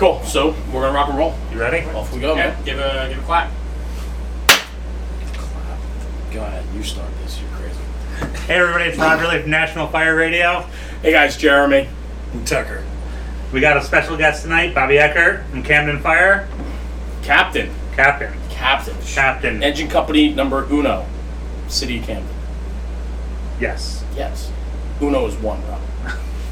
cool. So we're gonna rock and roll. You ready? Off we go, Yeah, man. give a give a clap. Go ahead, you start this. You're crazy. Hey everybody, it's Rob Ridley from National Fire Radio. Hey guys, Jeremy. And Tucker. We got a special guest tonight, Bobby Eckert from Camden Fire. Captain. Captain. Captain. Captain. Engine company number uno. City of Camden. Yes. Yes. Uno is one, Rob.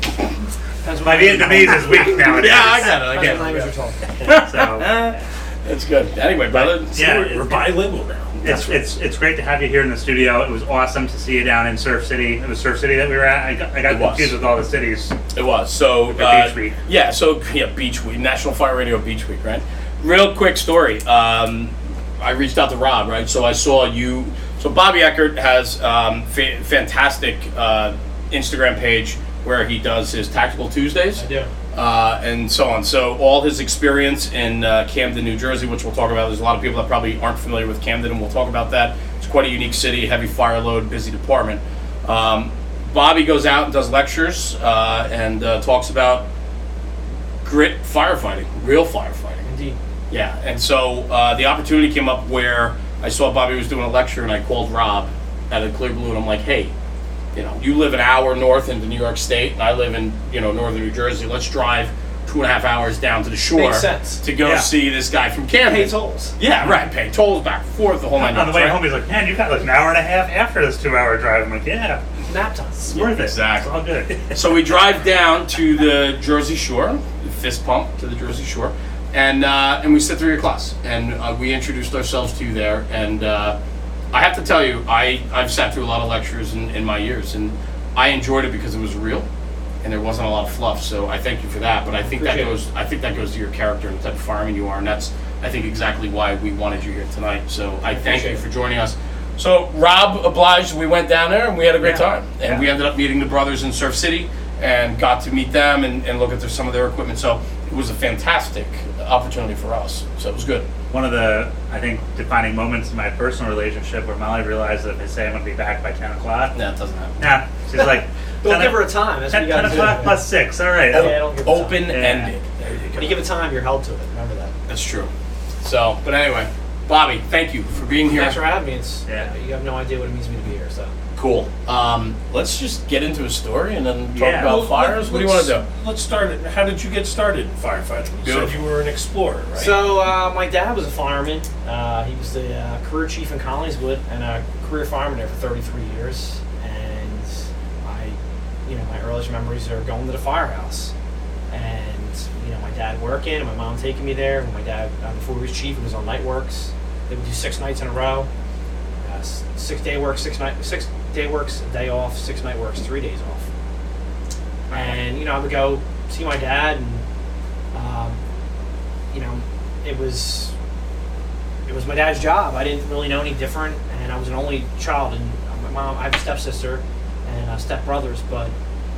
My Vietnamese is weak nowadays. Yeah, I got it. I Depends get on it. language we're talking. So That's good. Anyway, brother. yeah, We're, we're bilingual now. it's it's it's great to have you here in the studio. It was awesome to see you down in Surf City. It was Surf City that we were at. I got, I got was. confused with all the cities. It was so For uh, Beach Week. Yeah, so yeah, Beach Week, National Fire Radio Beach Week, right? Real quick story. Um, I reached out to Rob, right? So I saw you. So Bobby Eckert has um, fa- fantastic uh, Instagram page where he does his Tactical Tuesdays. I do. uh, and so on. So all his experience in uh, Camden, New Jersey, which we'll talk about. There's a lot of people that probably aren't familiar with Camden, and we'll talk about that. It's quite a unique city, heavy fire load, busy department. Um, Bobby goes out and does lectures uh, and uh, talks about grit firefighting, real firefighting. Indeed. Yeah, and so uh, the opportunity came up where I saw Bobby was doing a lecture, and I called Rob at a Clear Blue, and I'm like, hey, you know, you live an hour north into New York State, and I live in you know northern New Jersey. Let's drive two and a half hours down to the shore Makes sense. to go Yeah. see this guy from Camden. Pay tolls. Yeah, right. Pay tolls back and forth the whole nine On the yards, way right? home, he's like, "Man, you got like an hour and a half after this two-hour drive." I'm like, "Yeah, Nap time. it's worth it. exactly. It's all good." So we drive down to the Jersey Shore, the fist pump to the Jersey Shore, and uh, and we sit through your class, and uh, we introduced ourselves to you there. And uh, I have to tell you, I I've sat through a lot of lectures in, in my years, and I enjoyed it because it was real, and there wasn't a lot of fluff. So I thank you for that. But I think that Appreciate it. goes I think that goes to your character and the type of fireman you are, and that's I think exactly why we wanted you here tonight. So I thank Appreciate you it. for joining us. So Rob obliged. We went down there and we had a great Yeah. time, and we ended up meeting the brothers in Surf City and got to meet them and, and look at their, some of their equipment. So it was a fantastic opportunity for us. So it was good. One of the, I think, defining moments in my personal relationship where Molly realized that if I say I'm going to be back by 10 o'clock, No, it doesn't happen. nah, she's like, Don't give her a time. That's what 10, you 10 got to do. o'clock plus 6, all right. Oh, yeah, don't give her a time. Open ended. There you When you give a time, you're held to it. Remember that. That's true. So, but anyway, Bobby, thank you for being here. Thanks for having me. It's, Yeah. You have no idea what it means to me to be here. So. Cool. Um, let's just get into a story and then talk Yeah. about Well, fires. What do you want to do? let's- Let's start it. How did you get started in firefighting? You Beautiful. said you were an explorer, right? So uh, my dad was a fireman. Uh, he was the uh, career chief in Collingswood and a career fireman there for 33 years. And I, you know, my earliest memories are going to the firehouse, and you know, my dad working and my mom taking me there. When my dad, uh, before he was chief, he was on night works. They would do six nights in a row. Six day work, six night, six day works, day off. Six night works, three days off. And you know, I would go see my dad, and um, you know, it was it was my dad's job. I didn't really know any different, and I was an only child. And my mom, I have a stepsister and uh, stepbrothers, but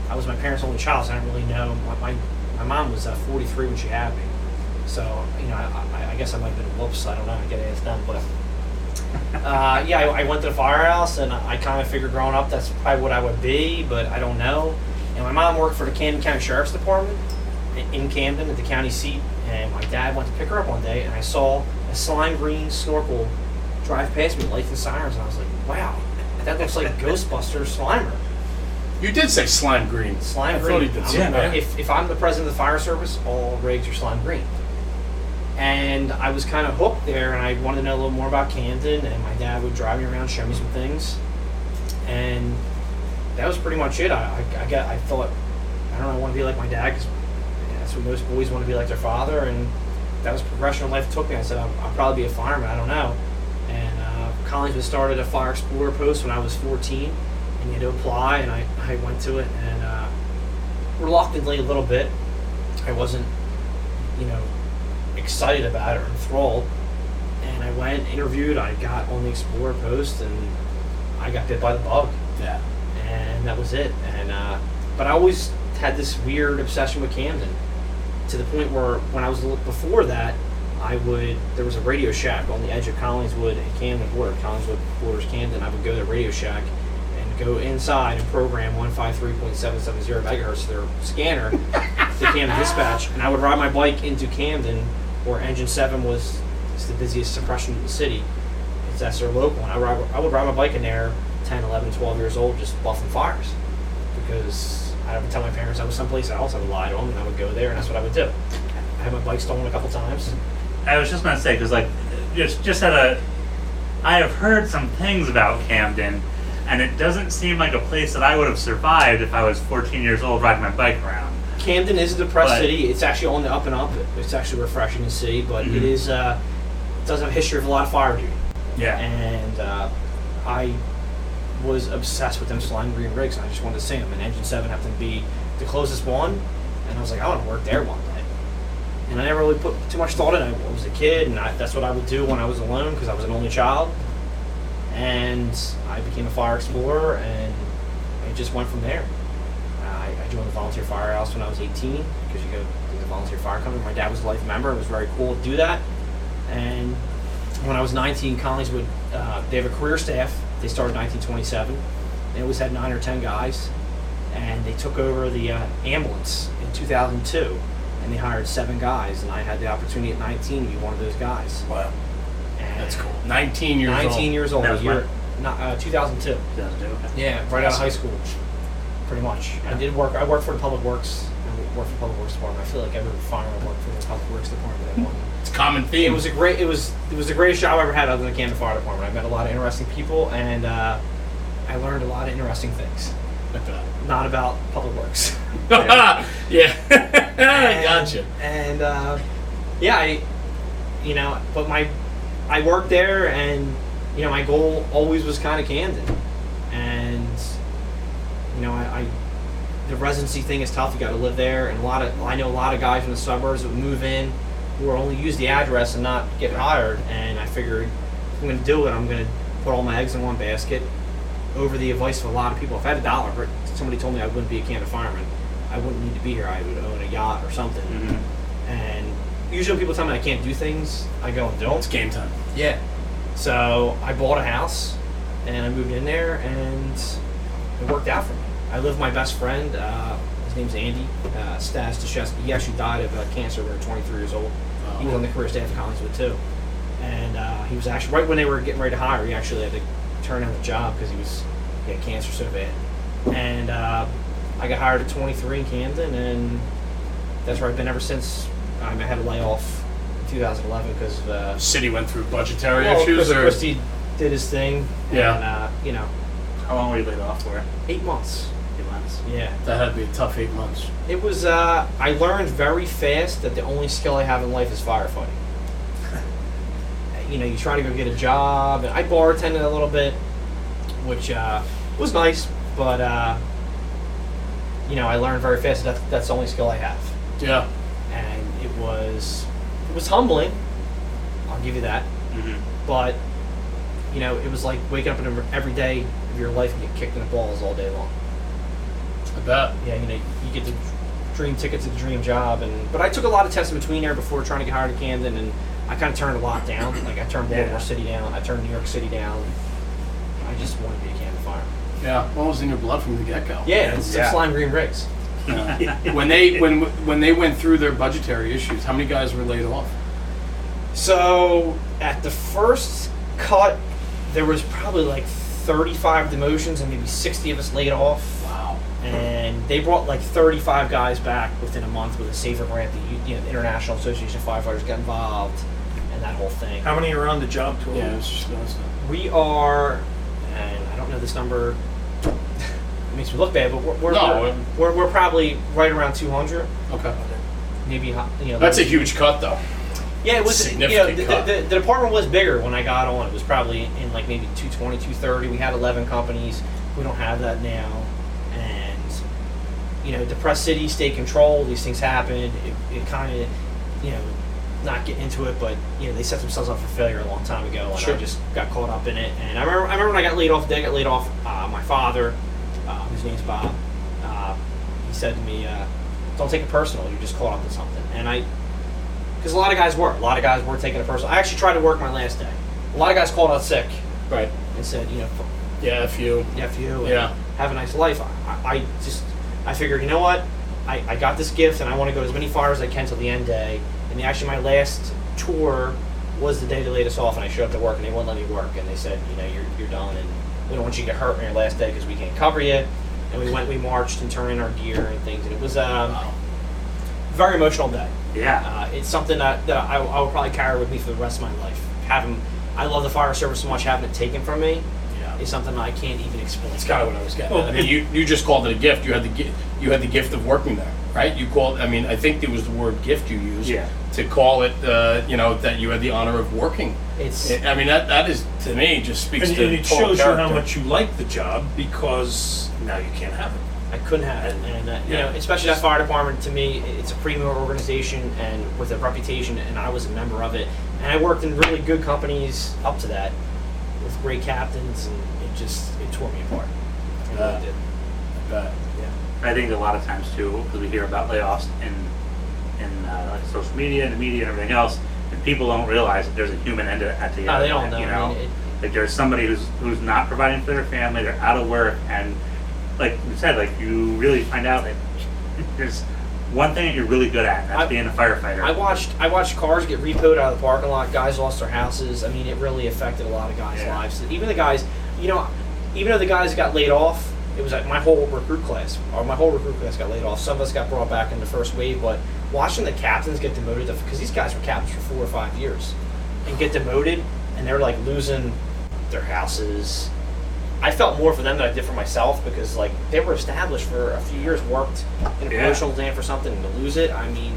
I was my parents' only child, so I didn't really know. My my, my mom was uh, 43 when she had me, so you know, I, I, I guess I might have been a whoops. I don't know. I get to ask them, but. Uh, yeah, I, I went to the firehouse, and I, kind of figured growing up that's probably what I would be, but I don't know. And my mom worked for the Camden County Sheriff's Department in- Camden at the county seat, and my dad went to pick her up one day, and I saw a slime green snorkel drive past me, lights and sirens, and I was like, "Wow, that looks like Ghostbusters Slimer." You did say slime green. Slime I green. thought he did Yeah. If, if I'm the president of the fire service, all rigs are slime green. And I was kind of hooked there, and I wanted to know a little more about Camden. And my dad would drive me around, show me some things, and that was pretty much it. I, I, I got, I thought, I don't know, I want to be like my dad because that's what most boys want to be like their father, and that was progression in life took me. I said, I'll, I'll probably be a fireman. I don't know. And uh, Collingswood started a fire explorer post when I was 14, and you had to apply, and I, I went to it, and uh, reluctantly a little bit. I wasn't, you know, excited about it or enthralled. And I went, interviewed, I got on the Explorer post, and I got bit by the bug. Yeah. And that was it. And uh, but I always had this weird obsession with Camden, to the point where when I was before that, I would there was a Radio Shack on the edge of Collingswood and Camden border. Collingswood borders Camden. I would go to the Radio Shack and go inside and program 153.770 megahertz to their scanner the Camden Dispatch, and I would ride my bike into Camden, where Engine Seven was it's the busiest suppression in the city. It's that's their local, and I ride, I would ride my bike in there, 10, 11, 12 years old, just buffing fires, because I would tell my parents I was someplace else. I would lie to them, and I would go there, and that's what I would do. I had my bike stolen a couple times. I was just gonna say because like just just at a, I have heard some things about Camden, and it doesn't seem like a place that I would have survived if I was 14 years old riding my bike around. Camden is a depressed But- city. It's actually on the up and up. It's actually refreshing to see, but it Mhm. is uh, it does have a history of a lot of fire duty. Yeah. and uh, I was obsessed with them slime green rigs, and I just wanted to see them. And Engine Seven happened to be the closest one, and I was like, I want to work there one day. And I never really put too much thought in it. I was a kid, and I, that's what I would do when I was alone because I was an only child. And I became a fire explorer, and it just went from there. I, I joined the volunteer firehouse when I was 18 because you go to the volunteer fire company. My dad was a life member. It was very cool to do that. And when I was 19, Collingswood uh, they have a career staff. They started in 1927. They always had nine or ten guys, and they took over the uh, ambulance in 2002, and they hired seven guys. And I had the opportunity at 19 to be one of those guys. Wow. And That's cool. 19 years 19 old. years old. That was year, not, uh, 2002. Yeah, right out of high school, pretty much. I did work. I worked for the public works. I worked for the public works department. I feel like every fireman worked for the public works department at one. It's a common theme. It was a great. It was it was the greatest job I ever had, other than the Camden Fire Department. I met a lot of interesting people, and uh, I learned a lot of interesting things. like that. Not about public works. yeah. And- gotcha. And uh, yeah, I, you know, but my, I worked there, and you know, my goal always was kind of Camden, you know, I, I, the residency thing is tough. You got to live there, and a lot of I know a lot of guys from the suburbs that would move in, who will only use the address and not get hired. And I figured, if I'm going to do it, I'm going to put all my eggs in one basket. Over the advice of a lot of people, if I had a dollar, somebody told me I wouldn't be a Camden fireman, I wouldn't need to be here. I would own a yacht or something. Mm-hmm. And usually when people tell me I can't do things, I go and do It's game time. Yeah. So I bought a house and I moved in there and it worked out for me. I live with my best friend. Uh, his name's Andy uh, Stas Deshesky. He actually died of uh, cancer when he was 23 years old. He was on the career staff at Collingswood too. And uh, he was actually, right when they were getting ready to hire, he actually had to turn down the job because he was he had cancer so bad. And uh, I got hired at 23 in Camden and that's where I've been ever since. Um, I had a layoff in 2011 because uh, City went through budgetary well, issues, or Christie did his thing. Yeah. And, uh, you know, How long were you laid off for? eight months. Months. Yeah. that had to be a tough eight months. It was, uh, I learned very fast that the only skill I have in life is firefighting. you know, you try to go get a job. And I bartended a little bit, which uh, was nice, but, uh, you know, I learned very fast that that's the only skill I have. Yeah. And it was, it was humbling. I'll give you that. Mm-hmm. but you know, it was like waking up in every day of your life and get kicked in the balls all day long. I bet. Yeah, you know, you get the dream ticket to the dream job, and but I took a lot of tests in between there before trying to get hired at Camden, and I kind of turned a lot down. Like I turned Baltimore Yeah. City down, I turned New York City down. I just wanted to be a Camden Fire. Yeah. What was in your blood from the get go? Yeah, it's Yeah. some slime green rigs. when they when when they went through their budgetary issues, how many guys were laid off? So at the first cut, there was probably like 35 demotions and maybe 60 of us laid off. Wow. And they brought like 35 guys back within a month with a safer grant. The you know, the International Association of Firefighters got involved, and that whole thing. How many are on the job total? Yeah. It's just that's We are, and I don't know this number. it makes me look bad, but we're we're, No, we're, we're, we're probably right around 200, okay. maybe you know. That's a huge cut, though. yeah. It was significant You know, cut. the, the, the department was bigger when I got on. It was probably in like maybe 220, 230. We had 11 companies. We don't have that now, and you know, depressed city, state control. These things happen. It, it kind of, you know, not get into it, but you know, they set themselves up for failure a long time ago, and Sure. I just got caught up in it. And I remember, I remember when I got laid off. They got laid off, uh, my father, uh, whose name's Bob, uh, he said to me, uh, "Don't take it personal. You're just caught up in something." And I, because a lot of guys were, a lot of guys were taking it personal. I actually tried to work my last day. A lot of guys called out sick Right. and said, you know, Yeah. If you. F you, Yeah. have a nice life. I I just, I figured, you know what? I, I got this gift and I want to go as many far as I can till the end day. And actually, my last tour was the day they laid us off, and I showed up to work and they wouldn't let me work. And they said, you know, you're, you're done, and we don't want you to get hurt on your last day because we can't cover you. And we went, we marched and turned in our gear and things, and it was um, Wow. very emotional day. Yeah. Uh, it's something that, that I, I will probably carry with me for the rest of my life. Having, I love the fire service so much, having it taken from me. Is something I can't even explain. That's kind of what I was getting. Well, at. I mean, you, you just called it a gift. You had the gi- you had the gift of working there, right? You called. I mean, I think it was the word gift you used. Yeah. To call it, uh, you know, that you had the honor of working. It's I mean, that that is to me just speaks And, to and it total shows you how much you like the job because now you can't have it. I couldn't have it, and uh, you Yeah. know, especially that fire department. To me, it's a premier organization and with a reputation, and I was a member of it. And I worked in really good companies up to that, with great captains, and it just it tore me apart. It really Yeah. did. But, Yeah. I think a lot of times too, because we hear about layoffs in in uh, like social media and the media and everything else, and people don't realize that there's a human end at the end. Oh, they of don't it, know. You I know, mean, it- like there's somebody who's who's not providing for their family, they're out of work, and like you said, like you really find out that there's one thing that you're really good at, that's I- being a firefighter. I watched I watched cars get repoed out of the parking lot. Guys lost their houses. I mean, it really affected a lot of guys' Yeah. lives. Even the guys, you know, even though the guys got laid off, it was like my whole recruit class, or my whole recruit class got laid off. Some of us got brought back in the first wave, but watching the captains get demoted because these guys were captains for four or five years, and get demoted, and they're like losing their houses. I felt more for them than I did for myself because like they were established for a few years, worked in a Yeah. promotional plan for something, and to lose it, I mean,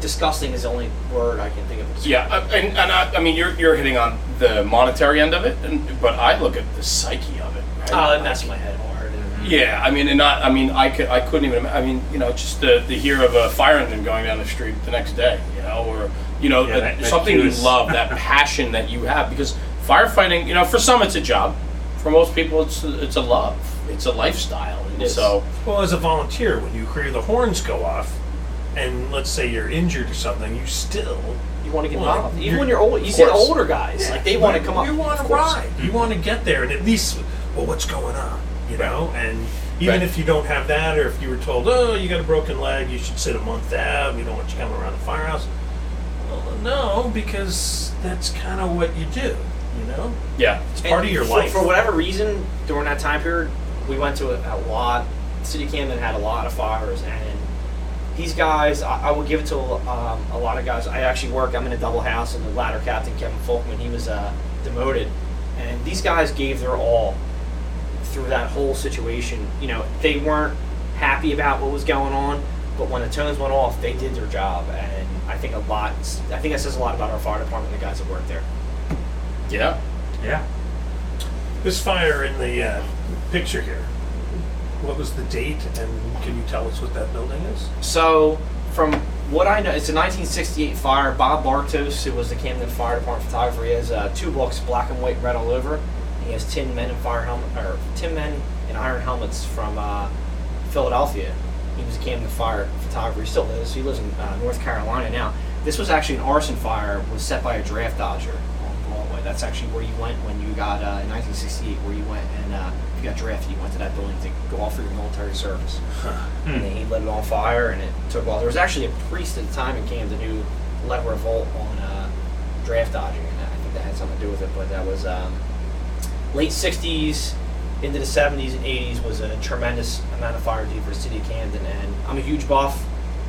disgusting is the only word I can think of. to yeah, it. uh, and, and I, I mean, you're you're hitting on the monetary end of it, and but I look at the psyche of it. Right? Oh, it messed my head hard. And, Yeah, I mean, and not. I mean, I could. I couldn't even. I mean, you know, just the the hear of a fire engine going down the street the next day, you know, or you know, Yeah, uh, that- that something you love, that passion that you have, because firefighting, you know, for some it's a job, for most people it's it's a love, it's a lifestyle, and It is. so Well, as a volunteer, when you hear the horns go off, and let's say you're injured or something, you still You want to get Well, involved, even you're- when you're old. You of see the course. older guys, like they want to come up. You want of to course. ride. You want to get there, and at least, well, what's going on? You know, and even Right. if you don't have that, or if you were told, oh, you got a broken leg, you should sit a month out. We don't want you coming around the firehouse. Well, no, because that's kind of what you do. You know, yeah, it's part And of your for, life. For whatever reason, during that time period, we went to a, a lot. City Camden had a lot of fires, and these guys, I, I will give it to um, a lot of guys. I actually work. I'm in a double house, and the ladder captain Kevin Folkman, he was uh, demoted, and these guys gave their all through that whole situation. You know, they weren't happy about what was going on, but when the tones went off, they did their job, and I think a lot. I think that says a lot about our fire department, and the guys that work there. Yeah. yeah. This fire in the uh, picture here. What was the date, and can you tell us what that building is? So, from what I know, it's a 1968 fire. Bob Bartos, who was the Camden Fire Department photographer, he has uh, two books, black and white, red all over. He has tin men in fire helmet, or tin men in iron helmets from uh, Philadelphia. He was a Camden Fire photographer. He still is. He lives in uh, North Carolina now. This was actually an arson fire. Was set by a draft dodger That's actually where you went when you got uh, in 1968. Where you went and uh, if you got drafted, you went to that building to go off for your military service and then he lit it on fire, and it took a while. There was actually a priest at the time in Camden who led a revolt on uh, draft dodging, and I think that had something to do with it. But that was um, late '60s into the '70s and '80s was a tremendous amount of fire duty for the city of Camden, and I'm a huge buff.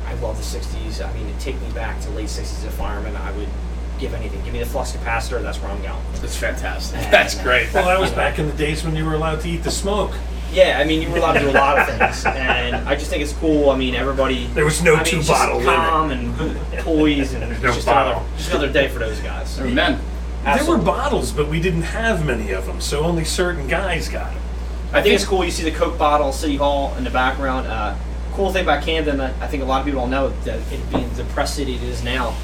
I love the '60s. I mean, to take me back to late '60s as a fireman, I would give anything. Give me the flux capacitor. That's where I'm going. That's fantastic. That's great. Well, that was back in the days when you were allowed to eat the smoke. Yeah, I mean, you were allowed to do a lot of things, and I just think it's cool. I mean, everybody. There was no I mean, two it's just bottle limit. calm and toys, and it's no just bottle. another just another day for those guys. They're men. There were Absolutely. bottles, but we didn't have many of them, so only certain guys got them. I think it's cool. You see the Coke bottle, City Hall in the background. Uh, cool thing about Camden, I I think a lot of people don't know that it being the depressed city it is now.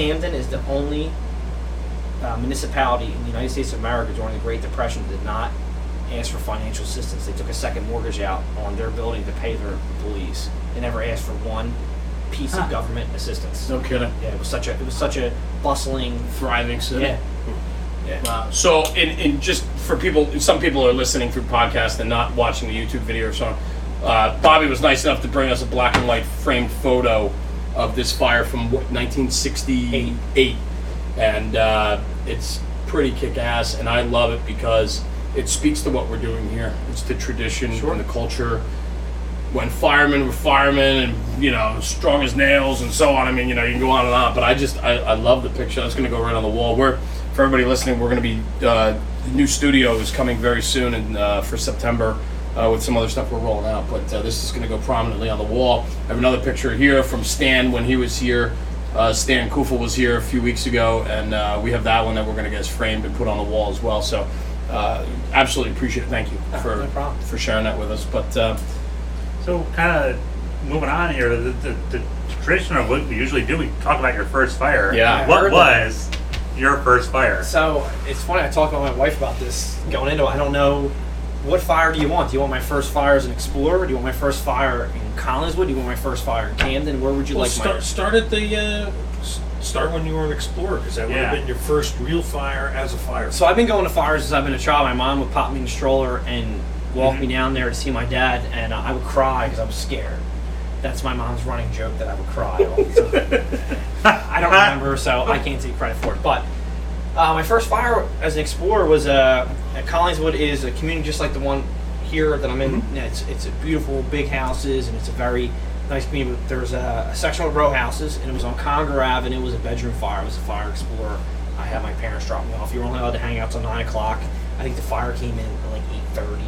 Camden is the only uh, municipality in the United States of America during the Great Depression that did not ask for financial assistance. They took a second mortgage out on their building to pay their employees. They never asked for one piece of government assistance. No kidding. Yeah, it was such a it was such a bustling. Thriving city. Yeah. Yeah. Wow. So, in, in just for people, some people are listening through podcast and not watching the YouTube video or so. uh, Bobby was nice enough to bring us a black and white framed photo of this fire from what, 1968, and uh, it's pretty kick-ass, and I love it because it speaks to what we're doing here. It's the tradition Sure. and the culture. When firemen were firemen, and you know, strong as nails, and so on. I mean, you know, you can go on and on. But I just, I, I love the picture. That's going to go right on the wall. We're, for everybody listening, we're going to be uh, the new studio is coming very soon, and uh, for September. Uh, with some other stuff we're rolling out, but uh, this is going to go prominently on the wall. I have another picture here from Stan when he was here. Uh, Stan Kufel was here a few weeks ago, and uh, we have that one that we're going to get framed and put on the wall as well. So, uh, absolutely appreciate it. Thank you for no for sharing that with us. But uh, So, kind of moving on here, the, the, the tradition of what we usually do, we talk about your first fire. Yeah. I heard What that. was your first fire? So it's funny. I talked with my wife about this going into it. I don't know what fire do you want. Do you want my first fire as an explorer? Do you want my first fire in Collingswood? Do you want my first fire in Camden? Where would you Well, like start, my? start at the uh, start when you were an explorer because that would Yeah. have been your first real fire as a fire. So I've been going to fires since I've been a child. My mom would pop me in the stroller and walk Mhm. me down there to see my dad, and uh, I would cry because I was scared. That's my mom's running joke that I would cry all the time. I don't remember, so I can't take credit for it. But uh, my first fire as an explorer was uh, at Collingswood is a community just like the one here that I'm in. Yeah, It's it's a beautiful big houses and it's a very nice community. But There's a, a section of row houses and it was on Conger Ave and it was a bedroom fire. It was a fire explorer. I had my parents drop me off. You were only allowed to hang out till nine o'clock. I think the fire came in at like eight thirty,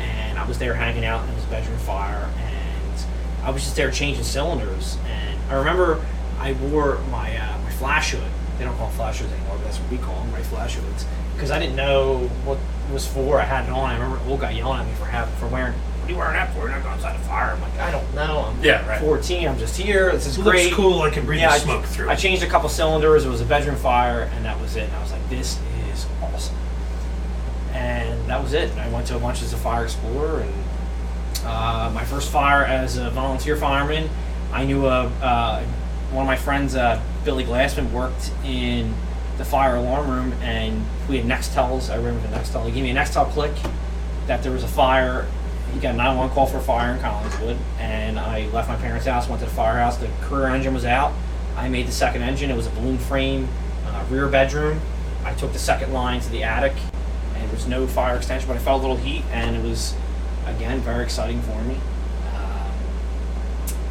and I was there hanging out and it was a bedroom fire and I was just there changing cylinders. And I remember I wore my uh, my flash hood. They don't call them flash hoods anymore, but that's what we call them, right? Flash hoods. Because I didn't know what it was for. I had it on. I remember old guy yelling at me for having for wearing. What are you wearing that for? You're not going outside the fire. I'm like, I don't know. I'm Yeah, right. 14. I'm just here. This is It great. looks cool. I can breathe the I, smoke through. I changed a couple cylinders. It was a bedroom fire, and that was it. And I was like, this is awesome. And that was it. And I went to a bunch as a fire explorer, and uh, my first fire as a volunteer fireman, I knew a uh, one of my friends, uh, Billy Glassman, worked in the fire alarm room, and we had Nextels. I remember the Nextel. He gave me a Nextel click that there was a fire. He got a 911 call for a fire in Collingswood, and I left my parents' house, went to the firehouse. The career engine was out. I made the second engine. It was a balloon frame, uh, rear bedroom. I took the second line to the attic, and there was no fire extension, but I felt a little heat, and it was, again, very exciting for me. Um,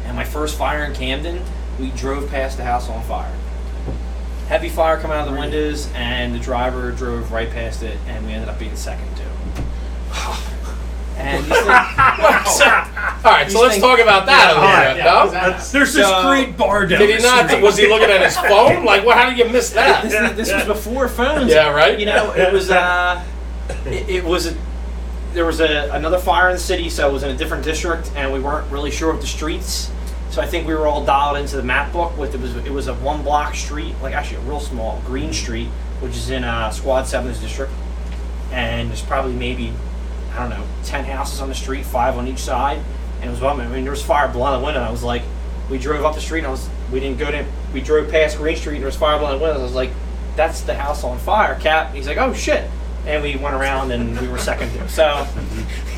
and my first fire in Camden, we drove past the house on fire. Heavy fire coming out of the windows, and the driver drove right past it, and we ended up being second too. And these things, all right, so These let's things- talk about that Yeah, a little yeah, bit. no? that's- There's this So- great bar down Did he not? street. Was he looking at his phone? Like, what? How did you miss that? this, this was before phones. Yeah, right? You know, it was uh, it, it was a, there was a, another fire in the city, so it was in a different district, and we weren't really sure of the streets. So I think we were all dialed into the map book with it was it was a one block street, like actually a real small green street, which is in uh, Squad Seven's district, and there's probably maybe I don't know ten houses on the street, five on each side, and it was I mean there was fire blowing the window. And I was like, we drove up the street, and I was we didn't go to we drove past Green Street, and there was fire blowing the windows. I was like, that's the house on fire, Cap. He's like, oh shit. And we went around and we were second. So,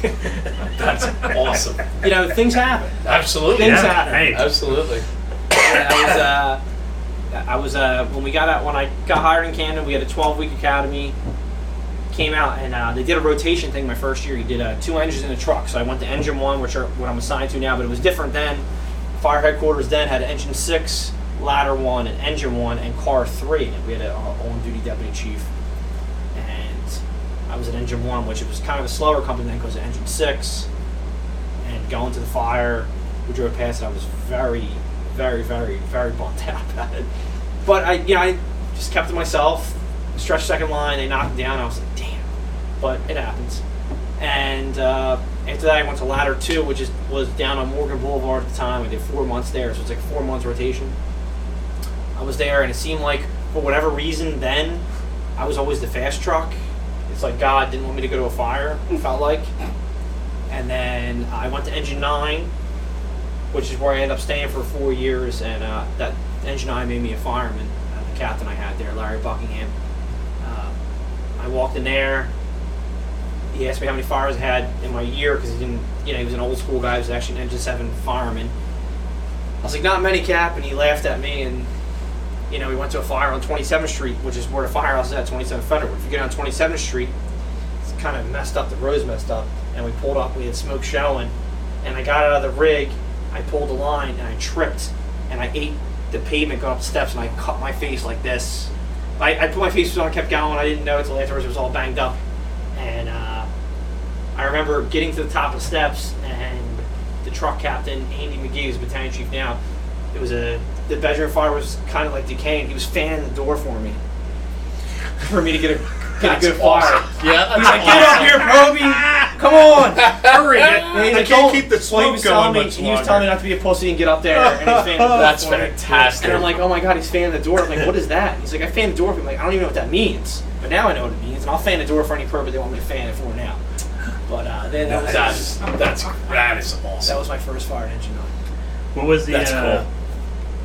That's awesome. you know, things happen. Absolutely. Things Yeah, happen. hey. Absolutely. Yeah, I was, uh, I was, uh, when we got out, when I got hired in Camden, we had a 12 week academy. Came out and uh, they did a rotation thing my first year. You did uh, two engines in a truck. So I went to engine one, which are what I'm assigned to now, but it was different then. Fire headquarters then had engine six, ladder one, and engine one, and car three. And we had a on duty deputy chief. I was at engine one, which it was kind of a slower company then because of engine six. And going to the fire, we drove past it. I was very, very, very, very bummed out about it. But I, you know, I just kept to myself. Stretched second line, they knocked it down. I was like, damn. But it happens. And uh, after that, I went to ladder two, which is was down on Morgan Boulevard at the time. I did four months there, so it's like four months rotation. I was there, and it seemed like for whatever reason, then I was always the fast truck. It's like God didn't want me to go to a fire. It felt like. And then I went to engine nine, which is where I ended up staying for four years. And uh, that engine nine made me a fireman. Uh, the captain I had there, Larry Buckingham. Uh, I walked in there. he asked me how many fires I had in my year because he didn't, you know, he was an old school guy. He was actually an Engine Seven fireman. I was like, not many, Cap, and he laughed at me. And you know, we went to a fire on 27th Street, which is where the firehouse is at, 27th Federal. If you get on 27th Street, it's kind of messed up. The road's messed up, and we pulled up. We had smoke showing, and I got out of the rig. I pulled the line, and I tripped, and I ate the pavement going up the steps, and I cut my face like this. I, I put my face on, kept going. I didn't know until afterwards it was all banged up, and uh, I remember getting to the top of the steps, and the truck captain, Andy McGee, who's battalion chief now, it was a the bedroom fire was kind of like decaying. He was fanning the door for me, for me to get a get a good fire. Yeah, that's He's like, get up here, Proby! Come on, hurry! And he's I like, can't "Don't-" keep the well, he smoke was going telling me, much He was telling me not to be a pussy and get up there. And he's fanning the door That's for me. fantastic. And I'm like, oh my god, he's fanning the door. I'm like, what is that? He's like, I fan the door for him. I'm like, I don't even know what that means. But now I know what it means, and I'll fan the door for any purpose they want me to fan it for now. But uh, then that was, That's that's that is that was my first fire engine on. What was the? That's uh,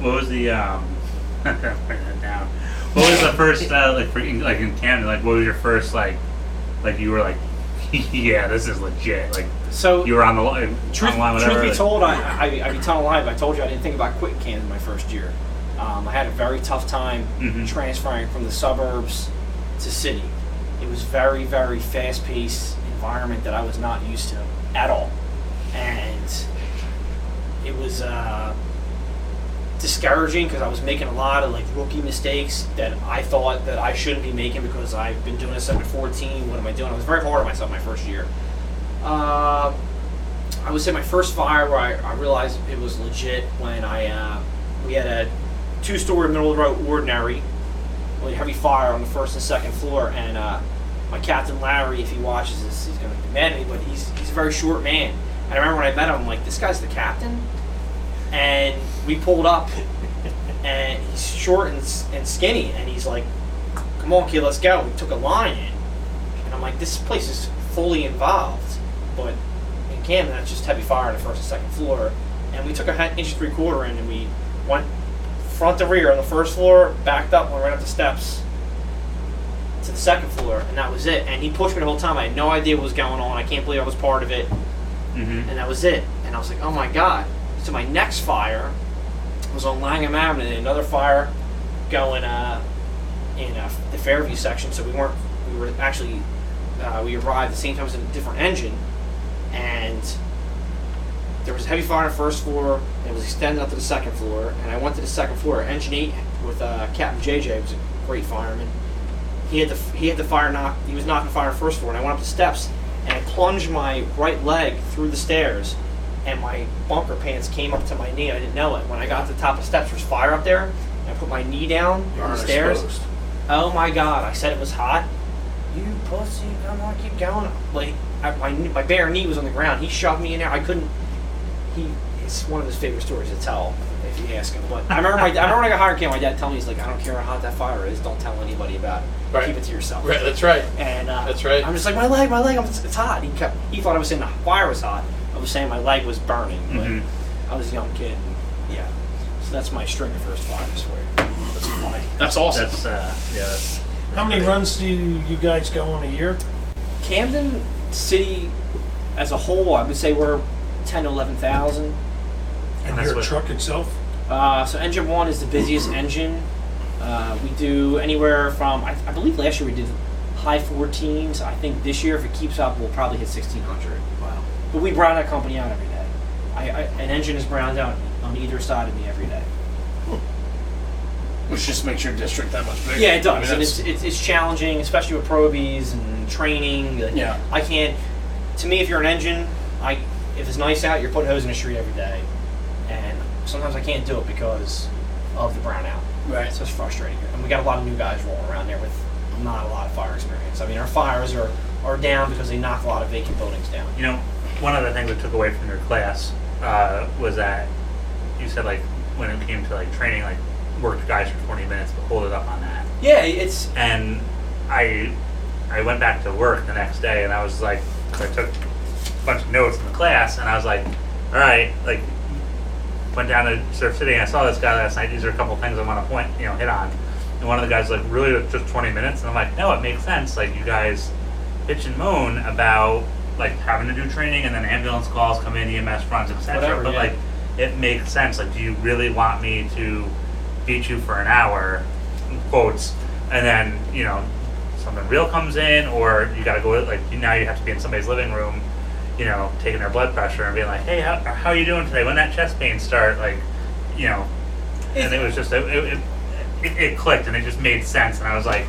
What was the? Um, down. What was the first uh, like for, like in Camden? Like what was your first like like you were like yeah this is legit like So you were on the line Truth, line whatever. truth be like- told, I, I, I'd be telling a lie if I told you I didn't think about quitting Camden my first year. Um, I had a very tough time Mhm. transferring from the suburbs to city. It was very, very fast-paced environment that I was not used to at all, and it was uh, discouraging because I was making a lot of like rookie mistakes that I thought that I shouldn't be making because I've been doing this since 14. What am I doing? I was very hard on myself my first year. Uh, I would say my first fire where I, I realized it was legit when I uh, we had a two-story middle of the road ordinary, really heavy fire on the first and second floor, and uh, my captain Larry, if he watches this, he's gonna be mad at me, but he's he's a very short man. And I remember when I met him, I'm like, this guy's the captain, and we pulled up, and he's short and, and skinny, and he's like, come on, kid, let's go. We took a line in, and I'm like, this place is fully involved, but in Camden, that's just heavy fire on the first and second floor. And we took a inch and three quarter in, and we went front to rear on the first floor, backed up, went right up the steps to the second floor, and that was it. And he pushed me the whole time. I had no idea what was going on. I can't believe I was part of it, Mhm. and that was it. And I was like, oh my god. So my next fire was on Langham Avenue, another fire going uh, in uh, the Fairview section. So we weren't. We were actually. Uh, we arrived at the same time as a different engine, and there was a heavy fire on the first floor. and It was extended up to the second floor, and I went to the second floor. Engine eight with uh, Captain JJ was a great fireman. He had the he had the fire knock. He was knocking fire on the first floor, and I went up the steps and I plunged my right leg through the stairs, and my bunker pants came up to my knee. I didn't know it. When I got to the top of the steps, there was fire up there. And I put my knee down You on the stairs. exposed. Oh my god! I said it was hot. You pussy! Come on, keep going. Like I, my my bare knee was on the ground. He shoved me in there. I couldn't. He. It's one of his favorite stories to tell if you ask him. But I remember my I remember when I got hired. Came my dad told me he's like, I don't care how hot that fire is. Don't tell anybody about it. Right. Keep it to yourself. Right, that's right. And uh, That's right. I'm just like my leg, my leg. I'm, it's, it's hot. He kept. He thought I was saying the fire was hot. I was saying my leg was burning. But Mhm. I was a young kid. And, yeah. So that's my string of first fires for you. That's funny. That's awesome. That's uh yeah that's How many runs do you guys go on a year? Camden City as a whole, I would say we're 10 to 11,000. And That's your what- truck itself? Uh, so engine one is the busiest engine. Uh, we do anywhere from, I, I believe last year we did high 14s. I think this year, if it keeps up, we'll probably hit 1,600. But we brown that company out every day. I, I, an engine is browned out on either side of me every day. Which just makes your district that much bigger. Yeah, it I mean, does, and it's, it's it's challenging, especially with probies and training. Like, Yeah. I can't. To me, if you're an engine, I if it's nice out, you're putting hose in the street every day, and sometimes I can't do it because of the brownout. right. So it's frustrating, and we got a lot of new guys rolling around there with not a lot of fire experience. I mean, our fires are are down because they knock a lot of vacant buildings down. you know one of the things I took away from your class uh, was that you said like when it came to like training like work the guys for 20 minutes but hold it up on that. Yeah, it's and I I went back to work the next day and I was like 'cause I took a bunch of notes in the class and I was like all right like went down to Surf City and I saw this guy last night these are a couple things I want to point you know hit on. And one of the guys like really just 20 minutes? And I'm like no it makes sense like you guys bitch and moan about like having to do training and then ambulance calls come in, EMS runs, etc. Whatever, but yeah. like, it makes sense. Like, do you really want me to beat you for an hour, quotes, and then you know something real comes in, or you got to go like you- now you have to be in somebody's living room, you know, taking their blood pressure and being like, hey, how how are you doing today? When that chest pain start? Like, you know, and it was just it, it, it, it clicked and it just made sense and i was like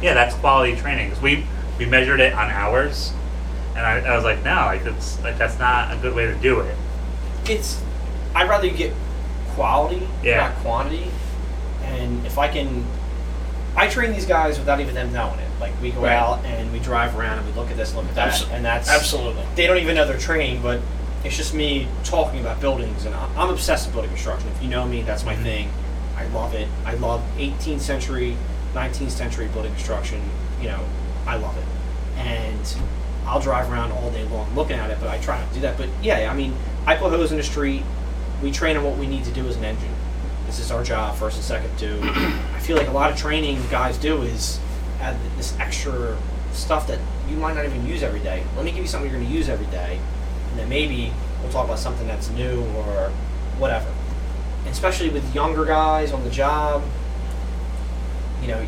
yeah that's quality training 'Cause we we measured it on hours and I, I was like no like it's like that's not a good way to do it it's I'd rather you get quality, Yeah. not quantity. And if I can, I train these guys without even them knowing it. Like we go Right. out and we drive around and we look at this, look at that, Abso- and that's Absolutely. They don't even know they're training, but it's just me talking about buildings, and I- I'm obsessed with building construction. If you know me, that's my Mhm. thing. I love it. I love 18th century, 19th century building construction. You know, I love it, and I'll drive around all day long looking at it. But I try not to do that. But yeah, I mean, I put hose in the street. We train on what we need to do as an engine. This is our job, first and second. Do I feel like a lot of training guys do is add this extra stuff that you might not even use every day. Let me give you something you're going to use every day, and then maybe we'll talk about something that's new or whatever. And especially with younger guys on the job, you know,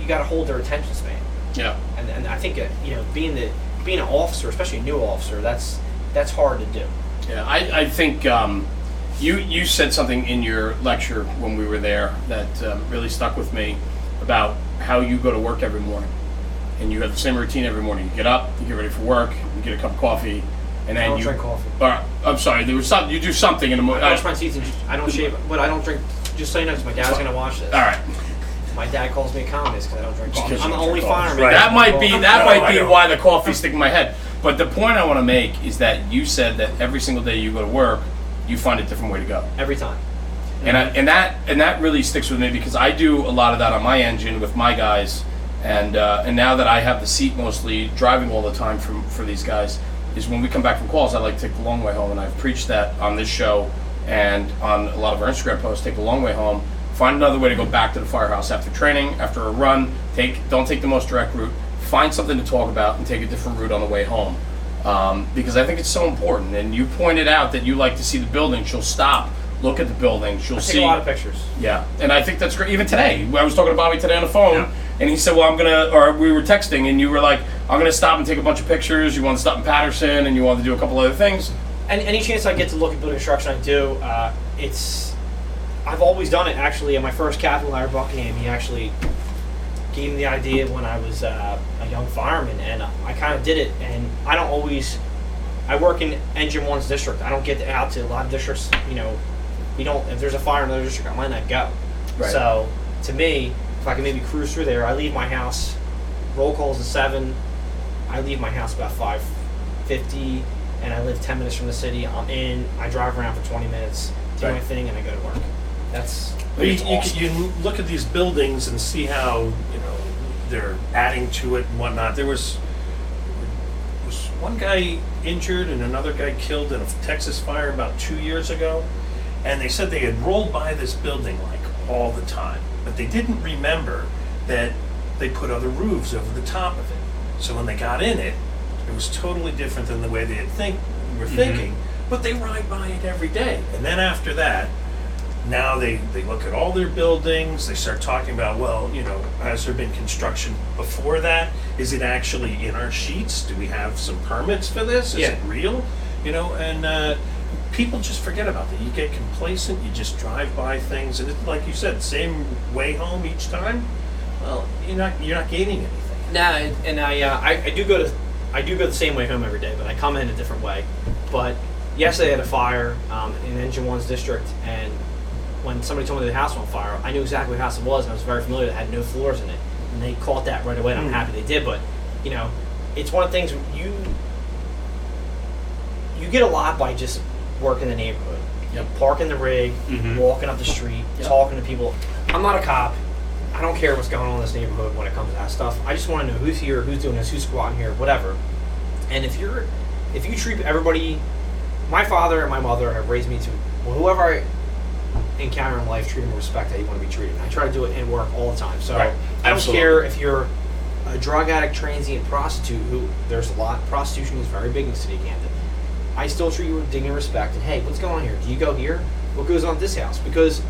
you got to hold their attention span. Yeah. And, and I think uh, you know, being the being an officer, especially a new officer, that's that's hard to do. Yeah, I, I think um, you you said something in your lecture when we were there that um, really stuck with me about how you go to work every morning, and you have the same routine every morning. You get up, you get ready for work, you get a cup of coffee, and then I don't you. drink coffee. Or, I'm sorry, there was something you do something in the morning. I brush my teeth and I don't shave, but I don't drink. Just so you know, 'cause my dad's gonna watch this. All right, My dad calls me a communist because I don't drink coffee. I'm you the don't only drink coffee. fireman. Right. that might be that No, might I be know. why the coffee's sticking in my head. But the point I want to make is that you said that every single day you go to work, you find a different way to go. every time. and I, and that and that really sticks with me because I do a lot of that on my engine with my guys, and uh, and now that I have the seat mostly driving all the time for for these guys, is when we come back from calls, I like to take the long way home, and I've preached that on this show and on a lot of our Instagram posts. Take the long way home. Find another way to go back to the firehouse after training, after a run. Take don't take the most direct route. Find something to talk about and take a different route on the way home. Um, because I think it's so important. And you pointed out that you like to see the building. She'll stop, look at the building. She'll I take see a lot of pictures. yeah, and I think that's great. Even today, I was talking to Bobby today on the phone, Yeah. and he said, "Well, I'm gonna," or we were texting, and you were like, "I'm gonna stop and take a bunch of pictures. You want to stop in Paterson, and you want to do a couple other things." Any, any chance I get to look at building construction, I do. Uh, it's I've always done it. Actually, at my first captain, Larry Buckingham, he actually gave me the idea when I was uh, a young fireman, and I kind of did it. And I don't always. I work in Engine One's district. I don't get out to a lot of districts. You know, we don't. If there's a fire in another district, I might not go. Right. So to me, if I can maybe cruise through there, I leave my house. Roll calls at seven. I leave my house about five fifty, and I live ten minutes from the city. I'm in. I drive around for twenty minutes, do my thing, and I go to work. That's But you, you, awesome. you look at these buildings and see how you know they're adding to it and whatnot. There was was one guy injured and another guy killed in a Texas fire about two years ago, and they said they had rolled by this building like all the time, but they didn't remember that they put other roofs over the top of it. So when they got in it, it was totally different than the way they had think were mm-hmm. thinking. But they ride by it every day, and then after that, now they, they look at all their buildings they start talking about well you know has there been construction before that? Is it actually in our sheets? Do we have some permits for this? Is Yeah. it real? You know and uh, people just forget about that. You get complacent you just drive by things and it's like you said same way home each time. Well you're not you're not gaining anything. Nah, and, and I, uh, I I do go to I do go the same way home every day, but I come in a different way. But yesterday I had a fire um, in Engine One's district, and when somebody told me the house was on fire, I knew exactly what house it was, and I was very familiar. It had no floors in it, and they caught that right away. and I'm Mm. happy they did. But you know, it's one of the things you you get a lot by just working the neighborhood. Yep. Parking the rig, Mhm. walking up the street, Yep. talking to people. I'm not a cop. I don't care what's going on in this neighborhood when it comes to that stuff. I just want to know who's here, who's doing this, who's squatting here, whatever. And if you're, if you treat everybody, my father and my mother have raised me to well, whoever I encounter in life, treat them with respect that you want to be treated. And I try to do it in work all the time. So Right. I don't Absolutely. care if you're a drug addict, transient prostitute who there's a lot. Prostitution is very big in the city of Camden. I still treat you with dignity and respect. And hey, what's going on here? Do you go here? What goes on at this house? Because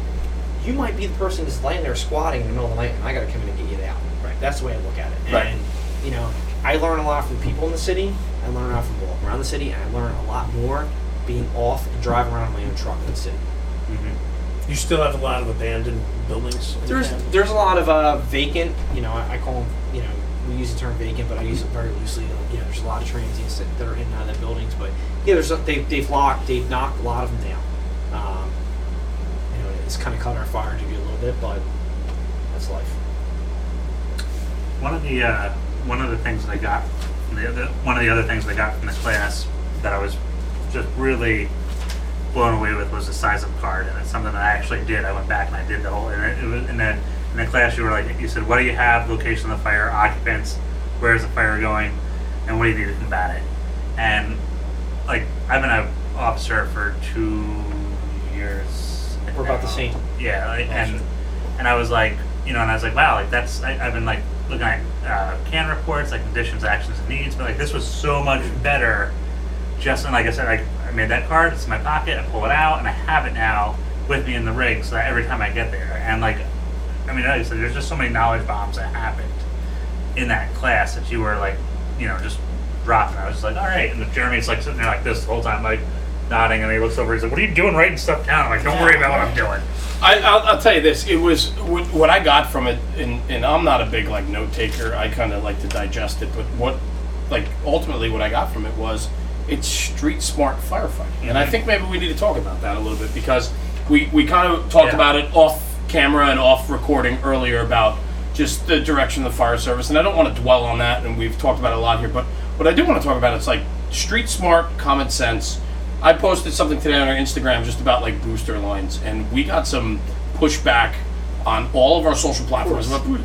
you might be the person that's laying there squatting in the middle of the night, and I got to come in and get you out. Right. That's the way I look at it. And Right. you know, I learn a lot from people in the city. I learn a lot from walking around the city, and I learn a lot more being off and driving around in my own truck in the city. Mm-hmm. You still have a lot of abandoned buildings. in There's town? there's a lot of uh, vacant. You know, I, I call them. You know, we use the term vacant, but I use it very loosely. You know, there's a lot of transients that, that are in and out of the buildings, but yeah, there's a, they they've locked, they've knocked a lot of them down. Um, you know, it's kind of caught our fire to you a little bit, but that's life. One of the uh, one of the things that I got from the other, one of the other things that I got from the class that I was just really blown away with was the size of the card, and it's something that I actually did. I went back and I did the whole. And it, it was in the in the class you were like you said, what do you have? Location of the fire, occupants, where is the fire going, and what do you need to combat it? And like I've been an officer for two years. We're about the same. Yeah, like, and and I was like, you know, and I was like, wow, like that's I, I've been like looking at uh, CAN reports, like conditions, actions, and needs, but like this was so much better. Just and like I said, I, I made that card. It's in my pocket. I pull it out, and I have it now with me in the rig, so that every time I get there, and like, I mean, like I said, there's just so many knowledge bombs that happened in that class that you were like, you know, just dropping. I was just like, all right, and Jeremy's like sitting there like this the whole time, like nodding, and he looks over. He's like, what are you doing, writing stuff down? I'm like, don't worry about what I'm doing. I, I'll, I'll tell you this. It was what, what I got from it, and, and I'm not a big like note taker. I kind of like to digest it. But what, like, ultimately, what I got from it was it's street smart firefighting, and I Mhm. think maybe we need to talk about that a little bit because we we kind of talked Yeah. about it off camera and off recording earlier about just the direction of the fire service, and I don't want to dwell on that. And we've talked about it a lot here, but what I do want to talk about is like street smart, common sense. I posted something today on our Instagram just about like booster lines, and we got some pushback on all of our social platforms. We-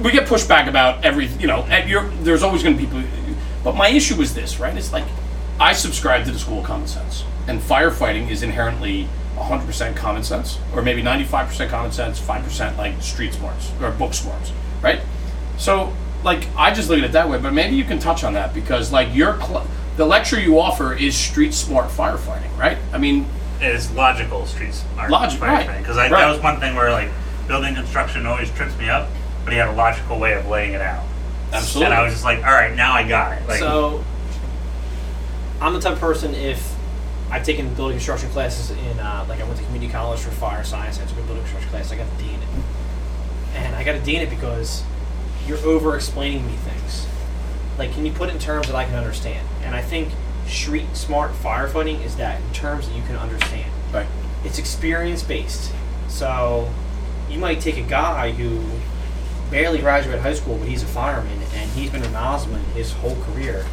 We get pushback about every, you know, and you're, there's always going to be people. But my issue is this, right? It's like I subscribe to the school of common sense, and firefighting is inherently 100% common sense, or maybe 95% common sense, 5% like street smarts or book smarts, right? So, like, I just look at it that way, but maybe you can touch on that because, like, your cl- the lecture you offer is street smart firefighting, right? I mean, It's logical street smart Logic, right. Because that Right. was one thing where like building construction always trips me up, but he had a logical way of laying it out. absolutely. And I was just like, all right, now I got it. Like, so, I'm the type of person if I've taken building construction classes in, uh, like I went to community college for fire science. I took a building construction class. I got a D in it, and I got a D in it because you're over explaining me things. Like, can you put it in terms that I can understand? And I think street smart firefighting is that in terms that you can understand. right. It's experience based. So you might take a guy who barely graduated high school, but he's a fireman and he's been a mosman his whole career.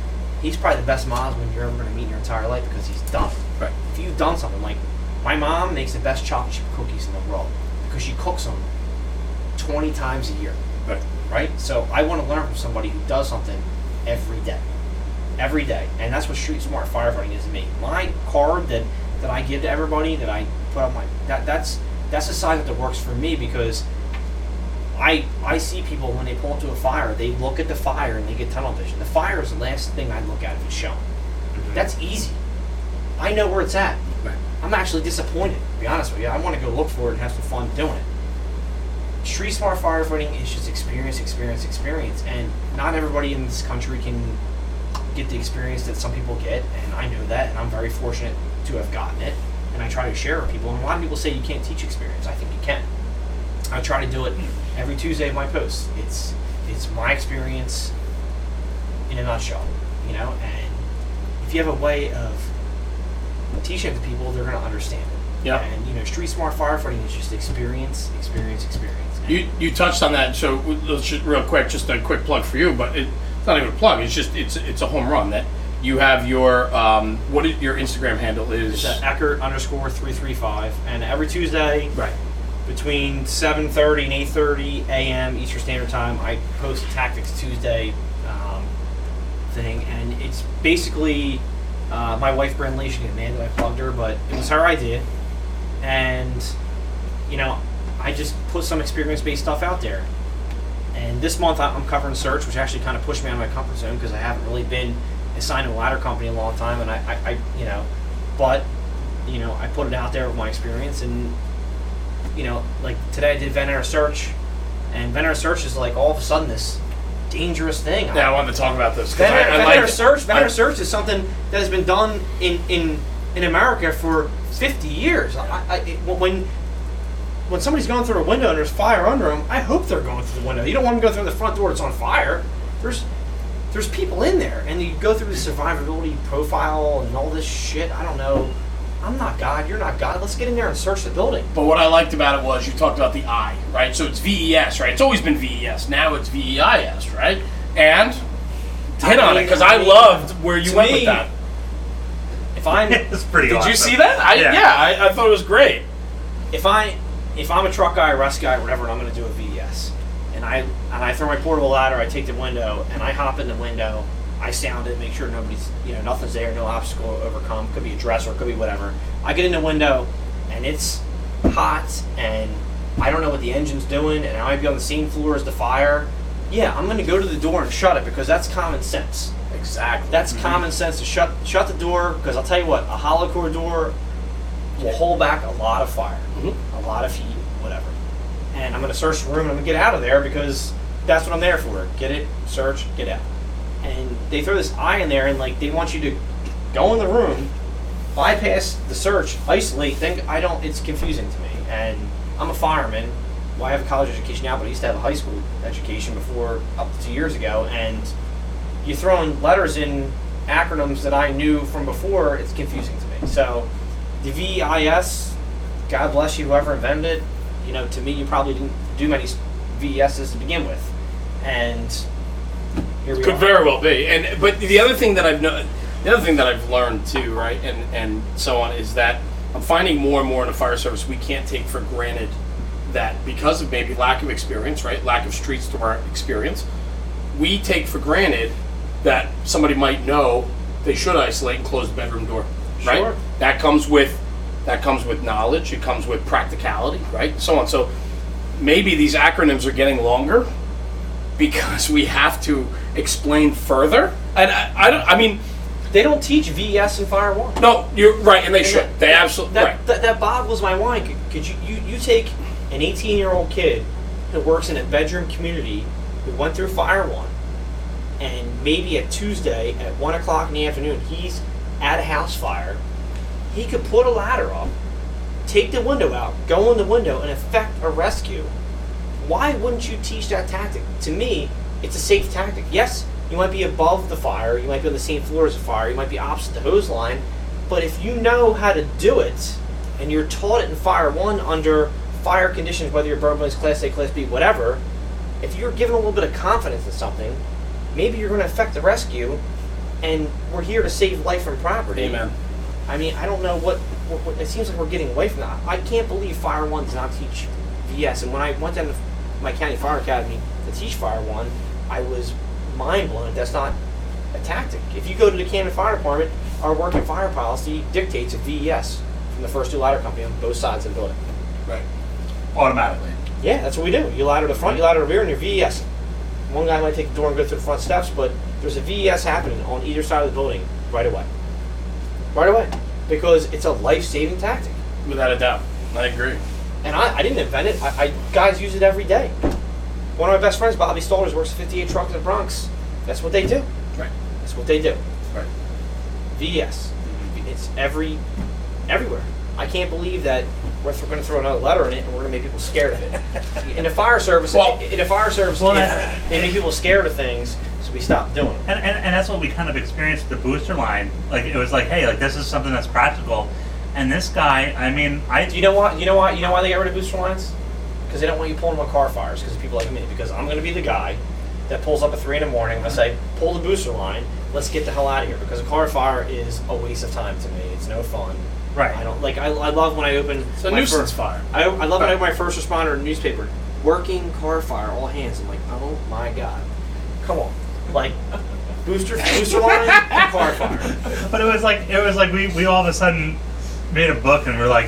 He's probably the best mosman you're ever going to meet in your entire life because he's done. Right. If you've done something like my mom makes the best chocolate chip cookies in the world because she cooks them 20 times a year. Right. Right? So I want to learn from somebody who does something every day. Every day. And that's what street smart firefighting is to me. My card that, that I give to everybody that I put on my that that's that's the side that works for me because I I see people when they pull into a fire, they look at the fire and they get tunnel vision. The fire is the last thing I look at if it's shown. Mhm. That's easy. I know where it's at. Right. I'm actually disappointed, to be honest with you. I want to go look for it and have some fun doing it. Street smart firefighting is just experience, experience, experience, and not everybody in this country can get the experience that some people get, and I know that, and I'm very fortunate to have gotten it, and I try to share with people. And a lot of people say you can't teach experience. I think you can. I try to do it every Tuesday of my posts. It's it's my experience in a nutshell, you know. And if you have a way of teaching it to people, they're going to understand it. Yeah. And you know, street smart firefighting is just experience, experience, experience. And You you touched on that, so let's just real quick, just a quick plug for you, but it, it's not even a plug. It's just it's it's a home run that you have your um what is, your Instagram handle is It's at Eckert underscore three three five, and every Tuesday right. Between seven thirty and eight thirty a.m. Eastern Standard Time, I post Tactics Tuesday um, thing, and it's basically uh, my wife Brenda Lee. She didn't man that I plugged her, but it was her idea, and you know, I just put some experience based stuff out there. And this month I'm covering search, which actually kind of pushed me out of my comfort zone because I haven't really been assigned a ladder company in a long time, and I, I, I, you know, but you know, I put it out there with my experience, and you know, like today I did Venera search, and Venera search is like all of a sudden this dangerous thing. Yeah, I wanted to talk about this. Venera, I, I like search, Venera I- search is something that has been done in in in America for 50 years. I, I, it, when when somebody's going through a window and there's fire under them, I hope they're going through the window. You don't want them to go through the front door that's on fire. There's there's people in there, and you go through the survivability profile and all this shit. I don't know. I'm not God. You're not God. Let's get in there and search the building. But what I liked about it was you talked about the I, right? So it's VES, right? It's always been VES. Now it's VEIS, right? And hit on it because I, I mean, loved where you went me, with that. If I'm it's pretty. Did you see that? I, yeah, Yeah. I, I thought it was great. if I if I'm a truck guy, rest guy, whatever, and I'm going to do a VES, and I and I throw my portable ladder, I take the window, and I hop in the window, I sound it, make sure nobody's you know nothing's there, no obstacle to overcome. Could be a dresser, could be whatever. I get in the window, and it's hot, and I don't know what the engine's doing, and I might be on the same floor as the fire. Yeah, I'm going to go to the door and shut it because that's common sense. Exactly. That's common sense to shut shut the door because I'll tell you what, a hollow core door will hold back a lot of fire, Mhm. a lot of heat, whatever. And I'm going to search the room and I'm going to get out of there because that's what I'm there for. Get it, search, get out. And they throw this eye in there and like they want you to go in the room, bypass the search, isolate. Think I don't. It's confusing to me. And I'm a fireman. Well, I have a college education now, but I used to have a high school education before up to two years ago, and you're throwing letters in acronyms that I knew from before, it's confusing to me. So, the VIS, God bless you, whoever invented it, you know, to me, you probably didn't do many VESs to begin with. And here we Could are. very well be. And but the other thing that I've no, the other thing that I've learned too, right, and and so on, is that I'm finding more and more in the fire service we can't take for granted that because of maybe lack of experience, right, lack of street store experience, we take for granted that somebody might know they should isolate and close the bedroom door, right? Sure. That comes with that comes with knowledge. It comes with practicality, right? So on. So maybe these acronyms are getting longer because we have to explain further. And I, I don't. I mean, They don't teach VES in Fire 1. no, you're right, and they should. They absolutely that, right. that, that boggles my mind. Could, could you, you you take an 18 year old kid who works in a bedroom community who went through Fire One, and maybe a Tuesday at one o'clock in the afternoon he's at a house fire, he could put a ladder up, take the window out, go in the window, and effect a rescue. Why wouldn't you teach that tactic? To me, it's a safe tactic. Yes, you might be above the fire, you might be on the same floor as the fire, you might be opposite the hose line, but if you know how to do it, and you're taught it in Fire 1 under fire conditions, whether you're Burbanks Class A, Class B, whatever, if you're given a little bit of confidence in something, maybe you're going to affect the rescue, and we're here to save life and property. Amen. I mean, I don't know what, what, what it seems like we're getting away from that. I can't believe Fire One does not teach VS. And when I went down to my county fire academy to teach Fire One, I was mind blown. That's not a tactic. If you go to the Camden Fire Department, our working fire policy dictates a VES from the first two ladder company on both sides of the building. Right. automatically. Yeah, that's what we do. You ladder the front, you ladder the rear, and you're VES. One guy might take the door and go through the front steps, but there's a VES happening on either side of the building right away. Right away. Because it's a life saving tactic. Without a doubt, I agree. And I, I didn't invent it. I, I guys use it every day. One of my best friends, Bobby Stollers, works at 58 Truck in the Bronx. That's what they do. Right. That's what they do. Right. VES. It's every, everywhere. I can't believe that we're, th- going to throw another letter in it and we're going to make people scared of it. in the fire service, Well- in the fire service, Well, if that- they make people scared of things, so we stop doing them. And, and, and that's what we kind of experienced with the booster line. Like it was like, hey, like this is something that's practical. And this guy, I mean, I you know why? You know why? You know why they got rid of booster lines? Because they don't want you pulling them on car fires. Because people like me. Because I'm going to be the guy that pulls up at three in the morning. And I'm going to say, pull the booster line. Let's get the hell out of here. Because a car fire is a waste of time to me. It's no fun. Right. I don't like. I, I love when I open. It's a my nuisance fir- fire. I, I love when I open my first responder newspaper. Working car fire, all hands. I'm like, oh my god, come on, like booster booster line and car fire. But it was like it was like we, we all of a sudden made a book and we're like,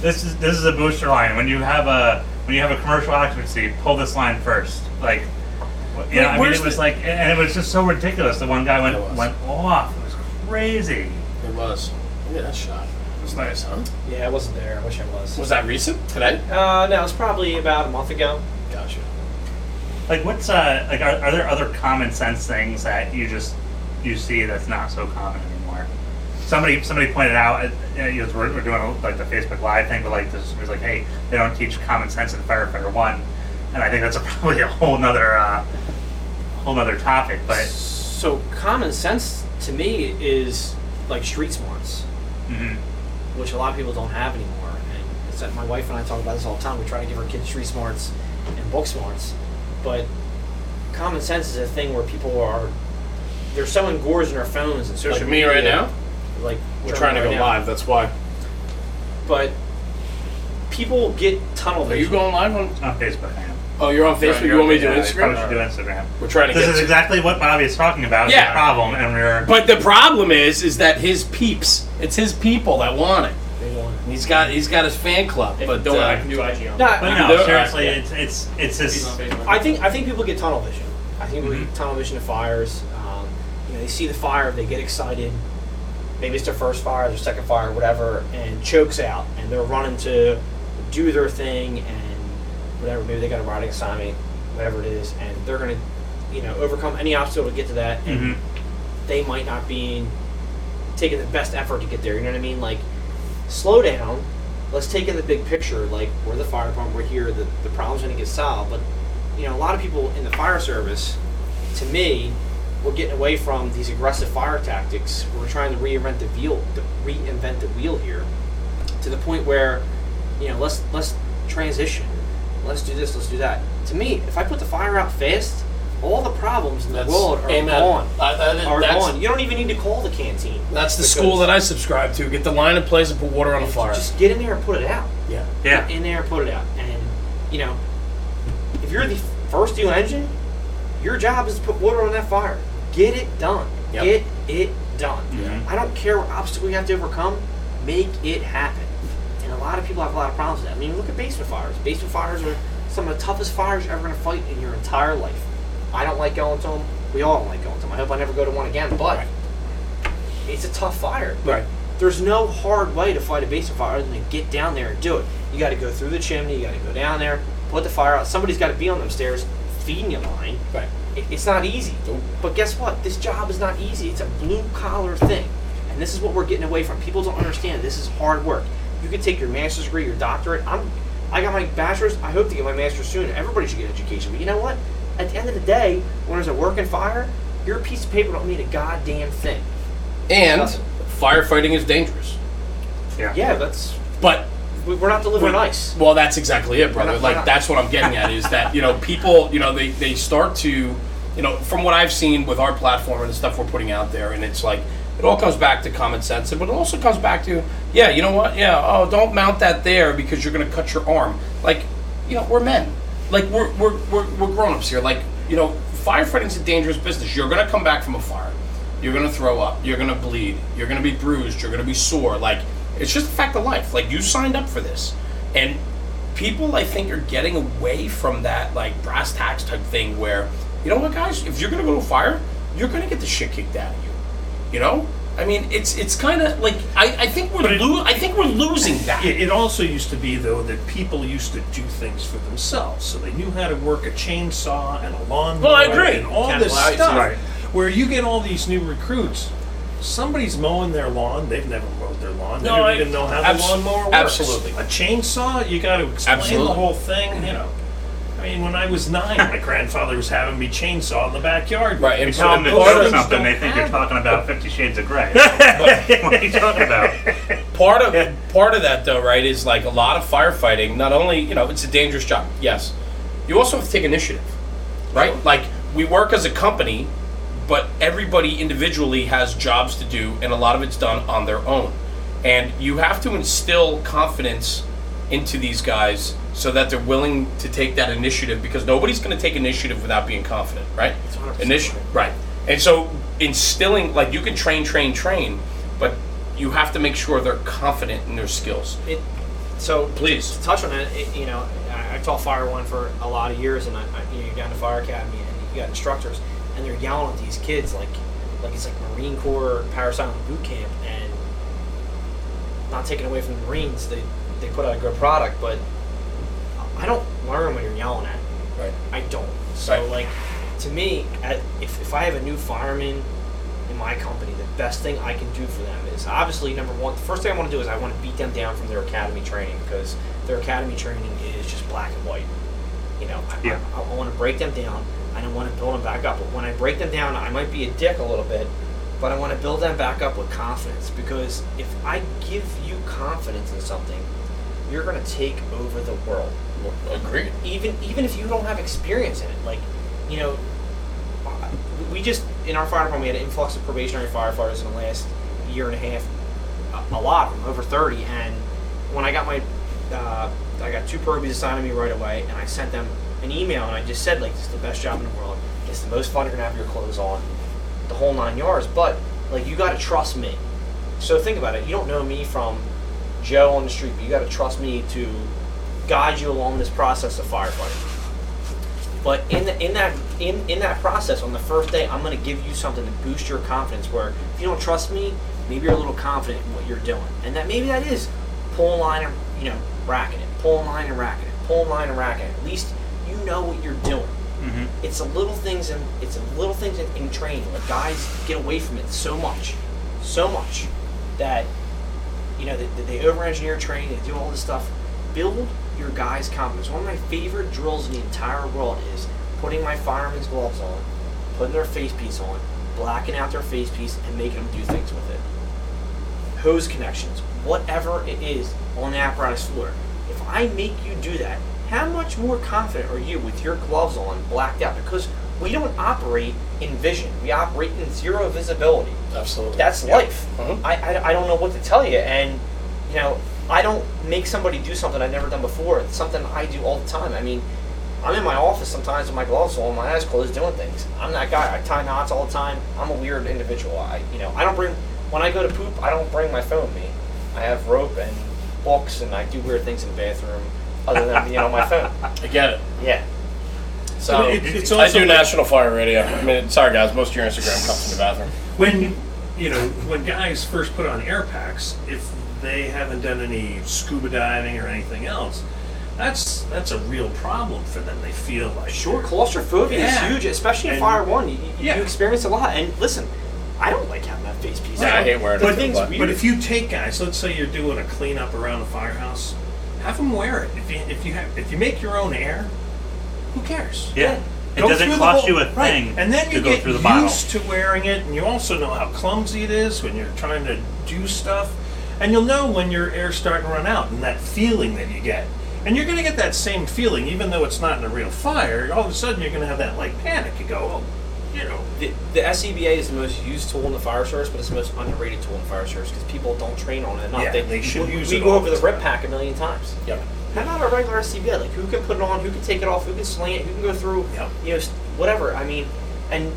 this is this is a booster line. When you have a when you have a commercial occupancy, pull this line first. Like You know, I mean, it was the- like, and it was just so ridiculous. The one guy went It was. went off. It was crazy. It was. Look at that shot. It was nice, huh? Yeah, I wasn't there. I wish I was. Was that recent? Today? Uh, no, it was probably about a month ago. Gotcha. Like, what's uh, like, are, are there other common sense things that you just you see that's not so common anymore? Somebody somebody pointed out, uh, you know, we're, we're doing a, like the Facebook Live thing, but like this was like, hey, they don't teach common sense in firefighter one, and I think that's a, probably a whole nother uh, whole nother topic. But So common sense to me is like street smarts, mhm. which a lot of people don't have anymore. And it's that my wife and I talk about this all the time. We try to give our kids street smarts and book smarts, but common sense is a thing where people are they're so engorged in their phones and social Like me media. right now? Like We're trying to right go now. live, that's why. but people get tunnel Are vision. you going live on? on Facebook, I am. Oh, you're on Facebook. You want me to do Yeah, I Instagram? probably should do Instagram. We're trying to This get. is exactly what Bobby is talking about. is Yeah. the problem, and we're But the problem is, is that his peeps, it's his people that want it. They want it. And He's got, he's got his fan club. But don't uh, I can do IG on. No, But no, can do seriously, Alright, it's it's it's He's this. on Facebook. I think I think people get tunnel vision. I think we Mhm. get tunnel vision to fires. Um, you know, they see the fire, they get excited. Maybe it's their first fire, their second fire, whatever, and chokes out, and they're running to do their thing and whatever. Maybe they got a riding assignment, whatever it is, and they're gonna, you know, overcome any obstacle to get to that. And Mhm. they might not be taking the best effort to get there. You know what I mean? Like, slow down. Let's take in the big picture. Like, we're the fire department. We're here. The, the problem's going to get solved. But, you know, a lot of people in the fire service, to me, we're getting away from these aggressive fire tactics. We're trying to reinvent the wheel, the, reinvent the wheel here, to the point where, you know, let's let's transition. Let's do this. Let's do that. To me, if I put the fire out fast, all the problems in the that's, world are amen. gone. That is- Are that's, gone. You don't even need to call the canteen. that's the school that I subscribe to. Get the line in place and put water on the fire. Just get in there and put it out. yeah. Yeah. Get in there and put it out. And you know, if you're the first due engine, your job is to put water on that fire. Get it done. Yep. Get it done. Mhm. I don't care what obstacle you have to overcome. Make it happen. And a lot of people have a lot of problems with that. I mean, look at basement fires. Basement fires are some of the toughest fires you're ever going to fight in your entire life. I don't like going to them. We all don't like going to them. I hope I never go to one again. But Right. it's a tough fire. Right. There's no hard way to fight a basement fire other than to get down there and do it. You got to go through the chimney. You got to go down there, put the fire out. Somebody's got to be on them stairs feeding you line. Right. It- It's not easy. But guess what? This job is not easy. It's a blue collar thing. And this is what we're getting away from. People don't understand. This is hard work. You could take your master's degree, your doctorate. I'm, I got my bachelor's. I hope to get my master's soon. Everybody should get education. But you know what? At the end of the day, when there's a working fire, your piece of paper don't mean a goddamn thing. And firefighting is dangerous. Yeah. Yeah, that's But we- we're not delivering Well, ice. Well, that's exactly it, brother. Not- Like that's what I'm getting at is that you know people, you know, they they start to, you know, from what I've seen with our platform and the stuff we're putting out there, and it's like it all comes back to common sense, but it also comes back to yeah, you know what? Yeah, oh, don't mount that there because you're gonna cut your arm. Like, you know, we're men. Like we're we're we're, we're grown ups here. Like you know, firefighting's a dangerous business. You're gonna come back from a fire. You're gonna throw up. You're gonna bleed. You're gonna be bruised. You're gonna be sore. Like it's just a fact of life. Like you signed up for this, and people I think are getting away from that like brass tacks type thing where you know what guys, if you're gonna go to a fire, you're gonna get the shit kicked out of you. You know. I mean, it's it's kind of like I, I think we're it- lo- I think we're losing that. It, it also used to be though that people used to do things for themselves, so they knew how to work a chainsaw and a lawnmower. Well, I agree. And all Mechanical this stuff. right. Where you get all these new recruits, somebody's mowing their lawn. They've never mowed their lawn. They No, don't I- even know how abs- the lawnmower works. absolutely. A chainsaw, you got to explain Absolutely. the whole thing. You know. I mean, when I was nine, my grandfather was having me chainsaw in the backyard. Right, You and tell them to part do of- something, they think you're talking about Fifty Shades of Grey. what are you talking about? part of part of that though right is like a lot of firefighting not only you know it's a dangerous job yes you also have to take initiative right like we work as a company but everybody individually has jobs to do and a lot of it's done on their own. And you have to instill confidence into these guys so that they're willing to take that initiative because nobody's going to take initiative without being confident right? 100% initiative right. and so instilling like you can train train train but you have to make sure they're confident in their skills. It, so Please. to touch on that, it, you know, I, I taught fire one for a lot of years, and I, I you know, you're down to fire academy, and you got instructors, and they're yelling at these kids like, like it's like Marine Corps Parris Island boot camp, and not taking away from the Marines, they they put out a good product, but I don't learn when you're yelling at. me. Right. I don't. So Right. like, to me, if if I have a new fireman in my company, the best thing I can do for them is obviously number one. The first thing I want to do is I want to beat them down from their academy training because their academy training is just black and white. You know, I, Yeah. I, I want to break them down I want to build them back up. But when I break them down, I might be a dick a little bit, but I want to build them back up with confidence because if I give you confidence in something, you're going to take over the world Agreed. even even if you don't have experience in it, like you know, we just in our fire department we had an influx of probationary firefighters in the last year and a half, a, a lot of them, over thirty. And when I got my, uh, I got two probies assigned to me right away, and I sent them an email, and I just said like, "This is the best job in the world. It's the most fun you're gonna have your clothes on, the whole nine yards." But like, you got to trust me. So think about it. You don't know me from Joe on the street, but you got to trust me to guide you along this process of firefighting. But in the, in that in, in that process, on the first day, I'm to give you something to boost your confidence. Where if you don't trust me, maybe you're a little confident in what you're doing, and that maybe that is pulling line and you know racking it, pulling line and racking it, pulling line and racking it. At least you know what you're doing. hmm It's the little things in it's the little things in, in training. Like guys get away from it so much, so much that you know they, they over engineer training. They do all this stuff. Build your guys' confidence. One of my favorite drills in the entire world is putting my fireman's gloves on, putting their face piece on, blacking out their face piece, and making them do things with it. Hose connections, whatever it is on the apparatus floor. If I make you do that, how much more confident are you with your gloves on, blacked out? Because we don't operate in vision. We operate in zero visibility. Absolutely. That's life. Mhm. I, I, I don't know what to tell you. And, you know, I don't make somebody do something I've never done before. It's something I do all the time. I mean, I'm in my office sometimes with my gloves on, my eyes closed, doing things. I'm that guy. I tie knots all the time. I'm a weird individual. I, you know, I don't bring, when I go to poop, I don't bring my phone with me. I have rope and books and I do weird things in the bathroom other than being on my phone. I get it. Yeah. So, But it- it's I also do like- National Fire Radio. I mean, sorry guys, most of your Instagram comes from the bathroom. when you know when guys first put on air packs if they haven't done any scuba diving or anything else that's that's a real problem for them they feel like Sure, claustrophobia Yeah. is huge, especially in And- Fire One. You, you, Yeah. you experience a lot. And listen, I don't like having that face piece. Yeah, I hate wearing The it, thing's but- weird. but if you take guys let's say you're doing a cleanup around the firehouse have them wear it if you if you have if you make your own air who cares Yeah. It Go doesn't cost whole- you a thing right. and then to you go get through the bottle. used to wearing it, and you also know how clumsy it is when you're trying to do stuff, and you'll know when your air's starting to run out, and that feeling that you get, and you're going to get that same feeling, even though it's not in a real fire. All of a sudden, you're going to have that like panic. You go, oh, you know, the, the SCBA is the most used tool in the fire service, but it's the most underrated tool in the fire service because people don't train on it enough. Yeah, they should we, use we it go all over the the RIT pack a million times. Yep. How about a regular SCBA? Like who can put it on? Who can take it off? Who can sling it? Who can go through? Yep. You know, whatever. I mean, and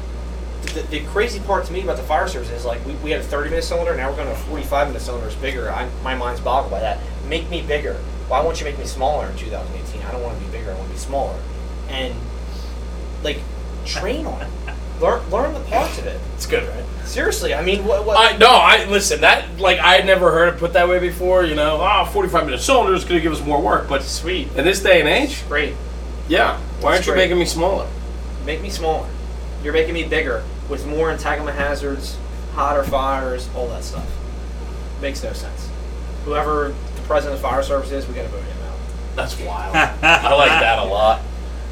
the, the crazy part to me about the fire service is like we, we had a 30 minute cylinder. Now we're going to a 45 minute cylinder. It's bigger. I, my mind's boggled by that. Make me bigger. Why won't you make me smaller in 2018? I don't want to be bigger. I want to be smaller. And like train on it. Learn learn the parts of it. It's good, right? Seriously, I mean, what? what I no, I listen. That like I had never heard it put that way before. You know, ah, 45 minute cylinder is going to give us more work, but sweet. in this day and age, Great. yeah. Why aren't It's you great. making me smaller? Make me smaller. You're making me bigger with more entanglement hazards, hotter fires, all that stuff. Makes no sense. Whoever the president of the fire service is, we got to vote him out. That's wild. I like that a lot.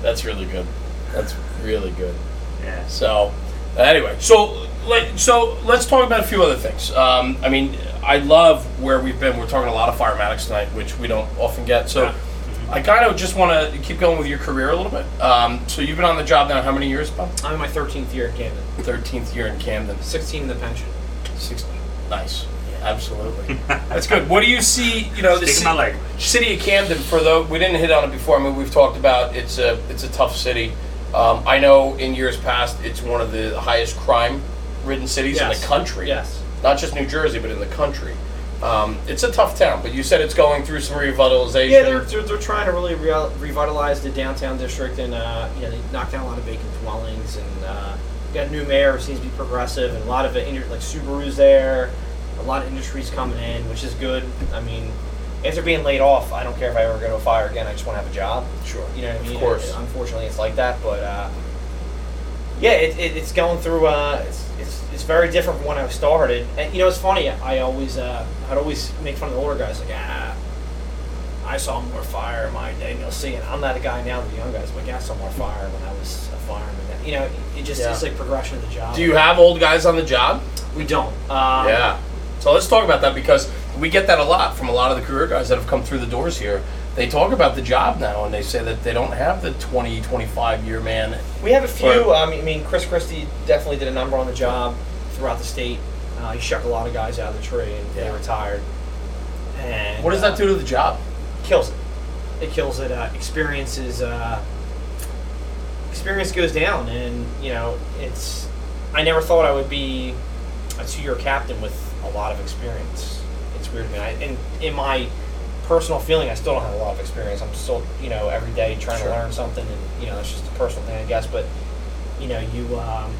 That's really good. That's really good. Yeah. So, uh, anyway, so like, so let's talk about a few other things. Um, I mean, I love where we've been. We're talking a lot of firematics tonight, which we don't often get. So, Yeah. I kind of just want to keep going with your career a little bit. Um, so you've been on the job now how many years, Bob? I'm in my 13th year in Camden. Thirteenth year in Camden. 16 in the pension. 16. Nice. Absolutely. That's good. What do you see? You know, the Speaking my language. city of Camden. For the we didn't hit on it before. I mean, we've talked about it's a it's a tough city. Um, I know in years past it's one of the highest crime-ridden cities in Yes. the country. Yes. Not just New Jersey, but in the country. Um, it's a tough town, but you said it's going through some revitalization. Yeah, they're, they're, they're trying to really re- revitalize the downtown district, and uh, you know they knocked down a lot of vacant dwellings, and uh, got a new mayor who seems to be progressive, and a lot of it, like Subaru's there, a lot of industries coming in, which is good. I mean, after being laid off, I don't care if I ever go to a fire again. I just want to have a job. Sure. You know what I Of course. And unfortunately, it's like that, but uh, yeah, it, it, it's going through. Uh, it's, it's it's very different from when I started. And you know, it's funny. I always uh, I'd always make fun of the older guys, like ah. I saw more fire in my day, and you'll see. And I'm not a guy now, the young guys, but yeah, I saw more fire when I was a fireman. You know, it just Yeah. it's like progression of the job. Do you have old guys on the job? We don't. Um, yeah. So let's talk about that because we get that a lot from a lot of the career guys that have come through the doors here. They talk about the job now and they say that they don't have the 20, 25 year man. We have a few. Um, I mean, Chris Christie definitely did a number on the job throughout the state. Uh, he shucked a lot of guys out of the tree, and Yeah. they retired. And What does uh, that do to the job? kills it. It kills it. Uh, experiences. Uh, experience goes down, and you know, it's. I never thought I would be a two-year captain with a lot of experience. Weird to me. I, and in my personal feeling, I still don't have a lot of experience. I'm still, you know, every day trying Sure. to learn something, and you know, it's just a personal thing, I guess. But you know, you. Um,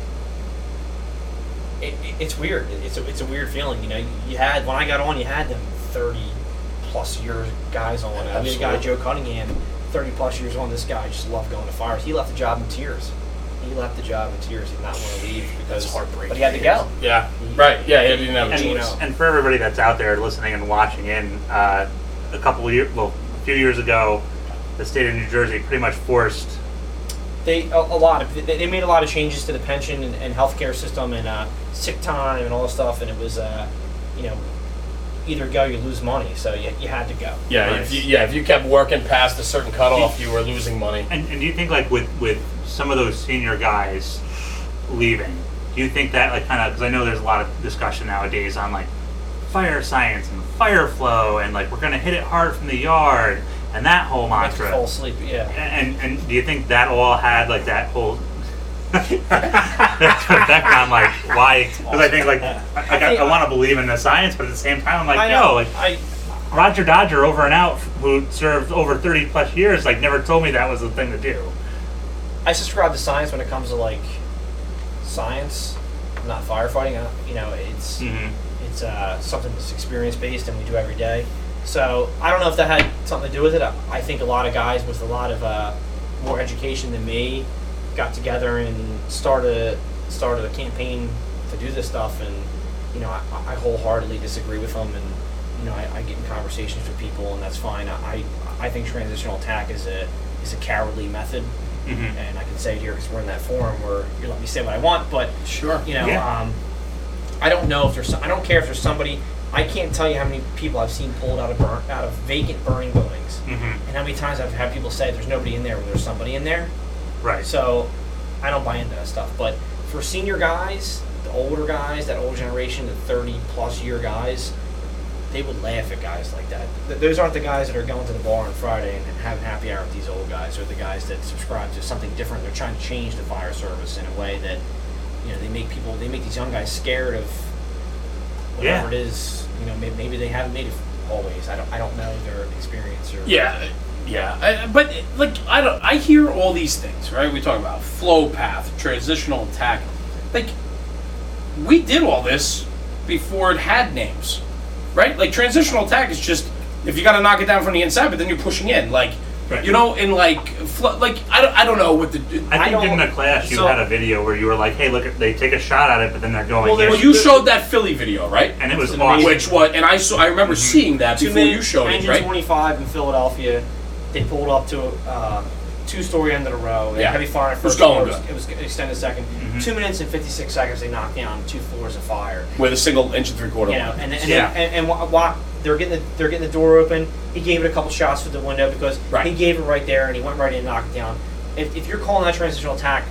it, it- it's weird. It's a, it's a weird feeling. You know, you had when I got on, you had them thirty plus years guys on. I mean, the guy Joe Cunningham, thirty plus years on. This guy just loved going to fires. He left the job in tears. He left the job in tears. He did not want to leave because That's heartbreaking. But he had to go. Yeah. Right. Yeah. He didn't have a And, choice. And for everybody that's out there listening and watching in, uh, a couple of years, well, a few years ago, the state of New Jersey pretty much forced. They a, a lot of they, they made a lot of changes to the pension and, and healthcare system and uh, sick time and all this stuff. And it was uh, you know either go you lose money. So you, you had to go. Yeah. Right. If you, yeah. If you kept working past a certain cutoff, you were losing money. And, and do you think like with with some of those senior guys leaving, do you think that like kind of because I know there's a lot of discussion nowadays on like fire science and fire flow and like we're gonna hit it hard from the yard and that whole mantra. fall asleep. Yeah. And and do you think that all had like that whole that's what background like why? Because I think like I, I, I want to believe in the science, but at the same time I'm like I yo know. like I Roger Dodger over and out who served over 30 plus years like never told me that was the thing to do. I subscribe to science when it comes to like science, not firefighting. Uh, you know, it's Mm-hmm. it's uh, something that's experience based and we do every day. So I don't know if that had something to do with it. I, I think a lot of guys with a lot of uh, more education than me got together and started started a campaign to do this stuff. And you know, I, I wholeheartedly disagree with them. And you know, I, I get in conversations with people, and that's fine. I I think transitional attack is a is a cowardly method Mm-hmm. and I can say it here because we're in that forum where you let me say what I want. But Sure. you know, Yeah. um, I don't know if there's. Some, I don't care if there's somebody. I can't tell you how many people I've seen pulled out of burn, out of vacant burning buildings, Mm-hmm. and how many times I've had people say there's nobody in there when there's somebody in there. Right. So I don't buy into that stuff. But for senior guys, the older guys, that old generation, the 30 plus year guys, they would laugh at guys like that. Th- Those aren't the guys that are going to the bar on Friday and having happy hour with these old guys. They're the guys that subscribe to something different. They're trying to change the fire service in a way that, you know, they make people, they make these young guys scared of whatever Yeah. it is. You know, maybe, maybe they haven't made it always. I don't, I don't know their experience or. Yeah, yeah, I, but like I don't, I hear all these things, right? We talk about flow path, transitional attack. Like we did all this before it had names, right? Like transitional attack is just if you got to knock it down from the inside, but then you're pushing in, like Right. you know, in like flo- like I don't, I don't know what the. I I think in the class you so- had a video where you were like, "Hey, look, at they take a shot at it, but then they're going." Well, well, you showed that Philly video, right? and it was It's awesome. Which was, and I saw, I remember mm-hmm. seeing that two before minute you showed it, engine right? 25 in Philadelphia. They pulled up to a uh, two-story end of the row. They Yeah. heavy fire. It was going floor, good. It was, it was extended 2nd Mhm. Two minutes and 56 seconds. They knocked down two floors of fire. With a single inch and three quarter. You know, and and, Yeah. and, and, wha- wha- they're getting the they're getting the door open. He gave it a couple shots through the window because Right. he gave it right there, and he went right in and knocked it down. If, if you're calling that transitional attack,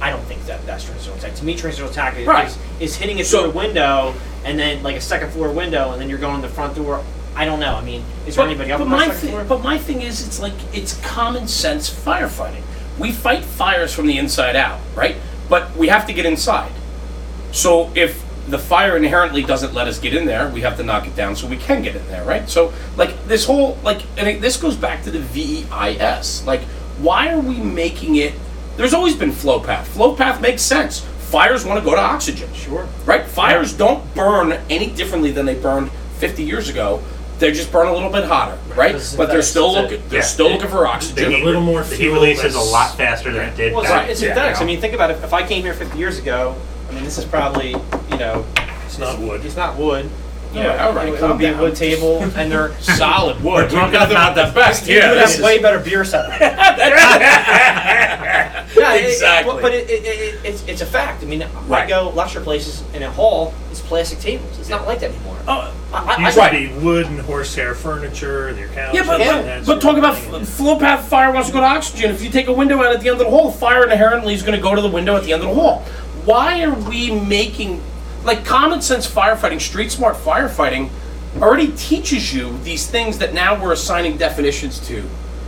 I don't think that that's transitional attack. To me, transitional attack is, Right. is, is hitting it So- through a window and then like a second floor window, and then you're going to the front door. I don't know. I mean, is there anybody else? but my thing. But my thing is, it's like it's common sense firefighting. We fight fires from the inside out, right? But we have to get inside. So if the fire inherently doesn't let us get in there. We have to knock it down so we can get in there, right? So like this whole like and it, this goes back to the VEIS. Like why are we making it? There's always been flow path. Flow path makes sense. Fires want to go to oxygen. Sure. Right? Fires don't burn any differently than they burned 50 years ago. They just burn a little bit hotter, right? Because But they're synthetics, still that's it. looking. They're Yeah. still looking for The oxygen. heat, a little more the heat fuel, release is a that's- lot faster than it did. Well, back- it's, it's yeah, synthetics. I mean, think about it. If I came here 50 years ago, I mean, this is probably, you know, It's not wood. it's not wood. You Yeah, know, all right, it, it calm would be down. a wood table, and they're Solid wood. We're talking about the best you here. would This have is- way better beer setup. Yeah, it- it- Exactly. but but it, it, it, it's, it's a fact. I mean, I Right. go lecture places in a hall. It's plastic tables. It's not like that anymore. Oh, I, I, Used I, to be wood and horsehair furniture and your couch. Yeah, but, and but, that but sort talk of about thing. f- flow path fire wants to go to oxygen. If you take a window out at the end of the hall, fire inherently is going to go to the window at the end of the hall. Why are we making like common sense firefighting, street smart firefighting already teaches you these things that now we're assigning definitions to,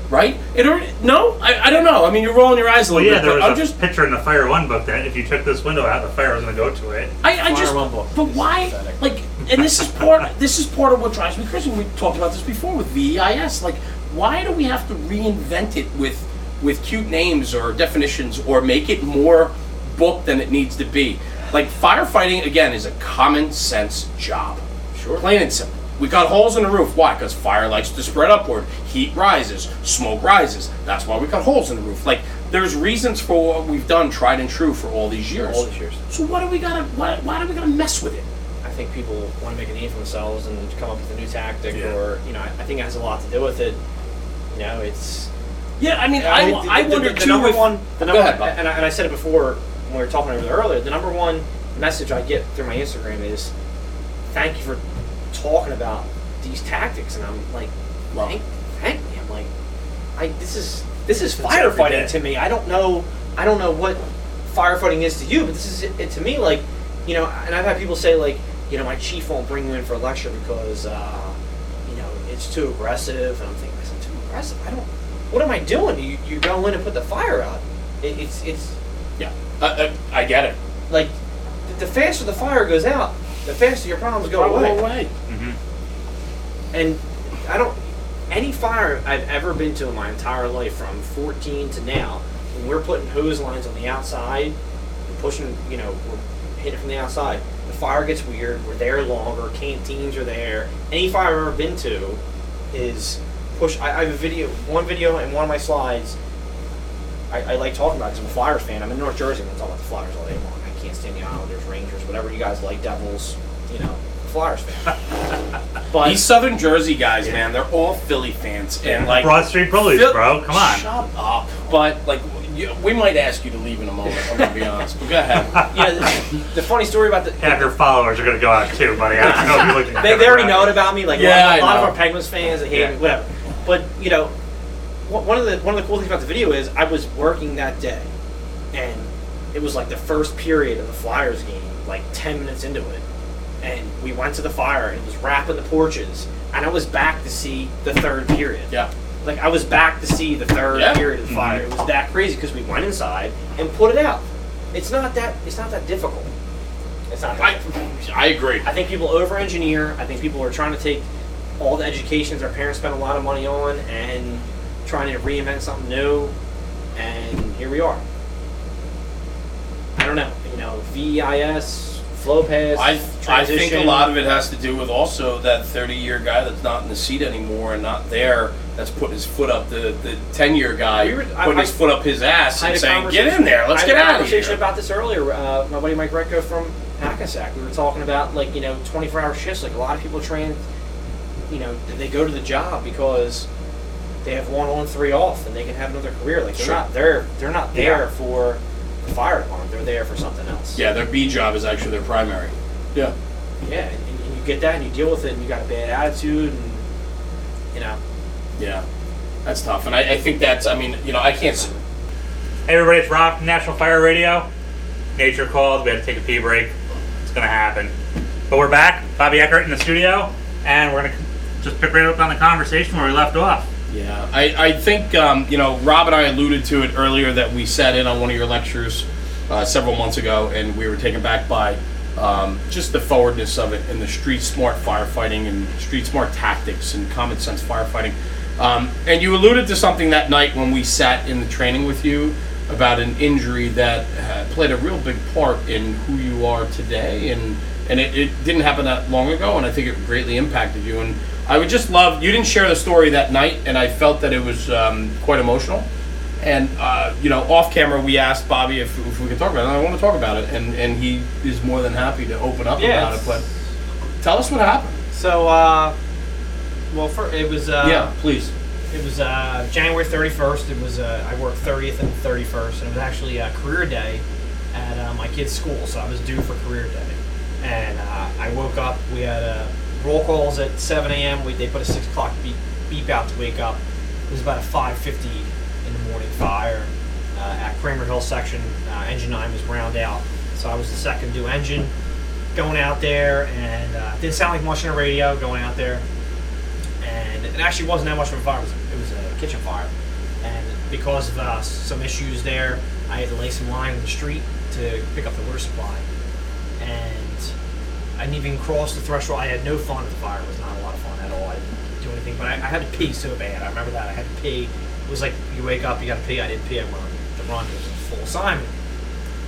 right? It already, no, I, I don't know. I mean, you're rolling your eyes a Well, little yeah, bit, there but was I'm a just picture in the Fire One book that if you took this window out, the fire was going to go to it. I, I Fire just, one book but is why? pathetic. Like, and this is part. this is part of what drives me crazy. We talked about this before with VEIS. Like, why do we have to reinvent it with with cute names or definitions or make it more book than it needs to be? Like, firefighting again is a common sense job. Sure. Plain and simple. We got holes in the roof. Why? Because fire likes to spread upward. Heat rises. Smoke rises. That's why we got holes in the roof. Like, there's reasons for what we've done, tried and true, for all these years. all these years. So why do we gotta? Why, why do we gotta mess with it? I think people want to make a name for themselves and come up with a new tactic, Yeah. or you know, I, I think it has a lot to do with it. You know, it's. Yeah, I mean, I I, the- wonder the, the too number if one, the Go number, ahead, Bob. and, I, and I said it before when we were talking earlier. The number one message I get through my Instagram is, "Thank you for talking about these tactics," and I'm like. "Thank, thank me." I'm like, "I this is this is It's every firefighting to me. I don't know, I don't know what firefighting is to you, but this is it, it to me. Like, you know, and I've had people say like, you know, my chief won't bring you in for a lecture because, uh, you know, it's too aggressive, and I'm thinking, I said, too aggressive? I don't. What am I doing? You, you go in and put the fire out. It, it's it's yeah, I, I, I get it. like the, the faster the fire goes out, the faster your problems go away. away. Mm-hmm. And I don't. Any fire I've ever been to in my entire life, from 14 to now, when we're putting hose lines on the outside and pushing, you know, we're hitting from the outside, the fire gets weird. We're there longer. Canteens are there. Any fire I've ever been to is push. I, I have a video, one video in one of my slides. I, I like talking about because I'm a Flyers fan. I'm in North Jersey. I'm gonna talk about the Flyers all day long. I can't stand the Islanders, Rangers, whatever you guys like, Devils. You know, Flyers fan. but These Southern Jersey guys, man, they're all Philly fans, and like Broad Street Bullies, Phil- bro. Come on. shut up. But like, you, we might ask you to leave in a moment. I'm gonna be honest, but go ahead. yeah, the, the funny story about the Half your followers are going to go out too, buddy. I don't know if you're looking. they, they already know it about me. Like Yeah, a lot, I a lot of know. our Penguins fans, they hate Yeah. me, whatever. But you know, one one of the one of the cool things about the video is I was working that day, and it was like the first period of the Flyers game, like ten minutes into it, and we went to the fire and it was wrapping the porches, and I was back to see the third period. Yeah, Like I was back to see the third Yeah. period of the mm-hmm. fire. It was that crazy because we went inside and put it out. It's not that it's not that difficult. It's not. I. I agree. I think people over engineer. I think people are trying to take all the educations their parents spent a lot of money on and trying to reinvent something new. And here we are. I don't know. You know, VIS, flow paths, I, I transition. think a lot of it has to do with also that 30 year guy that's not in the seat anymore and not there. That's putting his foot up. The the 10 year guy We were- I- putting I- his foot up his ass and saying, "Get in there. Let's I had get a out of conversation here." about this earlier. Uh, my buddy Mike Recco from Hackensack. We were talking about like you know 24 hour shifts. Like a lot of people train, you know, they go to the job because they have one on, three off, and they can have another career. Like they're Sure. not there. They're not there Yeah. for the fire department. They're there for something else. Yeah, their B job is actually their primary. Yeah. Yeah, and, and you get that, and you deal with it, and you got a bad attitude, and you know. Yeah. That's tough. And I, I think that's, I mean, you know, I can't. s- Hey everybody, it's Rob from National Fire Radio. Nature called. We had to take a pee break. It's gonna happen. But we're back. Bobby Eckert in the studio, and we're gonna just pick right up on the conversation where we left off. Yeah, I, I think, um, you know, Rob and I alluded to it earlier that we sat in on one of your lectures uh, several months ago and we were taken back by um, just the forwardness of it and the street smart firefighting and street smart tactics and common sense firefighting. Um, and you alluded to something that night when we sat in the training with you about an injury that uh, played a real big part in who you are today. And and it, it didn't happen that long ago and i think it greatly impacted you. And i would just love you didn't share the story that night and i felt that it was um, quite emotional and uh, you know off camera we asked bobby if, if we could talk about it and i want to talk about it and, and he is more than happy to open up Yeah, about it it's- but tell us what happened So, uh, well, for, it was uh, yeah please It was uh, January 31st. It was uh, I worked 30th and 31st, and it was actually a career day at uh, my kid's school. So I was due for career day, and uh, I woke up. We had uh, roll calls at 7 a.m. We, they put a six o'clock beep, beep out to wake up. It was about a 5:50 in the morning fire uh, at Cramer Hill section. Uh, engine nine was browned out, so I was the second due engine going out there, and uh, didn't sound like much on the radio going out there and it actually wasn't that much of a fire. It was, it was a kitchen fire, and because of uh, some issues there, I had to lay some line in the street to pick up the water supply, and I didn't even cross the threshold. I had no fun at the fire. It was not a lot of fun at all. I didn't do anything, but I, I had to pee so bad. I remember that I had to pee. It was like you wake up, you got to pee. I didn't pee. I went on the run. It was a full assignment.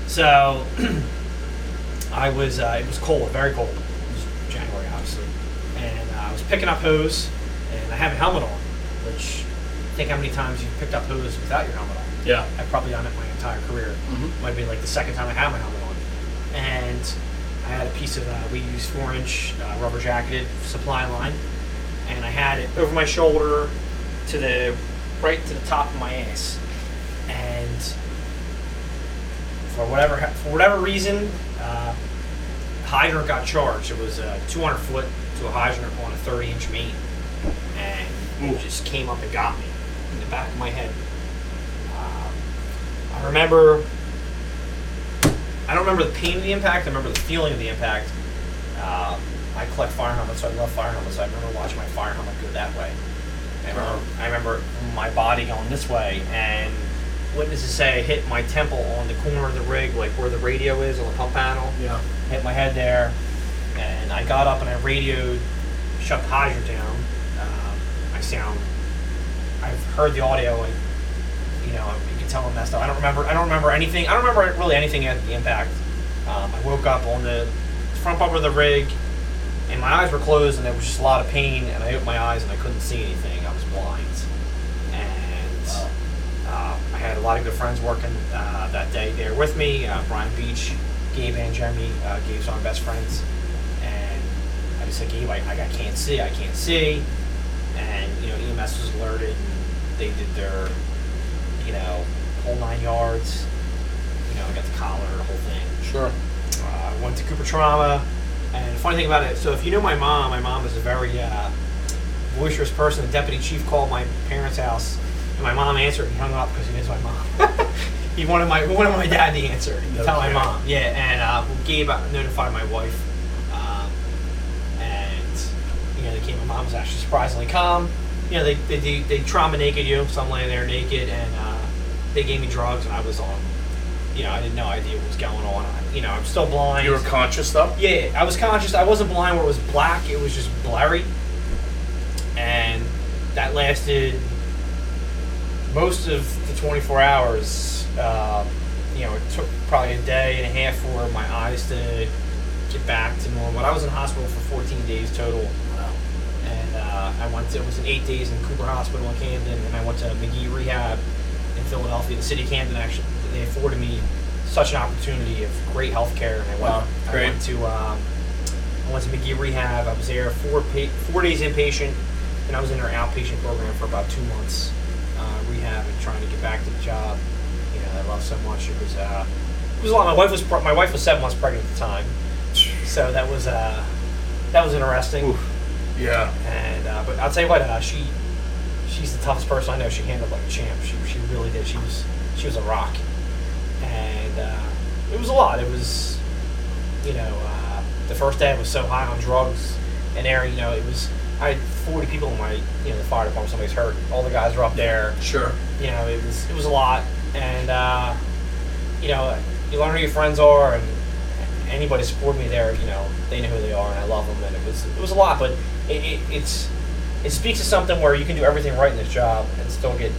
So I was. Uh, it was cold, very cold. It was January, obviously, and uh, I was picking up hose, and I have a helmet on, which think how many times you've picked up hose without your helmet on. yeah I've probably done it my entire career. Mhm. Might be like the second time I had my helmet on, and I had a piece of uh, we use four inch uh, rubber jacketed supply line, and I had it over my shoulder to the right to the top of my ass, and for whatever for whatever reason, uh, hydrant got charged. It was a 200 foot to a hydrant on a 30 inch main, and it just came up and got me in the back of my head. Um, I remember. I don't remember the pain of the impact. I remember the feeling of the impact. Um, I collect fire helmets, so I love fire helmets. So I remember watching my fire helmet go that way. I remember, I remember my body going this way, and witnesses say I hit my temple on the corner of the rig, like where the radio is on the pump panel. yeah Hit my head there, and I got up and I radioed, shut the hydrant down. Um, I sound, I've heard the audio, and you know, you can tell I'm messed up. I don't remember. I don't remember anything. I don't remember really anything at the impact. Um, I woke up on the front bumper of the rig, and my eyes were closed, and there was just a lot of pain. And I opened my eyes, and I couldn't see anything. I was blind, and uh, I had a lot of good friends working uh, that day there with me. Uh, Brian Beach, Gabe, and Jeremy. Uh, Gabe's my best friends, and I just said, Gabe, I, I can't see. I can't see, and you know, EMS was alerted, and they did their you know, whole nine yards. You know, I got the collar, the whole thing. sure Uh, went to Cooper Trauma, and the funny thing about it, so if you know my mom, my mom is a very uh, boisterous person. The deputy chief called my parents' house, my mom answered. He hung up because he is my mom. he wanted my wanted my dad to answer. to Tell my mom, yeah. And uh, Gabe notified my wife, um, and you know, they came. My mom was actually surprisingly calm. You know, they they they, they trauma naked you, so I'm laying there naked, and uh, they gave me drugs, and I was on. You know, I had no idea what was going on. I, you know, I'm still blind. you were conscious though Yeah, I was conscious. I wasn't blind where it was black. It was just blurry, and that lasted most of the 24 hours. Uh, you know, it took probably a day and a half for my eyes to get back to normal. But I was in hospital for 14 days total. And uh, I went to, it was in eight days in Cooper Hospital in Camden, and I went to Magee Rehab in Philadelphia. The city of Camden actually, they afforded me such an opportunity of great health care. And I went, Wow, I went to, um, I went to Magee Rehab. I was there four, pa- four days inpatient, and I was in their outpatient program for about two months, uh, rehab and trying to get back to the job. You know, I love so much. It was, uh, it was a lot. My wife was, pre- my wife was seven months pregnant at the time, so that was, uh, that was interesting. Oof. yeah And uh, but I'll tell you what, uh, she she's the toughest person I know. She handled like a champ. She she really did. She was she was a rock, and uh, it was a lot. It was you know uh, the first day I was so high on drugs and air. You know it was I had 40 people in my you know the fire department. Somebody's hurt. All the guys were up there. sure You know it was it was a lot, and uh, you know you learn who your friends are and. anybody supported me there, you know, they know who they are, and I love them, and it was it was a lot, but it, it, it's it speaks to something where you can do everything right in this job and still get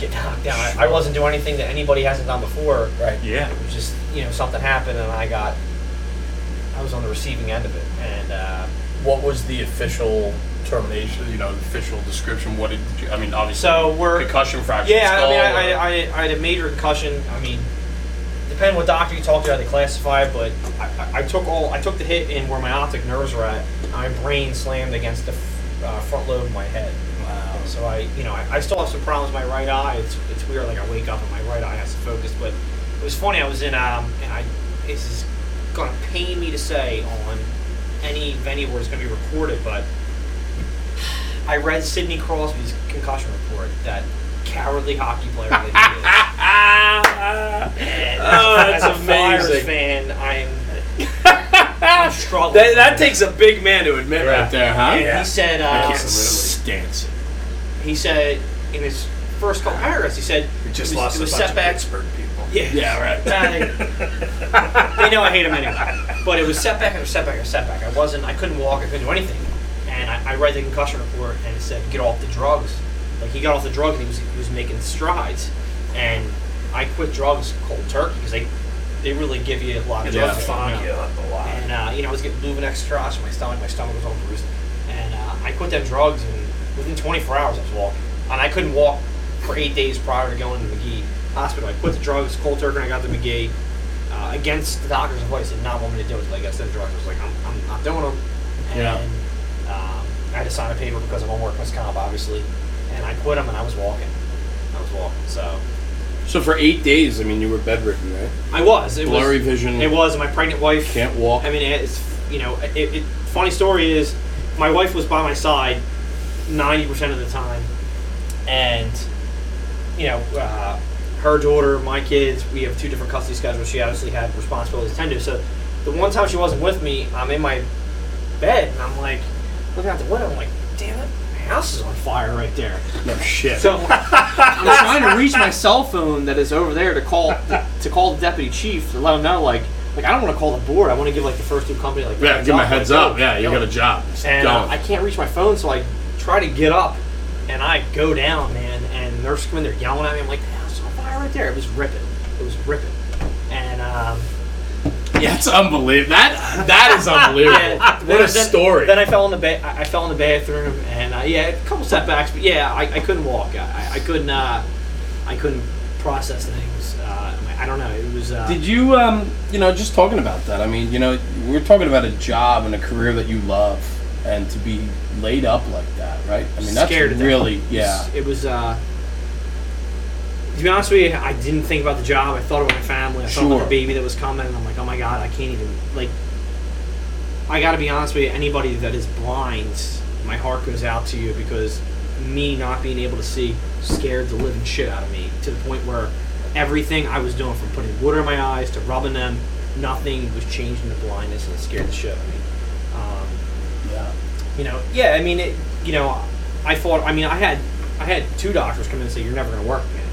get knocked down. I, I wasn't doing anything that anybody hasn't done before. Right. Yeah. It was just you know something happened, and I got I was on the receiving end of it, and. Uh, What was the official termination? You know, the official description. What did you? I mean, obviously. So we're concussion fracture. Yeah, I skull, mean, I, I, I, I had a major concussion. I mean, depending what doctor you talk to, how they classify it, but I, I, I took all I took the hit in where my optic nerves are at. My brain slammed against the f- uh, front lobe of my head. Wow. So I, you know, I, I still have some problems with my right eye. It's it's weird. Like I wake up and my right eye has to focus. But it was funny. I was in um, and I this is gonna pain me to say on any venue where it's gonna be recorded, but I read Sidney Crosby's concussion report. That cowardly hockey player that he is. Oh, that's as a Flyers amazing. fan, I'm I'm struggling. That, that takes a big man to admit Right that. there, huh? And he said, uh, Absolutely. Stance. he said in his first couple paragraphs, he said We just it was, lost it a was bunch setbacks. of Pittsburgh people. Yeah, Yeah, right. they know I hate him anyway. But it was setback after setback after setback. I wasn't. I couldn't walk. I couldn't do anything. And I, I read the concussion report, and it said get off the drugs. Like he got off the drugs, and he was he was making strides. And I quit drugs cold turkey because they they really give you a lot of Yeah. drugs. Fuck you know. a lot. And uh, you know, I was getting Lovenox drops in my stomach. My stomach was all bruised. And uh, I quit them drugs, and within 24 hours, I was walking. And I couldn't walk for eight days prior to going to Magee Hospital. I quit the drugs, cold turkey, and I got the Magee. Uh, against the doctor's advice, and not want me to do it. Like I said, the drugs I was like, I'm, I'm not doing them. And Yeah. um, I had to sign a paper because I'm on workman's comp, obviously. And I quit them, and I was walking. I was walking. So So for eight days, I mean, you were bedridden, right? I was. It Blurry was, vision. It was. My pregnant wife Can't walk. I mean, it's you know, it, it. Funny story is, my wife was by my side ninety percent of the time, and you know, uh, her daughter, my kids, we have two different custody schedules. She obviously had responsibilities to tend to. So, the one time she wasn't with me, I'm in my bed and I'm like looking out the window. I'm like, damn it, my house is on fire right there. no shit. So I'm trying to reach my cell phone that is over there to call to call the deputy chief to let him know like like I don't want to call the board. I want to give like the first two company like yeah, give my heads like, up. go, Yeah, you go. got a job. Just And uh. I can't reach my phone, so I try to get up and I go down, man. And nurses come in, they're yelling at me. I'm like, the house is on fire right there. It was ripping. It was ripping. And um, yeah, That's unbelievable. That that is unbelievable. yeah, what then- a story. Then I fell in the ba- I I fell in the bathroom, and uh, yeah, a couple setbacks, but yeah, I, I couldn't walk. I, I couldn't. Uh, I couldn't process things. Uh, I don't know. It was. Uh, Did you, um, you know, just talking about that? I mean, you know, we're talking about a job and a career that you love, and to be laid up like that, right? I mean, that's scared to death. really, yeah. It was. Uh, to be honest with you, I didn't think about the job. I thought about my family. I thought about the baby that was coming, and I'm like, oh my god, I can't even like. I got to be honest with you. Anybody that is blind, my heart goes out to you because me not being able to see scared the living shit out of me to the point where everything I was doing, from putting water in my eyes to rubbing them, nothing was changing the blindness and it scared the shit out of me. Um, Yeah. you know, yeah, I mean, it, you know, I thought, I mean, I had, I had two doctors come in and say, you're never going to work again.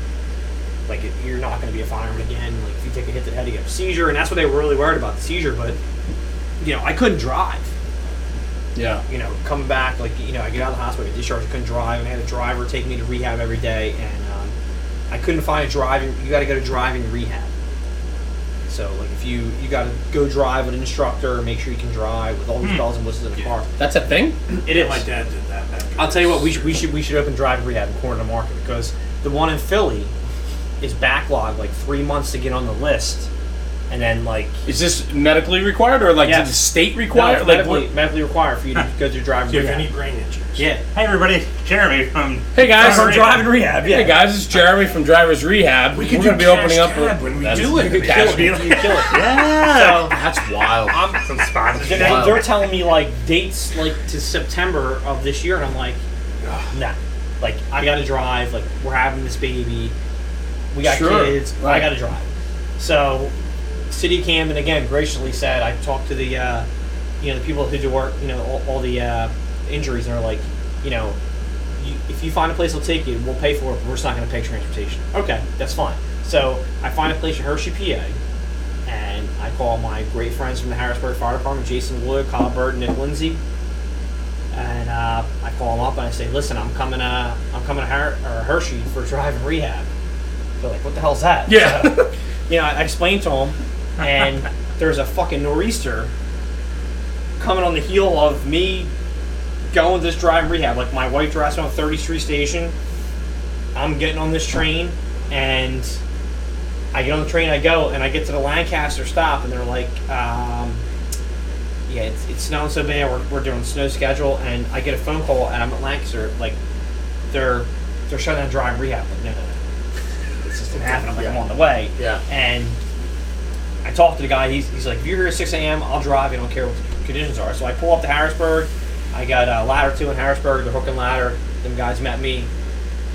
Like, it- you're not going to be a fireman again. Like, if you take a hit to the head, you get a seizure. And that's what they were really worried about, the seizure. But, you know, I couldn't drive. Yeah. You know, coming back, like, you know, I get out of the hospital, I get discharged, I couldn't drive. And I had a driver take me to rehab every day. And um, I couldn't find a driving, you got to go to driving rehab. So, like, if you, you got to go drive with an instructor, make sure you can drive with all these bells and whistles in the car. That's a thing? It is. My dad did that. I'll tell you what, we should we should we should open drive rehab in corner of the market because the one in Philly is backlogged like three months to get on the list, and then like Is this medically required or like Yes. did the state no, require? it's like medically, what- medically required for you to go through drive Do you have rehab. any brain injuries? yeah, Hey everybody, Jeremy from Hey guys, From driving rehab. yeah. Hey guys, it's Jeremy from Drivers Rehab. We could We're do gonna be cash opening up cab when we That's- do it. you could Cash kill it. You could kill it. Yeah. So That's wild. I'm from sponsorship. they're, Wow. they're telling me like dates like to September of this year, and I'm like, nah. Like I got to drive. Like we're having this baby. We got Sure. kids. I got to drive. So, City Camden again graciously said I talked to the uh, you know the people who do work you know all, all the uh, injuries and they're like you know you, if you find a place that'll take you we'll pay for it but we're just not going to pay transportation okay that's fine so I find a place in Hershey PA and I call my great friends from the Harrisburg Fire Department, Jason Wood, Kyle Bird, Nick Lindsay. And uh, I call them up and I say, "Listen, I'm coming. Uh, I'm coming to Her- Hershey for driving rehab." They're like, "What the hell's that?" Yeah. So, you know, I explained to them, and there's a fucking nor'easter coming on the heel of me going this driving rehab. Like my wife drives me on 30th Street Station. I'm getting on this train, and I get on the train. I go, and I get to the Lancaster stop, and they're like, um, "Yeah, it's, it's snowing so bad. We're, we're doing snow schedule." And I get a phone call, and I'm at Lancaster. Like, they're they're shutting down driving rehab. Like, no, no, no, this didn't happen. I'm like, I'm on the way. Yeah. And I talked to the guy. He's, he's like, if you're here at 6 a.m., I'll drive. I don't care what the conditions are. So I pull up to Harrisburg. I got a ladder two in Harrisburg, the hook and ladder. Them guys met me,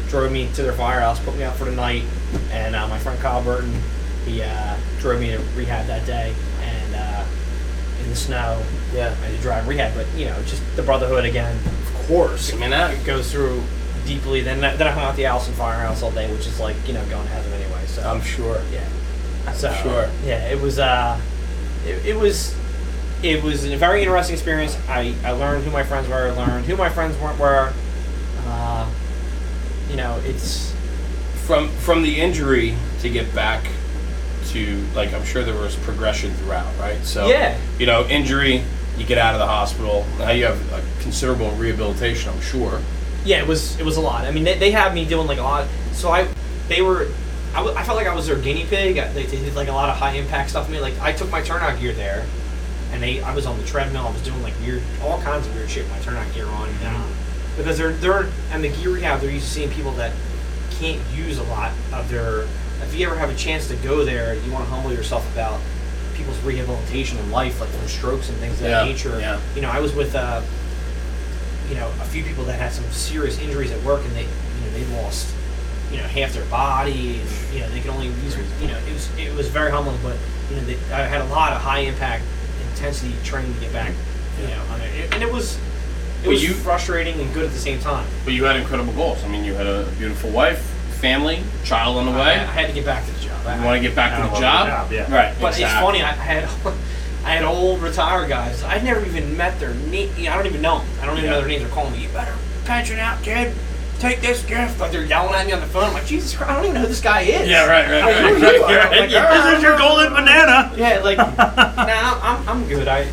drove me to their firehouse, put me out for the night. And uh, my friend Kyle Burton, he uh, drove me to rehab that day. And uh, in the snow, Yeah. I had to drive rehab. But, you know, just the brotherhood again, of course. I mean that. Goes through deeply. Then, then I hung out at the Allison Firehouse all day, which is like, you know, going to heaven anyway. So I'm sure. yeah. I'm so Sure. Yeah, it was uh it, it was it was a very interesting experience. I, I learned who my friends were, I learned who my friends weren't were. Uh, you know, it's From from the injury to get back to like I'm sure there was progression throughout, right? So Yeah. you know, injury, you get out of the hospital. Now you have a considerable rehabilitation, I'm sure. Yeah, it was it was a lot. I mean, they, they had me doing like a lot. So I they were I, w- I felt like I was their guinea pig. I- They, they did like a lot of high impact stuff to me. Like I took my turnout gear there, and they I was on the treadmill. I was doing like weird all kinds of weird shit. with My turnout gear on, um, because they're they're and the gear rehab. They're used to seeing people that can't use a lot of their. If you ever have a chance to go there, you want to humble yourself about people's rehabilitation in life, like from strokes and things of that Yeah, nature. yeah. You know, I was with. Uh, you know, a few people that had some serious injuries at work, and they, you know, they lost, you know, half their body, and you know, they could only use, you know, it was it was very humbling, but you know, they, I had a lot of high impact, intensity training to get back, you know, on it, and it was, it But was you- frustrating and good at the same time. But you had incredible goals. I mean, you had a beautiful wife, family, child on the I, way. I had to get back to the job. I- You want to get back to the job? the job, yeah. Right. But it's funny. I had I had old retired guys. I'd never even met their name. I don't even know them. I don't even Yeah. know their names. They're calling me. You better pension out, kid. Take this gift. Like they're yelling at me on the phone. I'm like, Jesus Christ! I don't even know who this guy is. Yeah, right, right, Like, right, who are right, you? right, like, yeah. "Ah, This is your golden banana. Yeah, like, nah, I'm, I'm good. I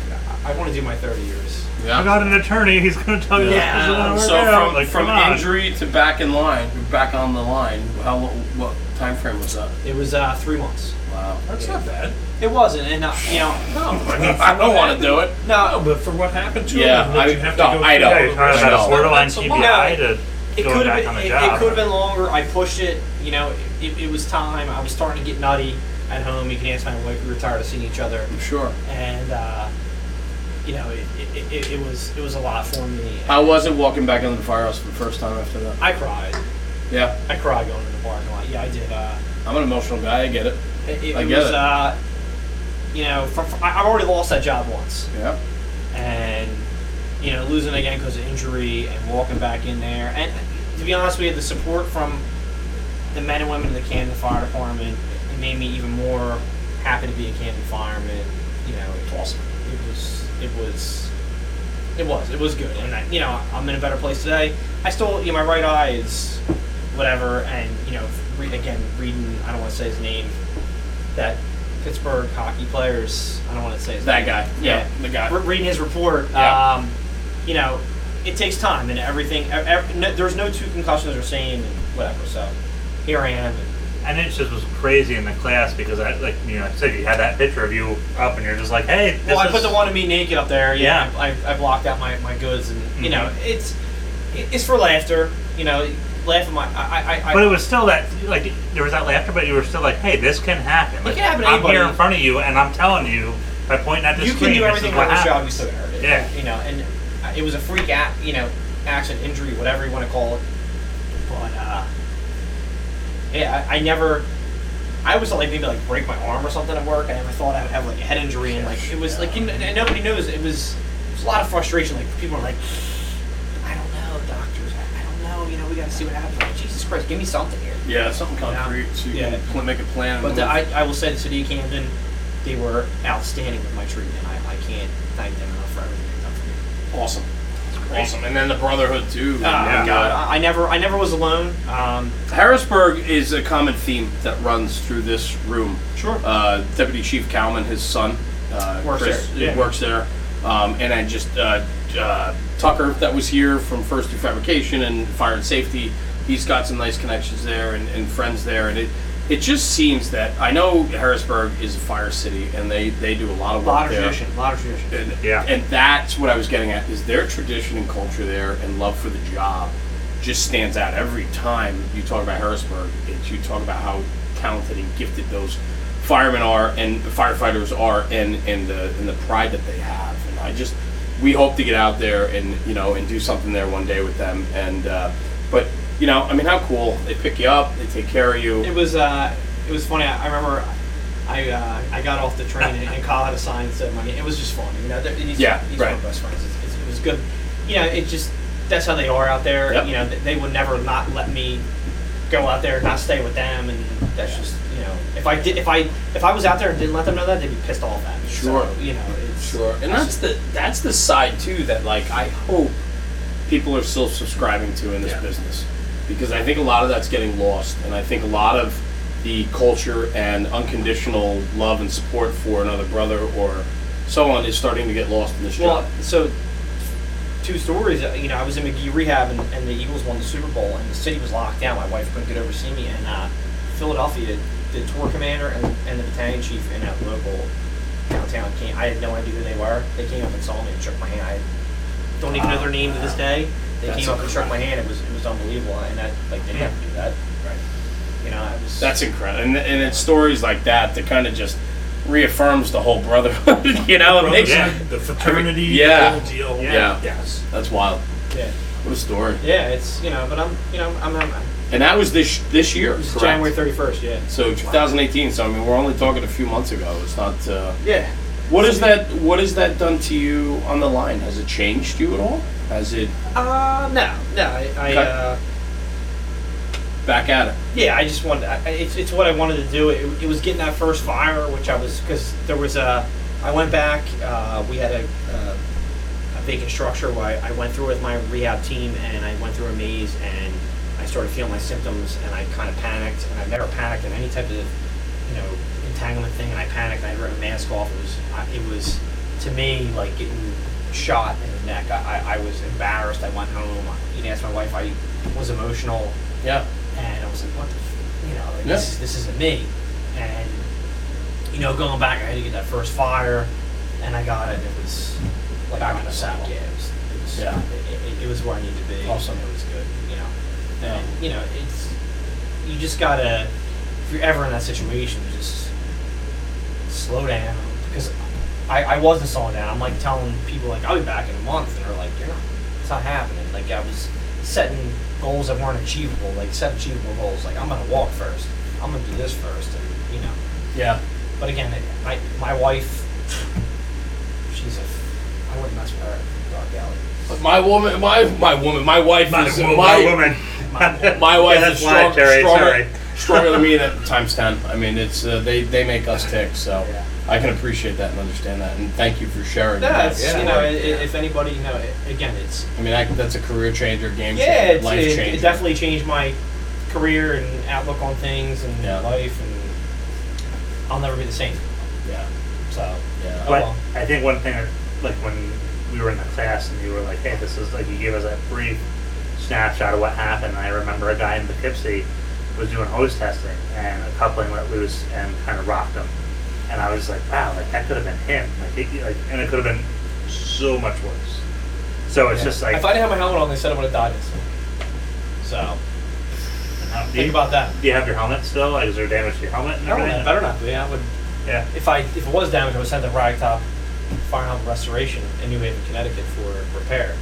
I want to do my 30 years. Yeah. I got an attorney. He's going to tell you Yeah, this isn't gonna work So out. from, Like, from injury to back in line, back on the line, how lo- what time frame was that? It was uh, three months. Wow. That's not bad. It wasn't, and uh, you know, No, I mean, I don't want to do it. No, no, but for what happened to Yeah, him, and that I- you have to no, go I through know. Yeah, you're talking about No. a borderline That's a TBI lot. to it going could have back been. on the It, job. could have been longer. I pushed it. You know, it, it was time. I was starting to get nutty at home. You can ask my wife. We were tired of seeing each other. I'm sure. and uh, you know, it, it, it, it was it was a lot for me. How was it walking back into the firehouse for the first time after that? I cried. Yeah. I cried going to the parking lot. Yeah, I did. Uh, I'm an emotional guy. I get it. it, it I get was, it. Uh, you know, from, I- I've already lost that job once, Yeah. and you know, losing again because of injury and walking back in there. And to be honest we had the support from the men and women of the Camden Fire Department it made me even more happy to be a Camden fireman. You know, it, Awesome. it was it was it was it was good and I, you know i'm in a better place today i still you know my right eye is whatever and you know re- again reading i don't want to say his name that pittsburgh hockey players i don't want to say his That name guy. Yeah. The guy. Re- reading his report Yeah. um, you know it takes time and everything ev- ev- no, there's no two concussions are the same and whatever so here i am and And it just was crazy in the class because I like you know I said you had that picture of you up and you're just like hey this well, I is put the one of me naked up there. Yeah, Yeah. I, I, I blocked out my, my goods, and you know, Mhm. it's it's for laughter. You know, laugh at my. I, I, I, But it was still that like there was that laughter, but you were still like, "Hey, this can happen. Like, can happen to I'm here in front of you, and I'm telling you by pointing at the you screen, can do everything on the job. You happens." still get hurt. Yeah. You know, and it was a freak act. You know, accident, injury, whatever you want to call it. But uh, yeah, I, I never. I was like maybe like break my arm or something at work. I never thought I would have like a head injury, and like it was like you know, nobody knows. It was it was a lot of frustration. Like people are like, I don't know, doctors. I, I don't know. You know, we got to see what happens. Like, Jesus Christ, give me something here. Yeah. Something concrete so you Yeah. can pl- make a plan. But the. I, I will say the city of Camden, they were outstanding with my treatment. I, I can't thank them enough for everything they've done for me. Awesome. Awesome. And then the brotherhood too. Oh And, God, I, I never, I never was alone. Um, Harrisburg is a common theme that runs through this room. Sure. Uh, Deputy Chief Cowman, his son, uh, Works Chris, there, yeah. works there. Um, and I just uh, uh, Tucker, that was here from First Due Fabrication and Fire and Safety. He's got some nice connections there and, and friends there. And it, it just seems that I know Harrisburg is a fire city, and they, they do a lot of a lot of there. tradition, a lot of tradition. And, Yeah. and that's what I was getting at is their tradition and culture there and love for the job just stands out every time you talk about Harrisburg. It's you talk about how talented and gifted those firemen are and firefighters are and, and the and the pride that they have. And I just we hope to get out there and you know and do something there one day with them. And uh, but you know I mean how cool they pick you up, they take care of you. It was uh, it was funny. I, I remember I uh, I got off the train and, and Kyle had a sign that said money. It was just fun. You know, these, Yeah, these right. were best friends. It's, it's, it was good. You know, it just that's how they are out there. Yep. You know, they, they would never not let me go out there and not stay with them, and that's just know, if I did if I if I was out there and didn't let them know that, they'd be pissed off at me. Sure. So, you know, it's Sure, and that's the that's the side too that like I hope people are still subscribing to in this Yeah. business because I think a lot of that's getting lost, and I think a lot of the culture and unconditional love and support for another brother or so on is starting to get lost in this Well, job. so two stories. uh, You know, I was in Magee rehab, and, and the Eagles won the Super Bowl, and the city was locked down. My wife couldn't get over to see me, and uh, Philadelphia, the tour commander and, and the battalion chief in that local downtown came. I had no idea who they were. They came up and saw me and shook my hand. I don't even know their name to this day. They That's came up and shook my hand. It was it was unbelievable, and that like they didn't have to do that. Right. You know, I was. That's incredible, and and it's stories like that that kind of just reaffirms the whole brotherhood. you know, it makes Yeah. The fraternity, Yeah. the whole deal. Yeah. Yes. that's wild. yeah. What a story. Yeah, it's you know, but I'm you know I'm, I'm, I'm And that was this this year. correct? January 31st. Yeah. So 2018. So I mean, we're only talking a few months ago. It's not. Uh, Yeah. what is that What has that done to you on the line? Has it changed you at all? Has it Uh, no, no. I, I Okay. uh, back at it? yeah, I just wanted. I, I- it's, it's what I wanted to do. It, it was getting that first fire, which I was because there was a. I went back. Uh, we had a, uh, a vacant structure where I, I went through with my rehab team, and I went through a maze, and started feeling my symptoms, and I kind of panicked, and I've never panicked in any type of, you know, entanglement thing, and I panicked, and I ripped a mask off. It was, I, it was, to me, like getting shot in the neck. I, I, I was embarrassed. I went home. I even asked my wife. I was emotional Yeah. and I was like, what the, f-? you know, like, Yeah. this, this isn't me. And, you know, going back, I had to get that first fire, and I got it, it was like Back I'm in the saddle. Yeah, it was, it was, Yeah. it, it, it was where I needed to be. Awesome. It was good, you know. You know, it's, you just gotta, if you're ever in that situation, just slow down. Because I, I wasn't slowing down. I'm like telling people, like, I'll be back in a month, and they're like, you're not, it's not happening. Like, I was setting goals that weren't achievable, like, set achievable goals. Like, I'm gonna walk first. I'm gonna do this first, and, you know. Yeah. But again, it- my, my wife, she's a, I wouldn't mess with her in dark alley. But my woman, my my woman, my wife My, is wo- my my woman. My- my wife Yeah, is that's why, strong, Terry, stronger, sorry. stronger than me at times ten. I mean, it's uh, they they make us tick. So Yeah. I can appreciate that and understand that. And thank you for sharing. No, that it's, story. you know, i- i- if anybody, you know, i- again, it's, I mean, I, that's a career changer, game yeah, changer, it's, life it, changer. it definitely changed my career and outlook on things and Yeah. life, and I'll never be the same. Yeah. So, Yeah. Oh, But well. I think one thing, that, like when we were in the class and you were like, "Hey, this is like," you gave us that brief snapshot of what happened. And I remember a guy in Poughkeepsie was doing hose testing, and a coupling let loose and kind of rocked him. And I was like, "Wow, like that could have been him." Like, he, like, and it could have been so much worse. So it's yeah. just like, if I didn't have my helmet on, they said I would have died instantly. So, how- do think you, about that. do you have your helmet still? Like, is there damage to your helmet? And I don't know, everything? better not be. I would, Yeah. if I if it was damaged, I would send it to Ragtop Fire Helmet Restoration in New Haven, Connecticut for repair.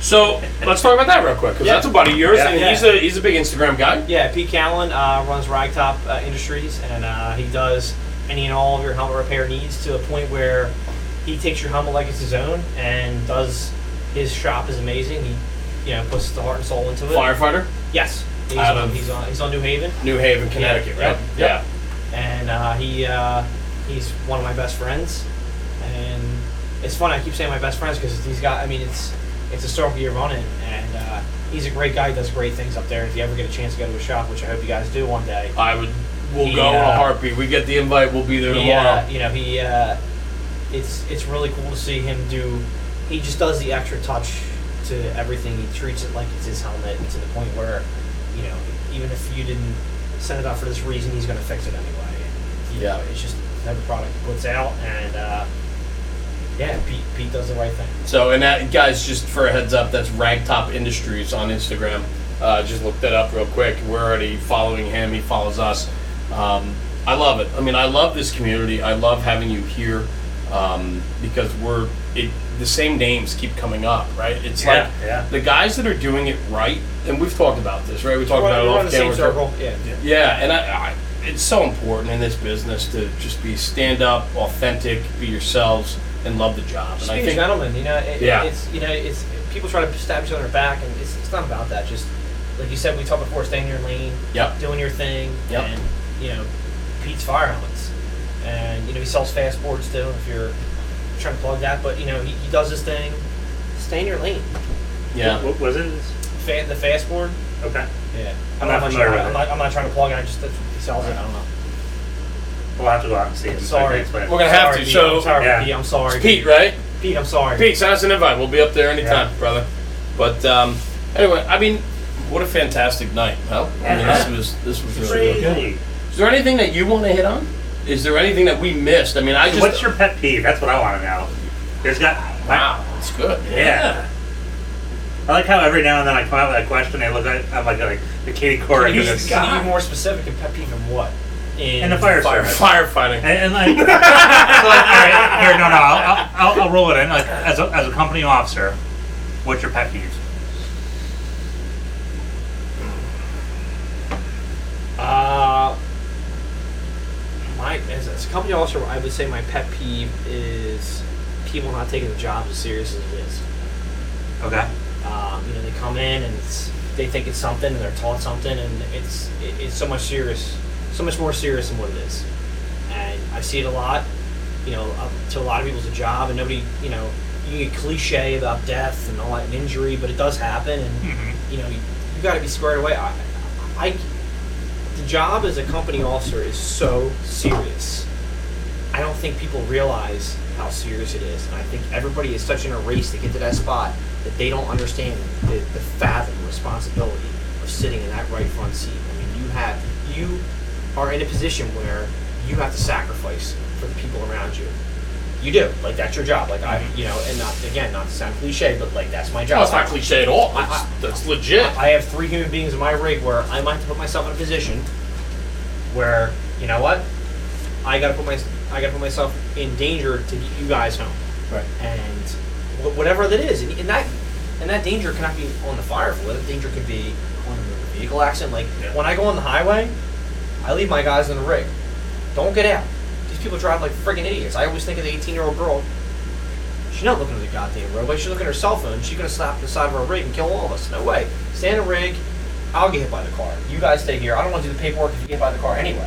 So let's talk about that real quick because Yeah. that's a buddy of yours, Yeah. and Yeah. he's a he's a big Instagram guy. Yeah, Pete Callen uh, runs Ragtop uh, Industries, and uh, he does any and all of your helmet repair needs to a point where he takes your helmet like it's his own and does. His shop is amazing. He, you know, puts the heart and soul into it. Firefighter, Yes, he's Out on, of- he's on he's on New Haven, New Haven, Connecticut, Yeah, right? yep, and uh, he uh, he's one of my best friends, and it's fun. I keep saying my best friends because these guys. I mean, it's it's a circle year running, and uh, he's a great guy. He does great things up there. If you ever get a chance to go to a shop, which I hope you guys do one day, I would. We'll He, go in a uh, heartbeat. We get the invite. We'll be there he, tomorrow. uh, you know, he uh, it's it's really cool to see him do. He just does the extra touch to everything. He treats it like it's his helmet to the point where, you know, even if you didn't send it out for this reason, he's going to fix it anyway. And, Yeah. know, it's just every product he puts out, and uh, yeah, Pete Pete does the right thing. So, and that, guys, just for a heads up, that's Ragtop Industries on Instagram. Uh, just look that up real quick. We're already following him. He follows us. Um, I love it. I mean, I love this community. I love having you here um, because we're it. The same names keep coming up, right? It's Yeah, like yeah. the guys that are doing it right, and we've talked about this, right? We talked We're, about it off on the same camera. circle. Yeah. Yeah, and I, I, it's so important in this business to just be stand up, authentic, be yourselves, and love the job. Just and be I a think gentleman, you know. It, Yeah. It's you know, it's people try to stab each other in the back, and it's, it's not about that. Just like you said, we talked before, stay in your lane, Yep. doing your thing, Yep. and you know, Pete's fire helmets, and you know he sells fast boards too. If you're trying to plug that, but you know he, he does his thing. Stay in your lane. yeah. What, what was it? Fa- the fast board. Okay. Yeah. I'm I not don't know familiar much with about it. I'm not, I'm not trying to plug it. I just that's, he sells it. I don't know. We'll have to go out and see it. so I can Sorry. explain it. We're gonna have Sorry, to, Pete. so- I'm sorry, Yeah. Pete. I'm sorry. It's Pete, right? Pete, I'm sorry. Pete, send us an invite. We'll be up there anytime, Yeah. brother. But um, anyway, I mean, what a fantastic night, Mel. I mean, this was this was really good. Crazy. Is there anything that you want to hit on? Is there anything that we missed? I mean, I just What's your pet peeve? That's what I want to know. There's got wow, it's good. Yeah. I like how every now and then I come out with a question. I look at I'm like like the Katie Couric Can you, and this can you be more specific and pet peeve in what? In the fire, Fire, service. firefighting. And, and like, so like, all right, here, no, no, I'll, I'll, I'll roll it in. Like, as a, as a company officer, what's your pet peeve? Uh, my as, as a company officer, I would say my pet peeve is people not taking the job as serious as it is. Okay. Um, you know, they come in and it's, they think it's something, and they're taught something, and it's it, it's so much serious, so much more serious than what it is. And I see it a lot. You know, to a lot of people, it's a job, and nobody, you know, you get cliche about death and all that and injury, but it does happen, and Mhm. you know, you, you got to be squared away. I, I, the job as a company officer is so serious. I don't think people realize how serious it is, and I think everybody is such in a race to get to that spot that they don't understand the, the fathom responsibility of sitting in that right front seat. I mean, you have you are in a position where you have to sacrifice for the people around you. You do like that's your job. Like I, mm-hmm. you know, and not again, not to sound cliche, but like that's my job. No, it's not cliche at all. I- I- that's legit. I have three human beings in my rig where I might have to put myself in a position where you know what, I gotta put my I gotta put myself in danger to get you guys home, Right. and wh- whatever that is, and, and that and that danger cannot be on the fire. That danger could be on a vehicle accident. Like Yeah. when I go on the highway, I leave my guys in the rig. Don't get out. These people drive like friggin' idiots. I always think of the 18 year old girl. She's not looking at the goddamn roadway. She's looking at her cell phone. She's gonna slap the side of our rig and kill all of us. No way. Stay in the rig. I'll get hit by the car. You guys stay here. I don't want to do the paperwork if you get hit by the car anyway.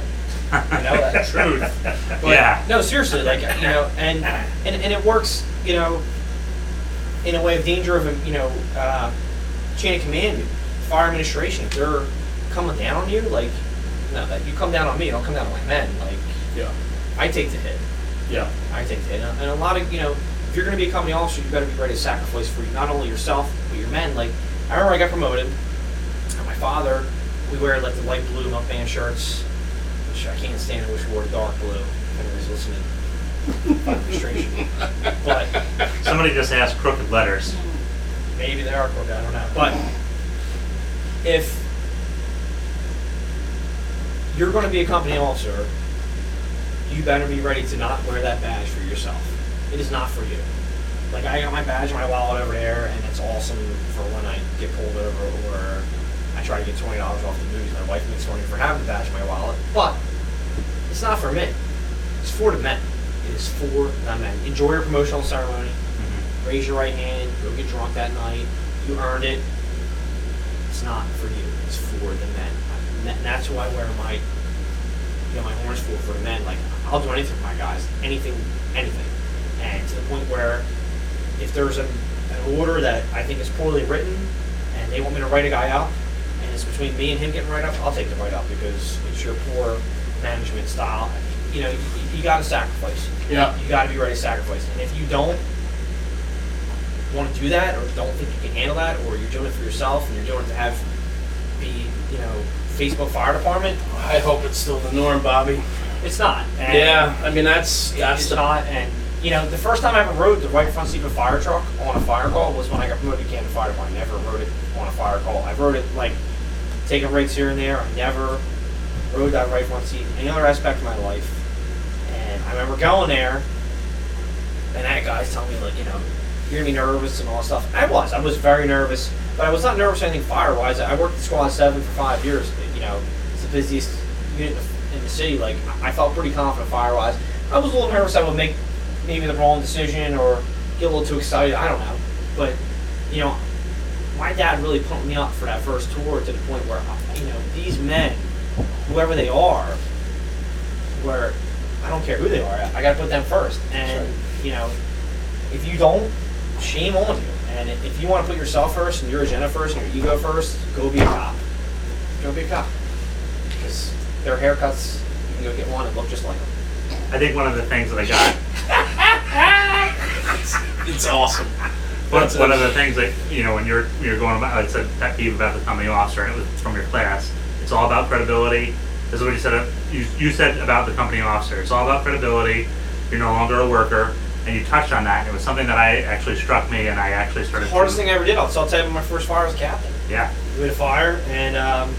You know that. Truth. But, yeah. No, seriously, like you know, and and and it works, you know, in a way of danger of you know, uh, chain of command, fire administration. If they're coming down on you, like, no, that you come down on me, don't come down on my men. Like, Yeah. I take the hit. Yeah. I take the hit. And a lot of you know, if you're going to be a company officer, you better be ready to sacrifice for not only yourself but your men. Like, I remember I got promoted, and my father, we wear like the light blue milk band shirts, which I can't stand. I wish we wore dark blue. If anybody's listening. But Somebody just asked crooked letters. maybe they are crooked. I don't know. But if you're going to be a company officer, you better be ready to not wear that badge for yourself. It is not for you. Like I got my badge and my wallet over there, and it's awesome for when I get pulled over or I try to get twenty dollars off the movies. My wife makes money for having the badge in my wallet, but it's not for me. It's for the men. It is for the men. Enjoy your promotional ceremony Mhm. raise your right hand, go get drunk that night, you earned it. It's not for you, it's for the men. And that- that's who I wear my you know, my horns for the men. Like, I'll do anything for my guys, anything, anything. And to the point where, if there's an, an order that I think is poorly written, and they want me to write a guy up, and it's between me and him getting right up, I'll take the write up because it's your poor management style. You know, you, you got to sacrifice. Yeah. You got to be ready to sacrifice. And if you don't want to do that, or don't think you can handle that, or you're doing it for yourself, and you're doing it to have be, you know, Facebook fire department, I hope it's still the norm, Bobby. it's not. And Yeah, I mean that's that's it's the not. And you know, the first time I ever rode the right front seat of a fire truck on a fire call was when I got promoted to Camden Fire Department. I never rode it on a fire call. I rode it like taking breaks here and there. I never rode that right front seat any other aspect of my life. And I remember going there, and that guys telling me like, you know, you're gonna be nervous and all that stuff. I was. I was very nervous, but I was not nervous or anything fire wise. I worked at Squad Seven for five years. You know, it's the busiest unit in the- in the city. Like I felt pretty confident fire wise. I was a little nervous I would make maybe the wrong decision or get a little too excited. I don't know, but you know, my dad really pumped me up for that first tour to the point where you know these men, whoever they are, where I don't care who they are, I got to put them first. And you know, if you don't, shame on you. And if you want to put yourself first and your agenda first and your ego first, go be a cop. Go be a cop. Because their haircuts, you can go get one and look just like them. I think one of the things that I got it's awesome. One, That's one of the things that you know when you're you're going about, I said, pet peeve about the company officer, and it was from your class. It's all about credibility. This is what you said. You, you said about the company officer. It's all about credibility. You're no longer a worker, and you touched on that. It was something that I actually struck me, and I actually started. Hardest to, thing I ever did. I'll I'll tell you, my first fire as a captain. Yeah. We had a fire, and um,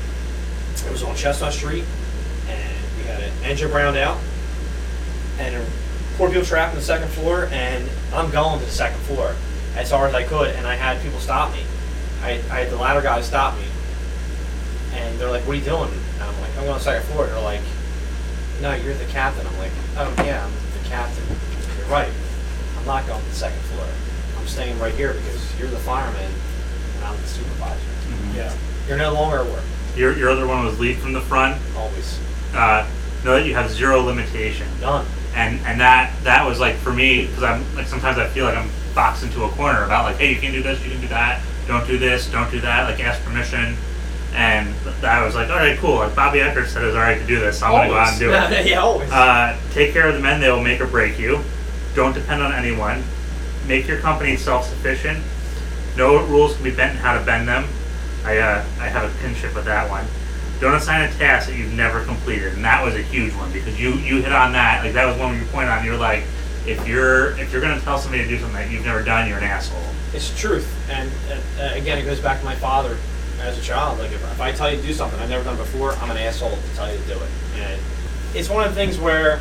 it was on Chestnut Street, and we had an engine browned out, and four people trapped on the second floor, and I'm going to the second floor as hard as I could, and I had people stop me. I, I had the ladder guys stop me, and they're like, "What are you doing?" And I'm like, "I'm going to the second floor." And they're like, "No, you're the captain." I'm like, "Oh yeah, I'm the captain." You're right. I'm not going to the second floor. I'm staying right here because you're the fireman, and I'm the supervisor. Yeah. You're no longer at work. Your your other one was lead from the front. Always. Uh, know that you have zero limitation. Done. and and that that was like for me because I'm like sometimes I feel like I'm boxed into a corner about like hey you can do this you can do that don't do this don't do that like ask permission and th- I was like all right cool like Bobby Eckert said it's all right to do this so I'm gonna go out and do it yeah, always. uh, take care of the men they will make or break you don't depend on anyone make your company self-sufficient know what rules can be bent and how to bend them I uh, I have a kinship with that one don't assign a task that you've never completed, and that was a huge one because you you hit on that. Like that was one you point on. You're like, if you're if you're gonna tell somebody to do something that you've never done, you're an asshole. it's truth. And uh, again, it goes back to my father as a child. Like, if, if I tell you to do something I've never done before, I'm an asshole to tell you to do it. And it's one of the things where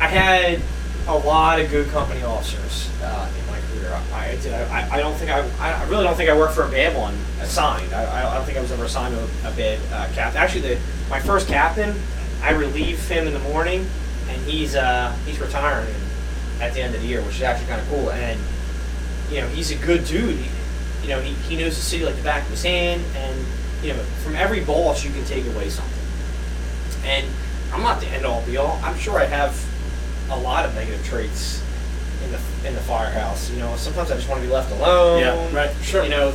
I had a lot of good company officers uh, in my career. I, I did. I, I don't think I. I really don't think I worked for a bad one assigned. I, I don't think I was ever assigned to a, a bad uh, captain. Actually, the my first captain, I relieve him in the morning, and he's uh, he's retiring at the end of the year, which is actually kind of cool. And you know, he's a good dude. He, you know, he, he knows the city like the back of his hand, and you know, from every boss you can take away something. And I'm not the end all be all. I'm sure I have a lot of negative traits in the in the firehouse. You know, sometimes I just want to be left alone. Yeah, right, sure. You know,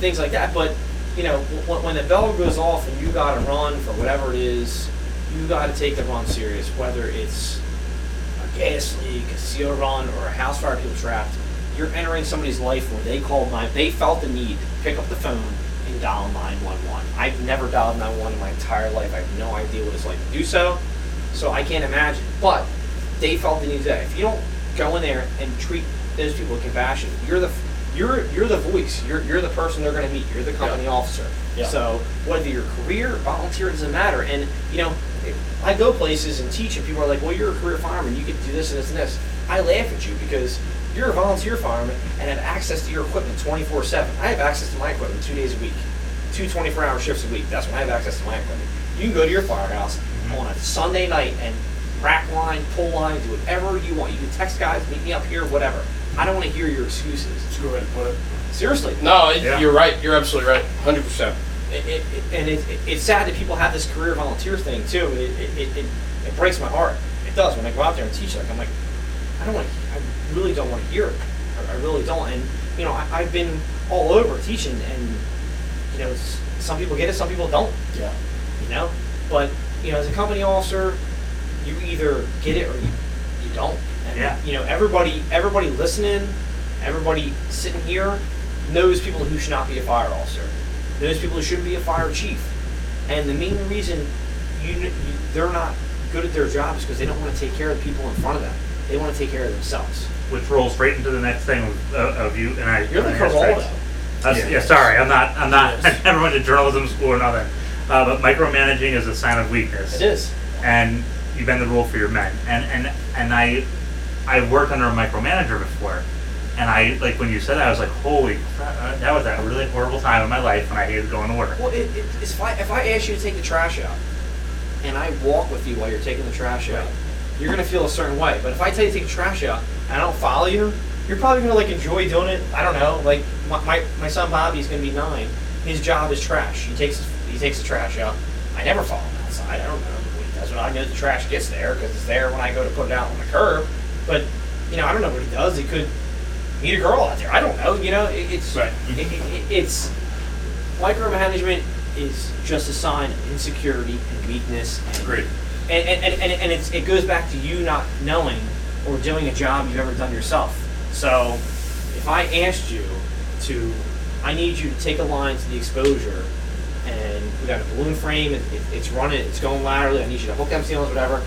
things like that. But you know, w- when the bell goes off and you got to run for whatever it is, you got to take the run serious. Whether it's a gas leak, a seal run, or a house fire people trapped, you're entering somebody's life where they called nine. They felt the need to pick up the phone and dial 911. I've never dialed 911 in my entire life. I have no idea what it's like to do so. So I can't imagine. But they felt the need to do that. If you don't go in there and treat those people with compassion, you're the you're you're the voice. You're you're the person they're going to meet. You're the company officer. Yeah. So whether your career, volunteer, doesn't matter. And you know, I go places and teach, and people are like, "Well, you're a career fireman. You to do this and this and this." I laugh at you because you're a volunteer fireman and have access to your equipment 24/7. I have access to my equipment two days a week, two 24-hour shifts a week. That's when I have access to my equipment. You can go to your firehouse mm-hmm. on a Sunday night and rack line, pull line, do whatever you want. You can text guys, meet me up here, whatever. I don't want to hear your excuses. That's a good way to put it. Seriously. No, it, Yeah. you're right. You're absolutely right. Hundred percent. it, it, and it, it, it's sad that people have this career volunteer thing too. It, it, it, it, it breaks my heart. It does when I go out there and teach. Like I'm like, I don't want. I really don't want to hear it. I, I really don't. And you know, I, I've been all over teaching, and you know, some people get it, some people don't. Yeah. You know, but you know, as a company officer, you either get it or you, you don't. And, Yeah. You know, everybody, everybody listening, everybody sitting here knows people who should not be a fire officer. Knows people who shouldn't be a fire chief. And the main reason you, you they're not good at their jobs because they don't want to take care of the people in front of them. They want to take care of themselves. Which rolls right into the next thing of, of you and I. You're the and I- Carvalho. That's, Yeah. yeah. sorry, I'm not. I'm not. Yes. I never went to journalism school or nothing. Uh, but micromanaging is a sign of weakness. It is. and you bend the rule for your men. And and and I, I worked under a micromanager before, and I like when you said that, I was like, holy, crap, uh, that was a really horrible time in my life when I hated going to work. Well, it, it, if I if I ask you to take the trash out, and I walk with you while you're taking the trash out, you're gonna feel a certain way. But if I tell you to take the trash out and I don't follow you, you're probably gonna like enjoy doing it. I don't know. Like my my, my son Bobby's gonna be nine. His job is trash. He takes he takes the trash out. I never follow him outside. I don't know what he when I know the trash gets there because it's there when I go to put it out on the curb. But you know I don't know what he does. He could meet a girl out there. I don't know. You know it, it's Right. it, it- it's micromanagement is just a sign of insecurity and weakness. And, Agreed. And, and, and, and, and it's, it goes back to you not knowing or doing a job you've ever done yourself. So if I asked you to, I need you to take a line to the exposure and we got a balloon frame, it, it, it's running, it's going laterally, I need you to hook them seals, whatever,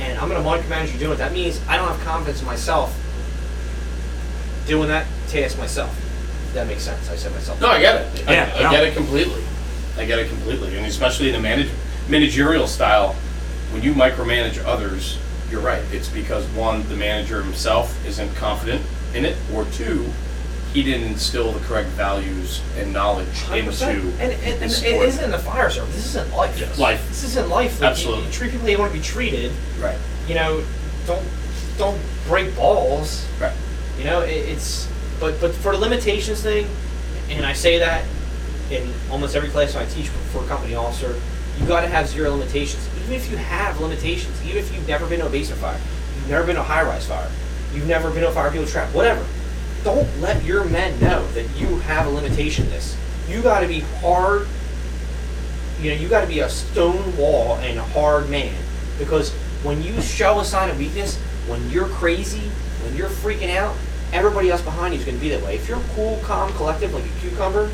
and I'm going to micromanage you doing it. That means I don't have confidence in myself doing that task myself. If that makes sense. I said myself. No, I get it. I, Yeah, I no. get it completely. I get it completely, and especially in a manage, managerial style, when you micromanage others, you're right. It's because one, the manager himself isn't confident in it, or two, he didn't instill the correct values and knowledge 100%. into and, and, and his it sport. isn't the fire service. This isn't life. Yes. Life. This isn't life. Like, you- Absolutely. You, treat people how you want to be treated. Right. You know, don't don't break balls. Right. You know, it, it's but but for the limitations thing, and I say that in almost every class I teach for a company officer, you got to have zero limitations. Even if you have limitations, even if you've never been to a basement fire, you've never been to a high-rise fire, you've never been to a fire people trap, whatever. Don't let your men know that you have a limitation. in This you got to be hard. You know, you got to be a stone wall and a hard man because when you show a sign of weakness, when you're crazy, when you're freaking out, everybody else behind you is going to be that way. If you're cool, calm, collective, like a cucumber,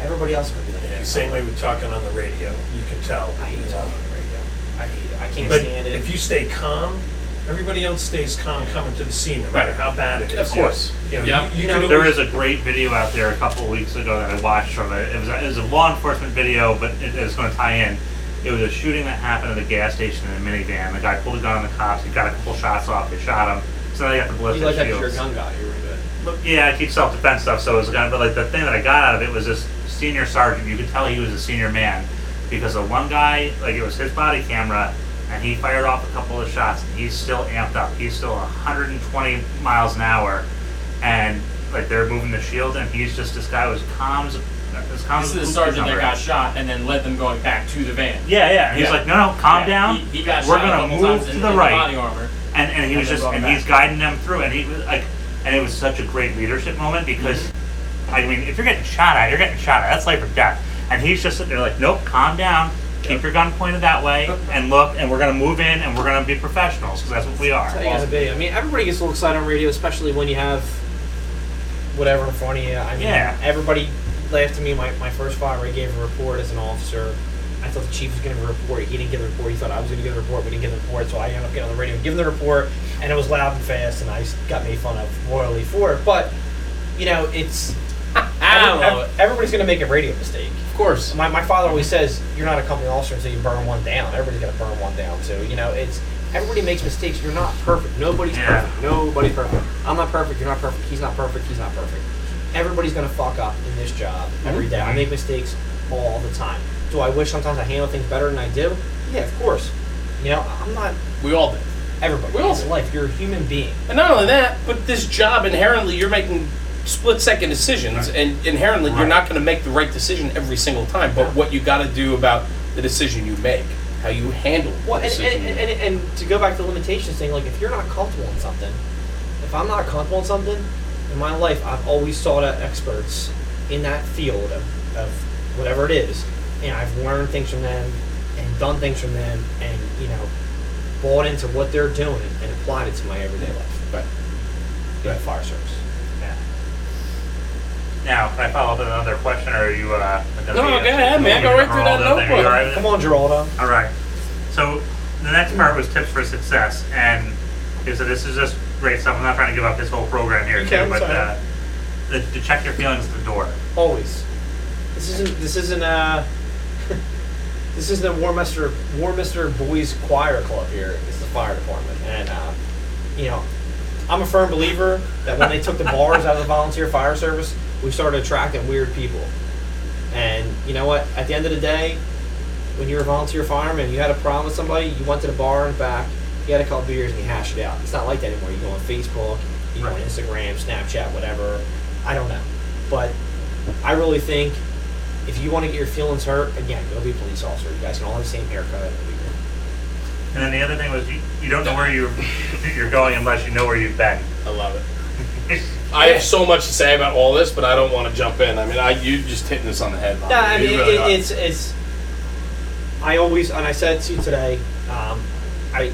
everybody else is going to be like Yeah, same way with talking on the radio. You can tell. I hate talking on the radio. I hate it. I can't But stand it. if you stay calm, everybody else stays calm coming to the scene, no matter how bad it is. Of course. You know, Yeah. you, you You There always- is a great video out there a couple of weeks ago that I watched from it. It was a, it was a law enforcement video, but it, it's going to tie in. It was a shooting that happened at a gas station in a minivan. The guy pulled a gun on the cops. He got a couple shots off. They shot him. So they got the you ballistic like that 'cause you're a shields. gun guy. You're really good. But, yeah, I keep self-defense stuff, so it was kind of, but like the thing that I got out of it was this senior sergeant. You could tell he was a senior man because the one guy, like it was his body camera, and he fired off a couple of shots. And he's still amped up. He's still 120 miles an hour, and like they're moving the shield, and he's just this guy was calm as as calm This as is the sergeant that got shot and then led them going back to the van. Yeah, yeah. And he's Yeah. like, no, no, calm Yeah, down. He, he got We're gonna move to in, the in right. body armor. and and he was just and him he's guiding them through and he was like and it was such a great leadership moment because I mean if you're getting shot at you're getting shot at that's life or death and he's just sitting there like nope calm down keep your gun pointed that way and look and we're gonna move in and we're gonna be professionals because that's what we are That's how you gotta be. I mean, everybody gets a little excited on radio, especially when you have whatever in front of you. I mean, Yeah. everybody laughed at me my, my first fire. I gave a report as an officer. I thought the chief was going to a report. He didn't give the report. He thought I was going to give the report, he didn't give the report. So I ended up getting on the radio, giving the report, and it was loud and fast, and I s- got made fun of royally for it. But you know, it's every- everybody's going to make a radio mistake. Of course. My, my father always says, "You're not a company officer until you burn one down." Everybody's gonna burn one down too. You know, it's everybody makes mistakes. You're not perfect. Nobody's Yeah. perfect. Nobody's perfect. I'm not perfect. You're not perfect. He's not perfect. He's not perfect. Everybody's gonna fuck up in this job every mm-hmm. day. I make mistakes all the time. Do I wish sometimes I handle things better than I do? Yeah, of course. You know, I'm not We all do. everybody. We all do. life. You're a human being. And not only that, but this job inherently, you're making split second decisions, and inherently you're not going to make the right decision every single time. But what you got to do about the decision you make, how you handle Well, and, decision. and, and, and, and to go back to the limitations thing, like if you're not comfortable in something, if I'm not comfortable in something, in my life I've always sought out experts in that field of, of whatever it is, and I've learned things from them and done things from them, and you know, bought into what they're doing and applied it to my everyday life. Right. In fire service. Yeah. Now, can I follow up with another question, or are you? Uh, gonna No, be- go ahead, man. Go right through that Geraldo thing? Are you notebook. all right with it? Come on, Geraldo. All right. So the next part was tips for success, and okay, so this is just great stuff. I'm not trying to give up this whole program here, You too, can, but sorry. uh, the, to check your feelings at the door. Always. This isn't. This isn't uh This isn't a Warminster Warminster Boys Choir Club here. It's the fire department, and uh, you know, I'm a firm believer that when they took the bars out of the volunteer fire service, we started attracting weird people. And you know what? At the end of the day, when you're a volunteer fireman, you had a problem with somebody, you went to the bar and back, you had a couple beers and you hashed it out. It's not like that anymore. You go on Facebook, you go on Instagram, Snapchat, whatever. I don't know. But I really think if you want to get your feelings hurt, again, go be a police officer. You guys can all have the same haircut. It'll be good. And then the other thing was you, you don't know where you you're going unless you know where you've been. I love it. I have so much to say about all this, but I don't want to jump in. I mean, I you just hitting this on the head. Bob. Yeah, I You mean, really are. it's it's. I always and I said to you today, um, I,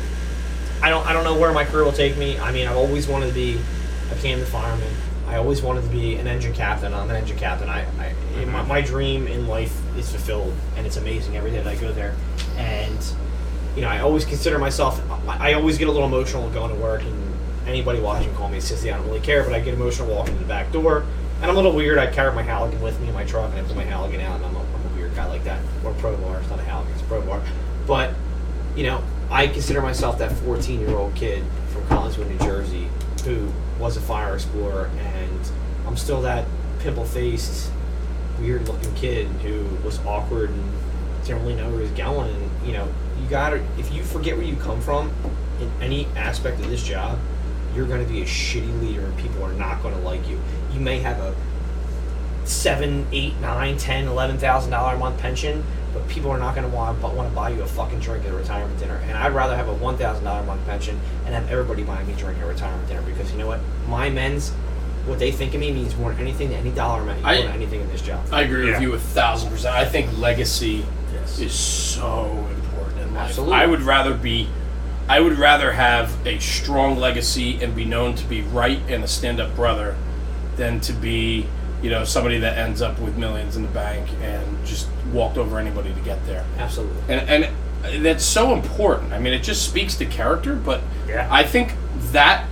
I don't I don't know where my career will take me. I mean, I've always wanted to be a Camden fireman. I always wanted to be an engine captain. I'm an engine captain. I, I my, my dream in life is fulfilled, and it's amazing every day that I go there. And you know, I always consider myself. I I always get a little emotional going to work, and anybody watching call me a sissy. I don't really care, but I get emotional walking to the back door. And I'm a little weird. I carry my Halligan with me in my truck, and I put my Halligan out, and I'm a, I'm a weird guy like that. Or Pro Bar. It's not a Halligan, it's a Pro Bar. But, you know, I consider myself that 14 year old kid from Collingswood, New Jersey, who was a fire explorer, and I'm still that pimple faced, weird looking kid who was awkward and didn't really know where he was going. And, you know, you gotta, if you forget where you come from in any aspect of this job, you're going to be a shitty leader and people are not going to like you. You may have a seven, eight, nine, ten, eleven thousand dollar a month pension, but people are not going to want want to buy you a fucking drink at a retirement dinner. And I'd rather have a one thousand dollar a month pension and have everybody buying me a drink at a retirement dinner because you know what, my men's, what they think of me means more than anything to any dollar amount, I- more than anything in this job. I agree Yeah. with you a thousand percent. I think legacy Yes. is so important in life. Absolutely. I would rather be, I would rather have a strong legacy and be known to be right and a stand-up brother, than to be, you know, somebody that ends up with millions in the bank and just walked over anybody to get there. Absolutely. And and that's so important. I mean, it just speaks to character, but Yeah. I think that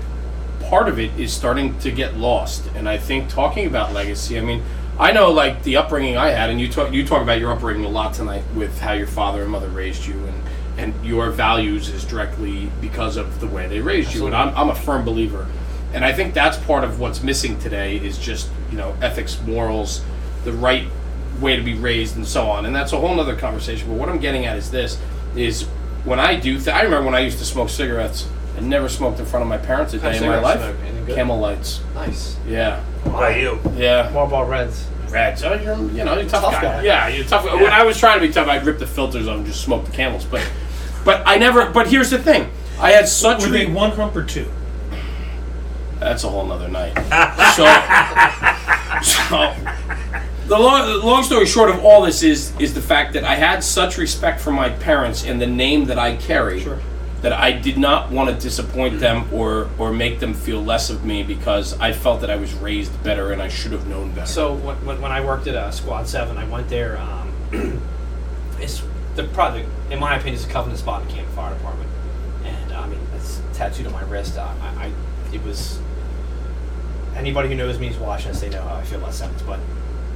part of it is starting to get lost. And I think talking about legacy, I mean, I know like the upbringing I had, and you talk you talk about your upbringing a lot tonight with how your father and mother raised you, and and your values is directly because of the way they raised you. And I'm I'm a firm believer, and I think that's part of what's missing today is just you know ethics, morals, the right way to be raised, and so on. And that's a whole other conversation. But what I'm getting at is this: is when I do, th- I remember when I used to smoke cigarettes. I never smoked in front of my parents a day in my life. smoke? Anything good? Camel lights. Nice. Yeah. What about you? Yeah. Marlboro Reds. Reds. Oh, you're, you know, you're a tough, Tough guy. guy. Yeah, you're a tough. When I was trying to be tough, I'd rip the filters off and just smoke the camels. But, but I never. But here's the thing: I had such. Were they re- one hump or two? That's a whole nother night. so, so the long, long story short of all this is is the fact that I had such respect for my parents and the name that I carry Sure. that I did not want to disappoint them or or make them feel less of me because I felt that I was raised better and I should have known better. So when, when, when I worked at uh, Squad Seven, I went there. Um, it's the probably, in my opinion, is a covenant spot in the Camden Fire Department, and I mean it's tattooed on my wrist. I, I it was anybody who knows me is watching this. They know how I feel about sevens. But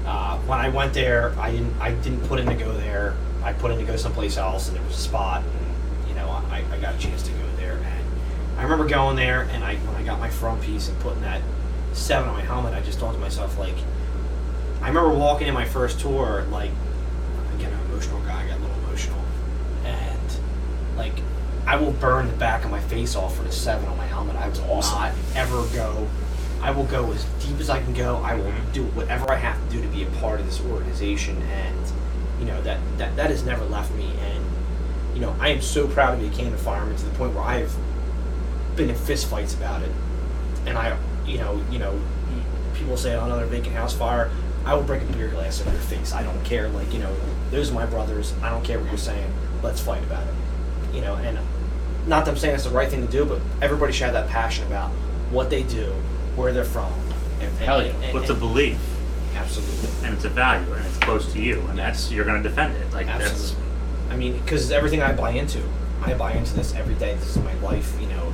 uh, when I went there, I didn't I didn't put in to go there. I put in to go someplace else, and there was a spot, and you know I, I got a chance to go there. And I remember going there, and I when I got my front piece and putting that seven on my helmet, I just thought to myself like. I remember walking in my first tour, like, again, I'm an emotional guy, I got a little like, I will burn the back of my face off for the seven on my helmet. I will awesome. not ever go. I will go as deep as I can go. I will do whatever I have to do to be a part of this organization, and you know that that that has never left me. And you know, I am so proud to be a Camden fireman to the point where I've been in fist fights about it. And I, you know, you know, people say on another vacant house fire, I will break a beer glass in your face. I don't care. Like you know, those are my brothers. I don't care what you're saying. Let's fight about it. You know, and not that I'm saying it's the right thing to do, but everybody should have that passion about what they do, where they're from. And, and, Hell yeah. and- What's a belief? absolutely. And it's a value, and it's close to you, and that's you're going to defend it. Like that's Absolutely. I mean, because everything I buy into, I buy into this every day. This is my life. You know,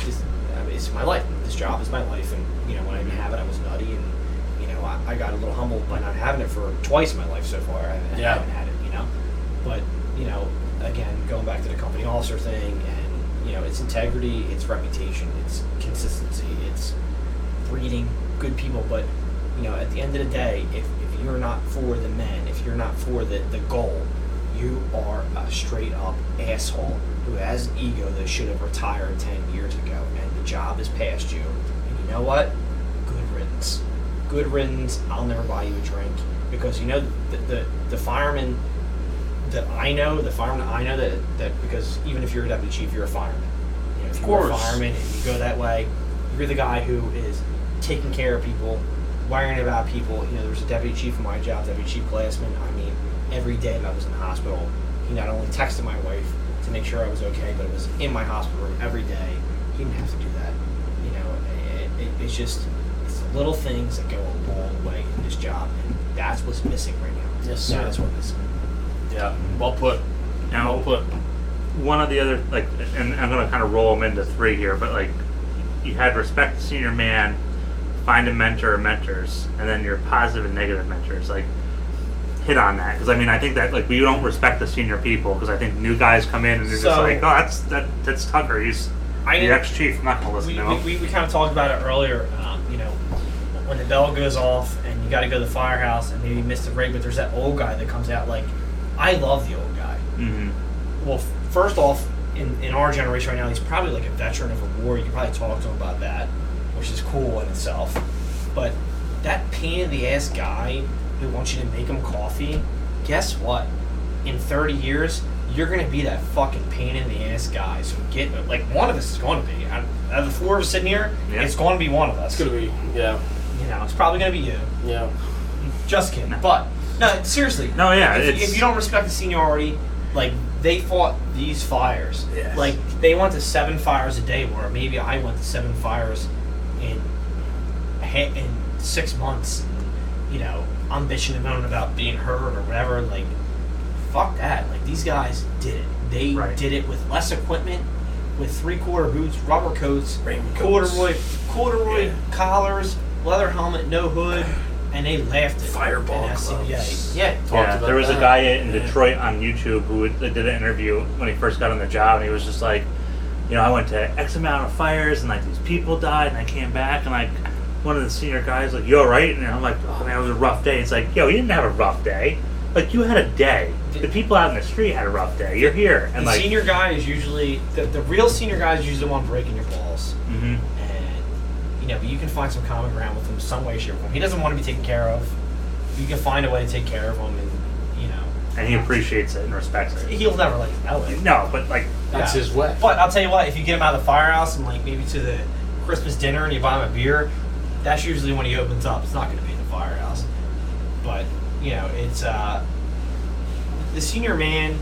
this, I mean, it's my life. This job is my life, and you know, when I didn't have it, I was nutty, and you know, I, I got a little humbled by not having it for twice in my life so far. I Yeah. I haven't had it, you know. But you know, again, going back to the company officer thing, and you know, it's integrity, it's reputation, it's consistency, it's breeding good people. But you know, at the end of the day, if, if you're not for the men, if you're not for the, the goal, you are a straight up asshole who has ego that should have retired 10 years ago and the job is past you. And you know what? Good riddance. Good riddance. I'll never buy you a drink because you know the, the, the fireman that I know, the fireman I know that, that because even if you're a deputy chief, you're a fireman. You know, if Of you're a course. fireman and you go that way, you're the guy who is taking care of people, worrying about people. You know, there was a deputy chief in my job, deputy chief Glassman. I mean, every day that I was in the hospital, he not only texted my wife to make sure I was okay, but it was in my hospital room every day. He didn't have to do that. You know, it, it, it's just it's the little things that go a long way in this job, and that's what's missing right now. Yes, sir. That's what's missing. Yeah, well put. now Well put. one of the other like, and I'm going to kind of roll them into three here, but like you had respect the senior man, find a mentor or mentors, and then your positive and negative mentors. Like hit on that because I mean I think that like we don't respect the senior people because I think new guys come in and they're just like oh that's that that's Tucker he's I the ex chief I'm not gonna listen we, to we, him. we, we kind of talked about it earlier. Um, you know, when the bell goes off and you got to go to the firehouse and maybe miss the break, but there's that old guy that comes out. Like, I love the old guy. hmm Well, first off, in, in our generation right now, he's probably like a veteran of a war. You can probably talk to him about that, which is cool in itself. But that pain in the ass guy who wants you to make him coffee, guess what? In 30 years, you're gonna be that fucking pain in the ass guy. So get like one of us is going to be. Out out of the four of us sitting here, Yeah. it's going to be one of us. It's gonna be, yeah, You know, it's probably gonna be you. yeah. Just kidding. But no, seriously. No, yeah, If, it's- if you don't respect the seniority, like they fought these fires. Yes. Like they went to seven fires a day, where maybe I went to seven fires in in six months. And, you know, I'm bitching and moaning about being hurt or whatever. Like, fuck that. Like these guys did it. They Right. did it with less equipment, with three quarter boots, rubber coats, Raincoats. corduroy corduroy Yeah. collars, leather helmet, no hood, and they laughed at Fireball and SCBA. Yeah, Talked Yeah, about there was a that. guy in Detroit on YouTube who would- that did an interview when he first got on the job, and he was just like, you know, I went to X amount of fires, and like these people died, and I came back, and like one of the senior guys like, you all right? And I'm like, oh man, it was a rough day. It's like, yo, you didn't have a rough day. Like you had a day. The people out in the street had a rough day. You're here, and the like, senior guy is usually the, the real senior guy is usually the one breaking your balls, hmm and you know but you can find some common ground with him some way, shape, or form. He doesn't want to be taken care of. You can find a way to take care of him, and you know and he appreciates it and respects it. he'll never let you know it. No, but like, That's Yeah. his way. But I'll tell you what, if you get him out of the firehouse and like maybe to the Christmas dinner and you buy him a beer, that's usually when he opens up. It's not going to be in the firehouse. But you know, it's uh, the senior man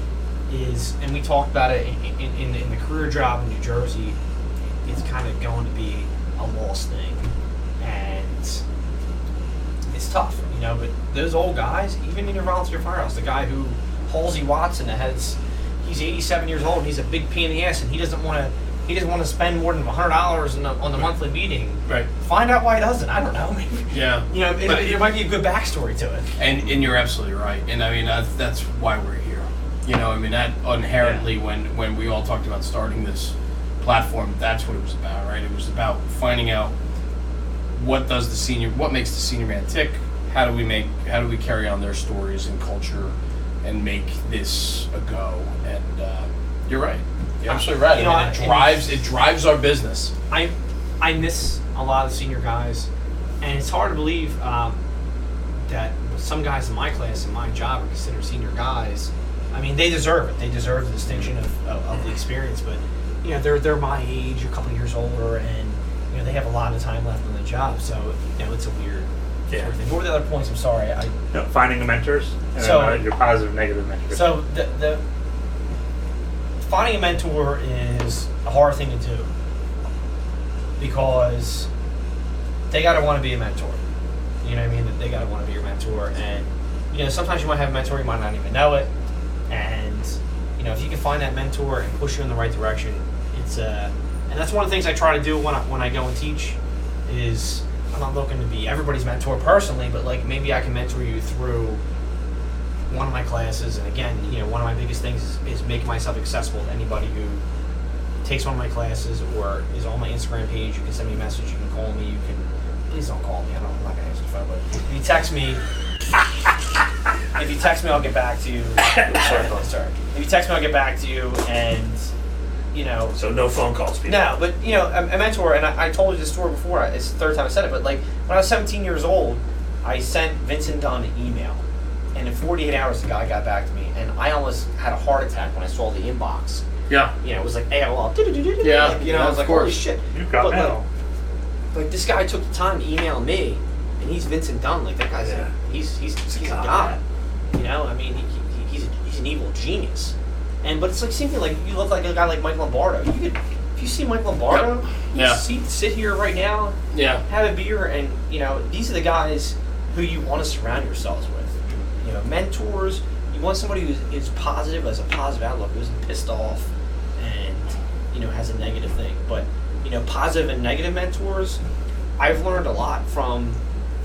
is, and we talked about it in, in, in, in the career job in New Jersey. It's kind of going to be a lost thing, and it's tough, you know. But those old guys, even in your volunteer firehouse, the guy who Halsey Watson that has, he's 87 years old. and He's a big pain in the ass, and he doesn't want to. He doesn't want to spend more than hundred dollars on the, on the monthly meeting. Right. Find out why he doesn't. I don't know. Maybe Yeah. you know, it, But- there might be a good backstory to it. And and you're absolutely right. And I mean that's, that's why we're here. You know, I mean that inherently when when we all talked about starting this platform, that's what it was about, right? It was about finding out what does the senior what makes the senior man tick? How do we make how do we carry on their stories and culture and make this a go? And uh, you're right. You're absolutely right. You know, I mean, it drives it drives our business. I I miss a lot of senior guys, and it's hard to believe um, that some guys in my class in my job are considered senior guys. I mean, they deserve it. They deserve the distinction of, of, of the experience, but you know, they're they're my age, a couple years older, and you know, they have a lot of time left on the job. So you know, it's a weird. Yeah. Sort of thing. What were the other points? I'm sorry. I No, finding the mentors and So- then, uh, your positive, negative mentors. so the, the finding a mentor is a hard thing to do because they got to want to be a mentor. You know what I mean? They got to want to be your mentor, and you know sometimes you might have a mentor, you might not even know it, and you know if you can find that mentor and push you in the right direction, it's uh, and that's one of the things I try to do when I, when I go and teach is I'm not looking to be everybody's mentor personally, but like maybe I can mentor you through one of my classes, and again, you know, one of my biggest things is, is making myself accessible to anybody who takes one of my classes or is on my Instagram page. You can send me a message. You can call me. You can please don't call me. I don't. I'm not gonna answer the phone. But if you text me, if you text me, I'll get back to you. sorry, sorry. If you text me, I'll get back to you, and you know, So no phone calls, people. no, but you know, a, a mentor, and I, I told you this story before. It's the third time I said it, but like when I was 17 years old, I sent Vincent Dunn an email, and in 48 hours, the guy got back to me, and I almost had a heart attack when I saw the inbox. Yeah. You know, it was like AOL. Yeah, like, you know, yeah, I was like, course. holy shit. You've got But, like, mail. Like this guy took the time to email me, and he's Vincent Dunn. Like that guy's Yeah. a, he's he's he's, a a god, god. You know, I mean, he, he, he's a, he's an evil genius. And but it's like same thing. Like you look like a guy like Mike Lombardo. You could if you see Mike Lombardo, Yeah. see sit here right now, Yeah. have a beer, and you know these are the guys who you want to surround yourselves with. You know, mentors. You want somebody who is positive, has a positive outlook, who isn't pissed off, and you know has a negative thing. But you know, positive and negative mentors. I've learned a lot from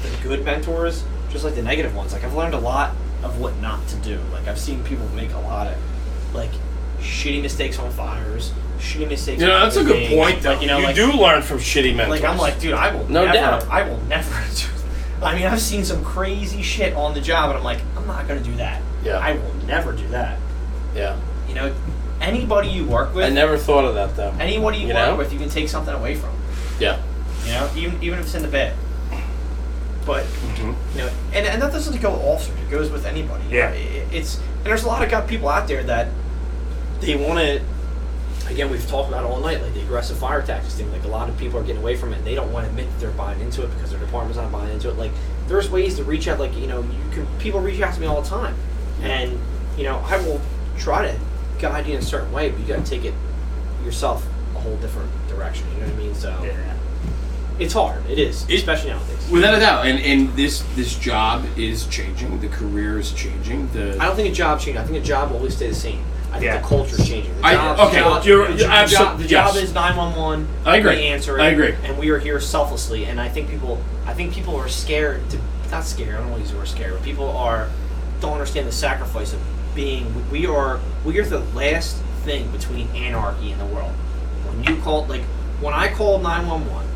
the good mentors, just like the negative ones. Like I've learned a lot of what not to do. Like I've seen people make a lot of like shitty mistakes on fires, shitty mistakes. You know, on that's a good things. point. Though. Like you know, like do learn from shitty mentors. like I'm like, dude, I will No never, doubt. I will never do. I mean, I've seen some crazy shit on the job, and I'm like, I'm not gonna do that. Yeah. I will never do that. yeah. You know, anybody you work with, I never thought of that though. anybody you, You work know? with, you can take something away from. Yeah. You know, even even if it's in the bed. But Mhm. you know, and, and that doesn't go with officers. It goes with anybody. Yeah. it- it's and there's a lot of got people out there that they want to. Again, we've talked about it all night, like the aggressive fire tactics thing. Like a lot of people are getting away from it. and They don't want to admit that they're buying into it because their department's not buying into it. Like there's ways to reach out. Like you know, you can people reach out to me all the time, and you know I will try to guide you in a certain way, but you got to take it yourself a whole different direction. You know what I mean? So Yeah. It's hard. It is, It- especially nowadays. Without a doubt, and and this this job is changing. The career is changing. The I don't think a job change. I think a job will always stay the same. I think Yeah. the culture's changing. The I- okay, the job, you're- the, you're job, the job yes. is nine one one. I agree. We answer it. I agree. And we are here selflessly. And I think people, I think people are scared to not scared. I don't want to use the word scared, but people are don't understand the sacrifice of being. We are we are the last thing between anarchy in the world. When you call like when I call nine one one, and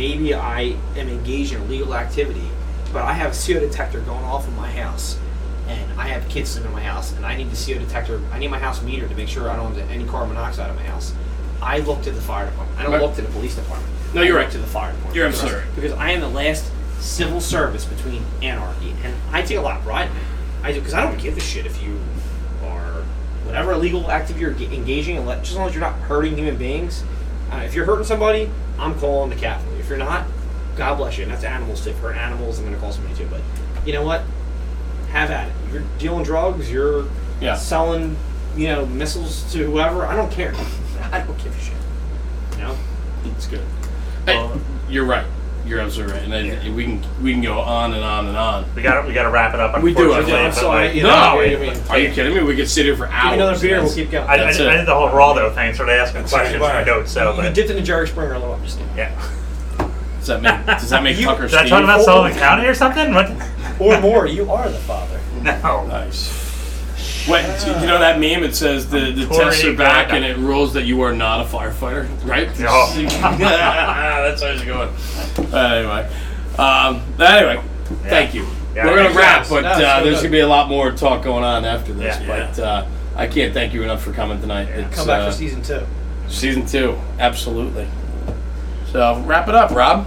maybe I am engaged in illegal activity, but I have a CO detector going off in my house, and I have kids living in my house, and I need the CO detector. I need my house meter to make sure I don't have any carbon monoxide in my house. I look to the fire department. I don't Right. look to the police department. No, you're right. To the fire department. You're because, absolutely. Because I am the last civil service between anarchy, and I take a lot of pride in it. I do because I don't give a shit if you are whatever illegal activity you're engaging in, just as long as you're not hurting human beings. Uh, if you're hurting somebody, I'm calling the cavalry. If you're not, God bless you. And that's animals too. If you're animals, I'm going to call somebody too. But you know what? Have at it. You're dealing drugs. You're Yeah. selling, you know, missiles to whoever. I don't care. I don't give a shit. You know. It's good. Hey, you're right. You're absolutely right. And I, we can we can go on and on and on. We got to we got to wrap it up. We do, I unfortunately, think. I'm but, sorry, like, you no, know, are you, mean- kidding me? We could sit here for hours. Give me another beer. We'll That's- keep going. I, I, That's did, I did the whole Raldo thing, sort of asking questions right. in my notes. So, you but dipped into Jerry Springer a little. I'm just kidding. yeah. Does that make Does that make You- Tucker Did I Steve? talk about Sullivan County or something? What? Or more. You are the father. No. Nice. What, you know that meme? It says the, the tests are back and it rules that you are not a firefighter, right? No. That's how it's going. Uh, anyway, um, anyway, thank you. Yeah, We're gonna wrap, guys. but No, uh, so there's gonna be a lot more talk going on after this. Yeah. but uh, I can't thank you enough for coming tonight. Yeah. It's, Come back uh, for season two. season two, absolutely. So wrap it up, Rob.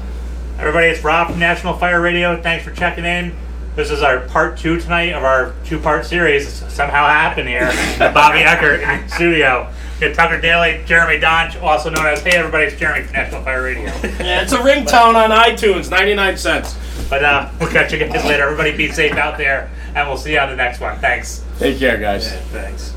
Everybody, it's Rob from National Fire Radio. Thanks for checking in. This is our part two tonight of our two-part series. It's somehow happened here. Bobby Eckert in the studio. Got Tucker Daly, Jeremy Donch, also known as Hey Everybody, it's Jeremy from National Fire Radio. Yeah, it's a ringtone on iTunes, 99 cents. But uh, we'll catch you guys later. Everybody be safe out there, and we'll see you on the next one. Thanks. Take care, guys. Thanks.